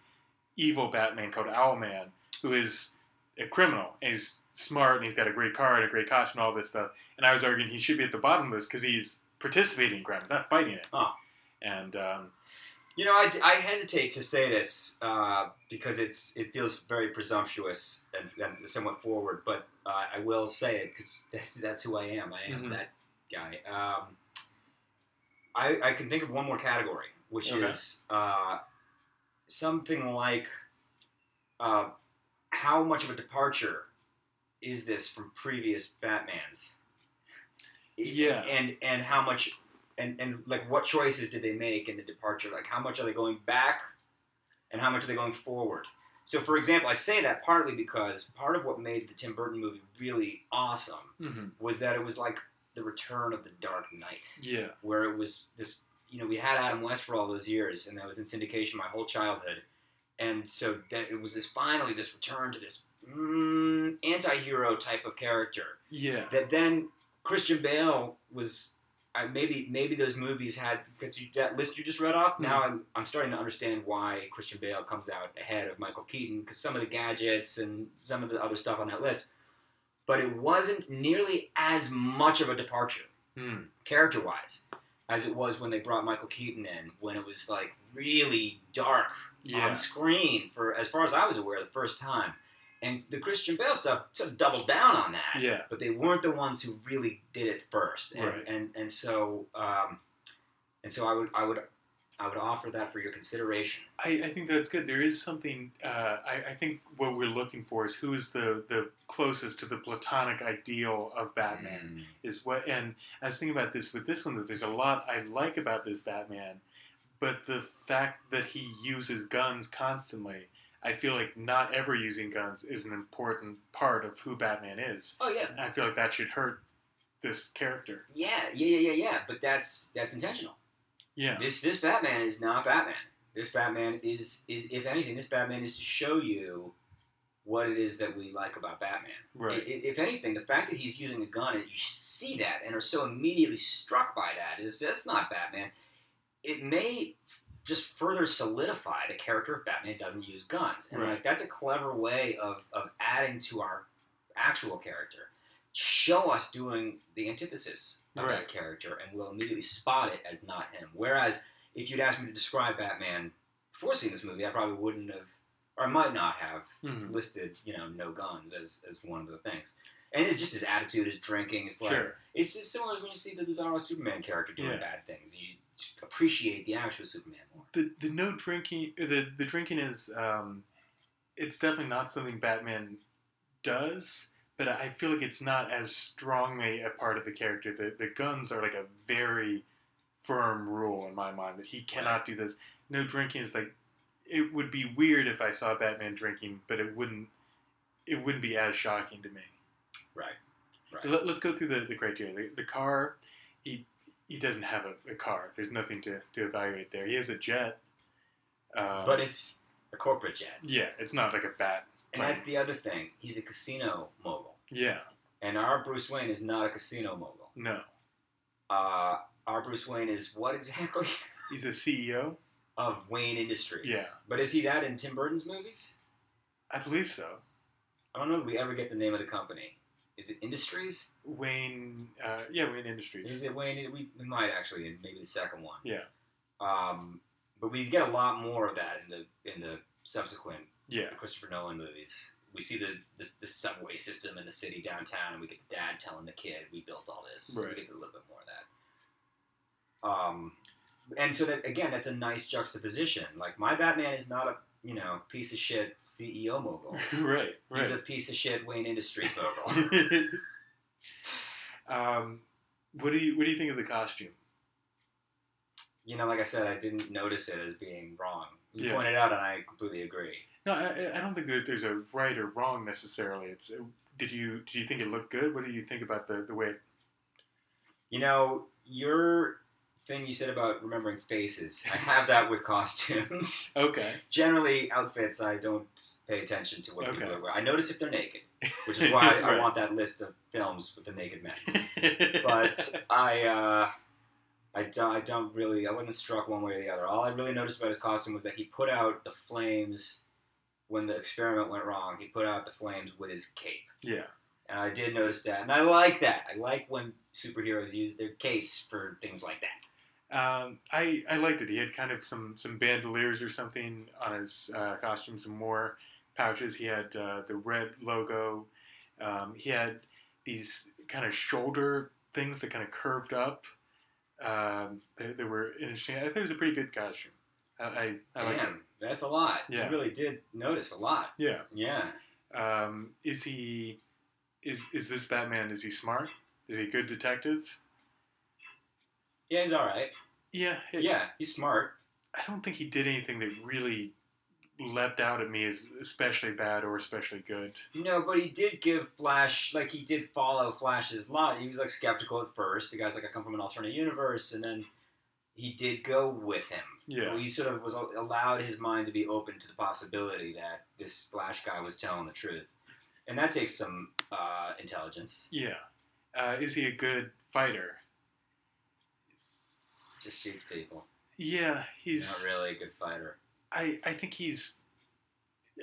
evil Batman called Owlman, who is a criminal and he's smart and he's got a great car and a great costume and all this stuff. And I was arguing he should be at the bottom of this because he's participating in crime, he's not fighting it.
Oh.
And um,
You know, I, I hesitate to say this uh, because it's it feels very presumptuous and, and somewhat forward, but uh, I will say it because that's, that's who I am. I am
Mhm.
that guy. Um, I, I can think of one more category, which
Okay.
is uh, something like uh, how much of a departure is this from previous Batmans?
Yeah.
and and how much and and like what choices did they make in the departure? Like how much are they going back and how much are they going forward. So, for example, I say that partly because part of what made the Tim Burton movie really awesome
hmm
was that it was like the return of the Dark Knight,
Yeah.
where it was this. You know, we had Adam West for all those years, and that was in syndication my whole childhood, and so that it was this finally this return to this mm, anti-hero type of character
Yeah.
that then Christian Bale was I maybe maybe those movies had because you, that list you just read off. Now I'm I'm starting to understand why Christian Bale comes out ahead of Michael Keaton because some of the gadgets and some of the other stuff on that list, but it wasn't nearly as much of a departure
Hmm.
character wise as it was when they brought Michael Keaton in when it was like really dark
Yeah.
on screen for as far as I was aware the first time. And the Christian Bale stuff sort of doubled down on that
Yeah.
but they weren't the ones who really did it first. And
Right.
and, and so um, and so I would I would I would offer that for your consideration.
I, I think that's good. There is something. Uh, I, I think what we're looking for is who is the the closest to the platonic ideal of Batman. Is what. And I was thinking about this with this one. That there's a lot I like about this Batman, but the fact that he uses guns constantly. I feel like not ever using guns is an important part of who Batman is.
Oh yeah,
I feel like that should hurt this character.
yeah, yeah, yeah, yeah, yeah. But that's that's intentional.
Yeah.
This this Batman is not Batman. This Batman is is if anything, this Batman is to show you what it is that we like about Batman.
Right.
I- i- If anything, the fact that he's using a gun and you see that and are so immediately struck by that is that's not Batman. It may just further solidify the character of Batman doesn't use guns, and
Right.
like that's a clever way of of adding to our actual character. Show us doing the antithesis of
Right.
that character, and we'll immediately spot it as not him. Whereas if you'd asked me to describe Batman before seeing this movie, I probably wouldn't have, or I might not have
Mhm.
listed, you know, no guns as, as one of the things. And it's just his attitude, his drinking. It's like
Sure.
it's just similar to when you see the Bizarro Superman character doing
Yeah.
bad things. You appreciate the actual Superman more.
the the no drinking the the drinking is um, it's definitely not something Batman does, but I feel like it's not as strongly a part of the character. The the guns are like a very firm rule in my mind that he cannot do this. No drinking is like it would be weird if I saw Batman drinking, but it wouldn't it wouldn't be as shocking to me.
Right. Right.
Let, us go through the, the criteria. The, the car, he he doesn't have a, a car. There's nothing to, to evaluate there. He has a jet. Um,
but it's a corporate jet.
yeah, it's not like a bat.
And that's the other thing. He's a casino mogul.
Yeah,
And our Bruce Wayne is not a casino mogul.
no,
Uh, our Bruce Wayne is what exactly?
he's a CEO.
of Wayne Industries.
Yeah.
But is he that in Tim Burton's movies?
I believe so.
I don't know if we ever get the name of the company. Is it Industries?
Wayne, uh, yeah, Wayne Industries.
Is it Wayne? We, we might actually in maybe the second one.
Yeah,
Um, but we get a lot more of that in the in the subsequent
yeah,
Christopher Nolan movies. We see the, the the subway system in the city downtown, and we get the dad telling the kid, "We built all this."
Right.
We get a little bit more of that. Um, and so that again, that's a nice juxtaposition. Like my Batman is not a you know piece of shit CEO mogul.
right, right.
He's a piece of shit Wayne Industries mogul.
um, what do you what do you think of the costume?
you know, like I said, I didn't notice it as being wrong. You
Yeah.
pointed out, and I completely agree.
No, I, I don't think that there's a right or wrong necessarily. It's uh, did you did you think it looked good? What do you think about the the way?
You know, your thing you said about remembering faces, I have that with costumes.
Okay.
Generally, outfits, I don't pay attention to what
Okay.
people wear. I notice if they're naked, which is why I want that list of films with the naked men. But I, uh, I, don't, I don't really, I wasn't struck one way or the other. All I really noticed about his costume was that he put out the flames when the experiment went wrong. He put out the flames with his cape.
yeah.
And I did notice that. And I like that. I like when superheroes use their capes for things like that.
Um, I, I liked it. He had kind of some, some bandoliers or something on his uh, costume, some more pouches. He had uh, the red logo. Um, he had these kind of shoulder things that kind of curved up. Um, they, they were interesting. I think it was a pretty good costume. I, I, I.
Damn, that's a lot.
Yeah.
You really did notice a lot.
Yeah.
Yeah.
Um, is he? Is is this Batman? Is he smart? Is he a good detective?
Yeah, he's all right.
Yeah. it-
Yeah, he's smart.
I don't think he did anything that really leapt out at me as especially bad or especially good.
No, but he did give Flash like he did follow Flash's line. He was like skeptical at first. The guy's like, I come from an alternate universe, and then he did go with him.
Yeah.
he sort of was allowed his mind to be open to the possibility that this Flash guy was telling the truth, and that takes some uh, intelligence.
Yeah. Uh, is he a good fighter?
Just shoots people.
Yeah, he's.
Not really a good fighter.
I I think he's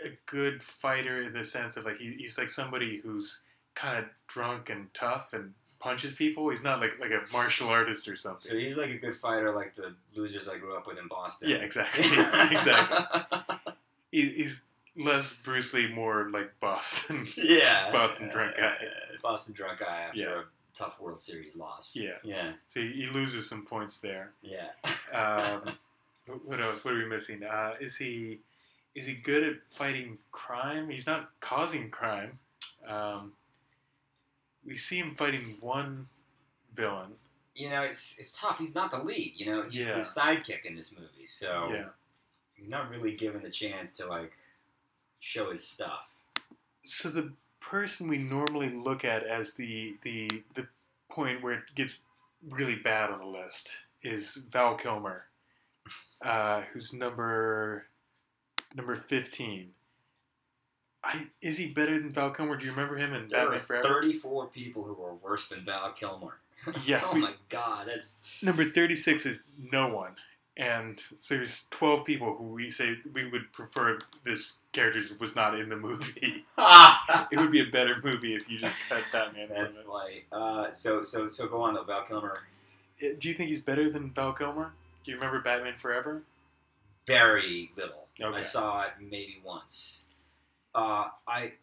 a good fighter in the sense of like he, he's like somebody who's kind of drunk and tough and punches people. He's not like like a martial artist or something.
So he's like a good fighter, like the losers I grew up with in Boston.
yeah, exactly, exactly. He, he's less Bruce Lee, more like Boston.
yeah.
Boston drunk guy.
Uh, Boston drunk guy after
Yeah.
a tough World Series loss.
Yeah.
Yeah.
so he, he loses some points there.
Yeah.
Um, what else? What are we missing? Uh, is he is he good at fighting crime? He's not causing crime. Um, we see him fighting one villain.
you know, it's it's tough. He's not the lead. You know, he's
Yeah.
the sidekick in this movie, so
Yeah.
he's not really given the chance to like show his stuff.
So the person we normally look at as the the the point where it gets really bad on the list is Val Kilmer, uh, who's number number fifteen. I is he better than Val Kilmer? Do you remember him in
There
Batman
are
Forever?
34 people who are worse than Val Kilmer.
Yeah,
oh
we-
my God, that's
Number 36 is no one. And so there's 12 people who we say we would prefer this character was not in the movie. it would be a better movie if you just cut Batman
that's
it.
why. Uh, so so so go on though, Val Kilmer.
Uh, Do you think he's better than Val Kilmer? Do you remember Batman Forever?
Very little.
Okay.
I saw it maybe once. Uh, I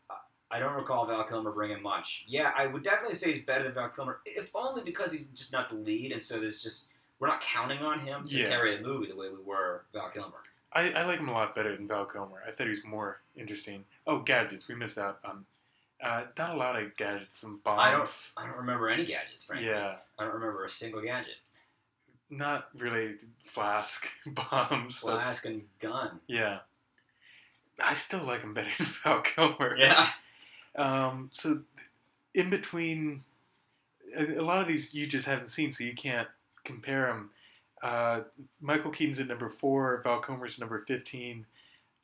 I don't recall Val Kilmer bringing much. Yeah, I would definitely say he's better than Val Kilmer, if only because he's just not the lead, and so there's just we're not counting on him to
Yeah.
carry a movie the way we were Val Kilmer.
I, I like him a lot better than Val Kilmer. I thought he was more interesting. Oh, gadgets. We missed out on. Uh, not a lot of gadgets and bombs.
I don't. I don't remember any gadgets, frankly.
Yeah,
I don't remember a single gadget.
not really flask bombs. that's-
Flask and gun.
Yeah. I still like him better than Val Kilmer.
Yeah.
Um, so in between, a lot of these you just haven't seen, so you can't compare them. Uh, Michael Keaton's at number four. Val Kilmer's number fifteen.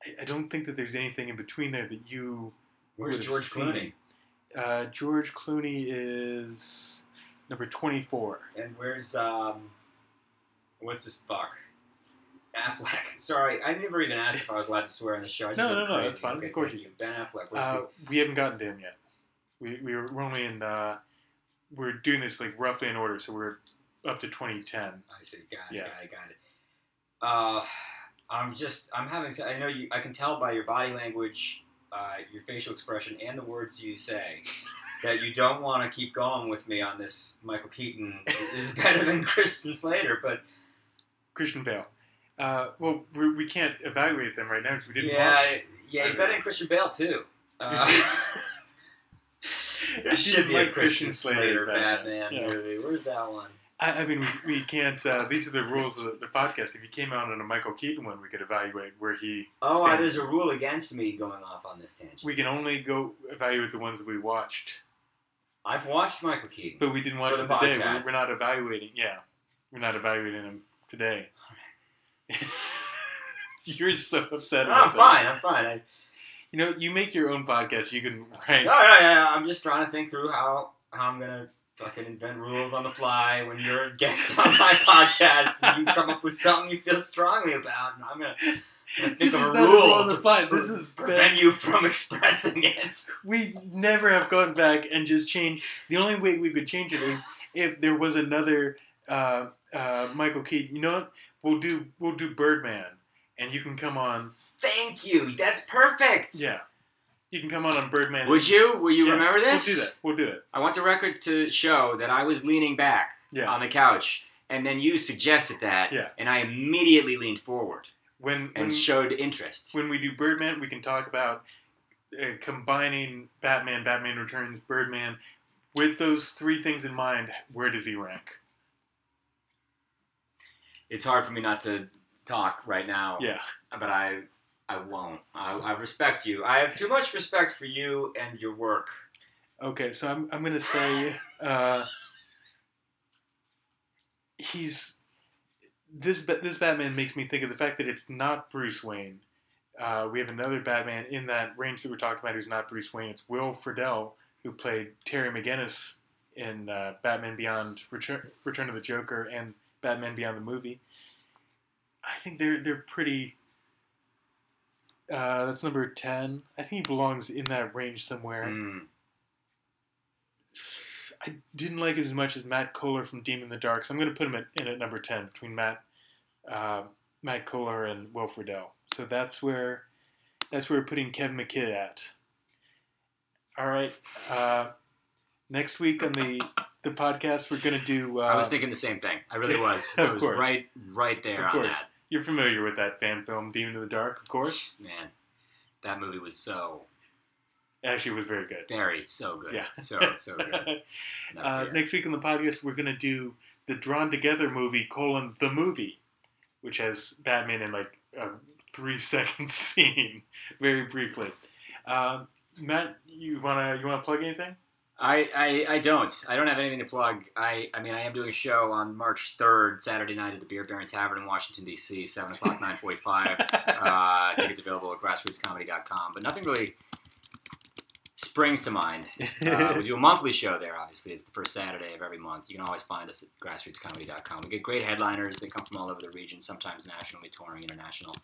I, I don't think that there's anything in between there that you.
Where's George
seen.
Clooney?
Uh, George Clooney is number twenty-four.
And where's um what's this fuck? Affleck. Sorry, I never even asked if I was allowed to swear on the show.
No, no, no,
crazy.
that's fine.
Okay,
Of course you
Ben Affleck.
Uh, we haven't gotten to him yet. We, we were we're only in. Uh, we're doing this like roughly in order, so we're up to twenty ten.
I see. Got it.
Yeah.
Got it. Got it. Uh, I'm just. I'm having. I know you. I can tell by your body language, uh, your facial expression, and the words you say. That you don't want to keep going with me on this. Michael Keaton is better than Christian Slater, but
Christian Bale. Uh, well, we, we can't evaluate them right now because we didn't
yeah,
watch.
yeah, he's better than Christian Bale too. Uh,
I
there should be
like
a Christian Slater
Batman.
Batman
Yeah.
movie. Where's that one?
I, I mean, we, can't. Uh, these are the rules of the, the podcast. If you came out on a Michael Keaton one, we could evaluate where he.
Oh, uh, there's a rule against me going off on this tangent.
We can only go evaluate the ones that we watched,
I've watched Michael Keaton.
but we didn't watch
the
today. We're, we're not evaluating. Yeah, we're not evaluating them today. You're so upset.
No,
about
I'm
that.
fine. I'm fine. I,
You know, you make your own podcast. You can rank.
no, no, no, I'm just trying to think through how how I'm gonna fucking invent rules on the fly when you're a guest on my podcast and you come up with something you feel strongly about, and I'm gonna, gonna think
This
of a rule
on the fly.
pre-
This is
prevent
bad.
you from expressing it.
We never have gone back and just changed. The only way we could change it is if there was another uh, uh, Michael Keaton. You know what? We'll do we'll do Birdman, and you can come on.
Thank you. That's perfect.
Yeah, you can come on on Birdman.
Would you? Will you
Yeah,
remember this?
We'll do that. We'll do it.
I want the record to show that I was leaning back
Yeah.
on the couch, and then you suggested that,
Yeah.
and I immediately leaned forward
When when,
and showed interest.
when we do Birdman, we can talk about uh, combining Batman, Batman Returns, Birdman. With those three things in mind, where does he rank?
It's hard for me not to talk right now,
Yeah.
but I, I won't. I, I respect you. I have too much respect for you and your work.
Okay, so I'm I'm gonna say uh, he's this this Batman makes me think of the fact that it's not Bruce Wayne. Uh, we have another Batman in that range that we're talking about who's not Bruce Wayne. It's Will Friedle who played Terry McGinnis in uh, Batman Beyond Return, Return of the Joker and Batman Beyond the movie. I think they're they're pretty. Uh, that's number ten. I think he belongs in that range somewhere.
Mm.
I didn't like it as much as Matt Kohler from Demon in the Dark, so I'm going to put him at, in at number ten between Matt uh, Matt Kohler and Will Friedle. So that's where that's where we're putting Kevin McKidd at. All right. Uh, next week on the the podcast, we're going to do. Uh,
I was thinking the same thing. I really was.
Of
I was
course.
right, right there
of
on
course,
that.
You're familiar with that fan film, Demon in the Dark, of course.
Man, that movie was so
Actually, was very good.
very so good.
Yeah.
So so good.
Uh, next week on the podcast, we're going to do the Drawn Together movie colon the movie, which has Batman in like a three second scene, very briefly. Um, Matt, you wanna you wanna plug anything?
I, I, I don't. I don't have anything to plug. I, I mean, I am doing a show on March 3rd, Saturday night at the Bier Baron Tavern in Washington, D.C., 7 o'clock, 945. uh, tickets available at grassrootscomedy.com. But nothing really springs to mind. Uh, we do a monthly show there, obviously. It's the first Saturday of every month. You can always find us at grassrootscomedy.com. We get great headliners. They come from all over the region, sometimes nationally, touring international.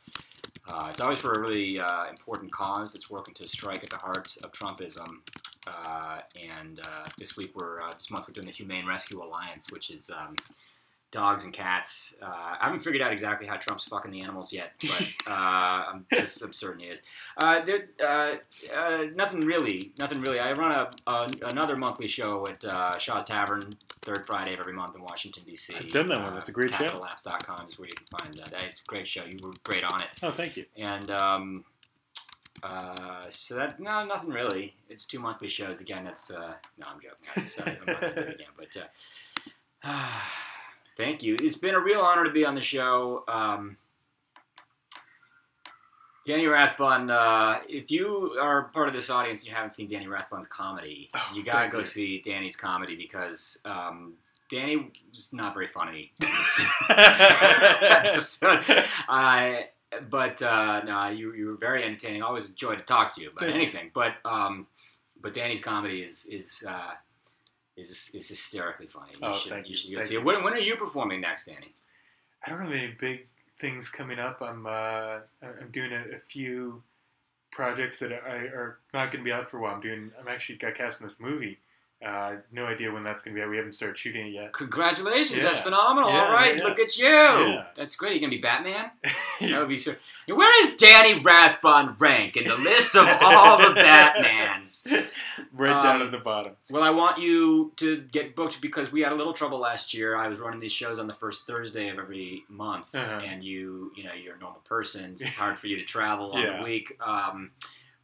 Uh, it's always for a really uh, important cause that's working to strike at the heart of Trumpism. Uh, and uh, this week, we're uh, this month, we're doing the Humane Rescue Alliance, which is um, dogs and cats. Uh, I haven't figured out exactly how Trump's fucking the animals yet, but uh, I'm just I'm certain he is. Uh, there, uh, uh, nothing really, nothing really. I run a, a another monthly show at uh, Shaw's Tavern, third Friday of every month in Washington D.C.
I've done that one. That's a great show.
CapitalLaughs.com is where you can find that. It's a great show. You were great on it,
oh, thank you.
and um, uh, so that no, nothing really. It's two monthly shows. Again, that's uh, no, I'm joking. Sorry, I'm not gonna do it again, but. Thank you. It's been a real honor to be on the show. Um, Danny Rathbun, uh, if you are part of this audience and you haven't seen Danny Rathbun's comedy,
Oh,
you gotta go
you.
see Danny's comedy because um, Danny was not very funny. episode. Uh, but uh, no, you, you were very entertaining. I always enjoy to talk to you about anything. But um, but Danny's comedy is is uh, is is hysterically funny. You
Oh,
should,
thank you.
should go
Thank
see
you.
it. When, when are you performing next, Danny?
I don't have any big things coming up. I'm uh, I'm doing a, a few projects that I, are not going to be out for a while. I'm doing. I'm actually got cast in this movie. Uh, no idea when that's going to be out. We haven't started shooting it yet.
Congratulations, that's phenomenal.
Yeah,
All right,
yeah.
look at you.
Yeah.
That's great. You gonna be Batman? That would be so. Where is Danny Rathbun rank in the list of all the Batmans?
right down
Um,
at the bottom.
Well, I want you to get booked because we had a little trouble last year. I was running these shows on the first Thursday of every month,
Uh-huh.
and you, you know, you're a normal person. So It's hard for you to travel on
Yeah.
the week. Um,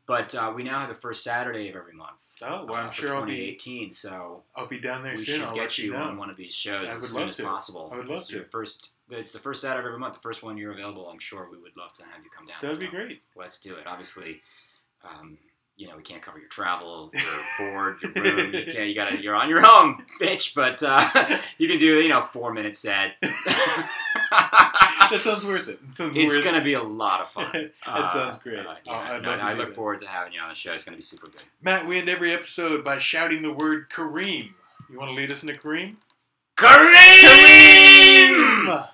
but uh, we now have the first Saturday of every month.
Oh, well,
uh,
I'm sure I'll be.
2018. So
I'll be down there
we
soon.
should
I'll
get
let
you
know.
on one of these shows as soon as
to.
possible.
I would love
It's your
to.
first. It's the first Saturday of every month. The first one you're available. I'm sure we would love to have you come down.
That would be great.
Let's do it. Obviously, um, you know we can't cover your travel, your board, your room. You can't. You gotta. You're on your own, bitch. But uh, you can do you know four minute set.
that sounds worth it. It sounds
it's
worth
gonna be a lot of fun.
That
Uh,
sounds great.
uh, yeah, no,
to
I look
that.
forward to having you on the show. It's gonna be super good.
Matt, we end every episode by shouting the word Kareem. You want to lead us into Kareem?
Kareem!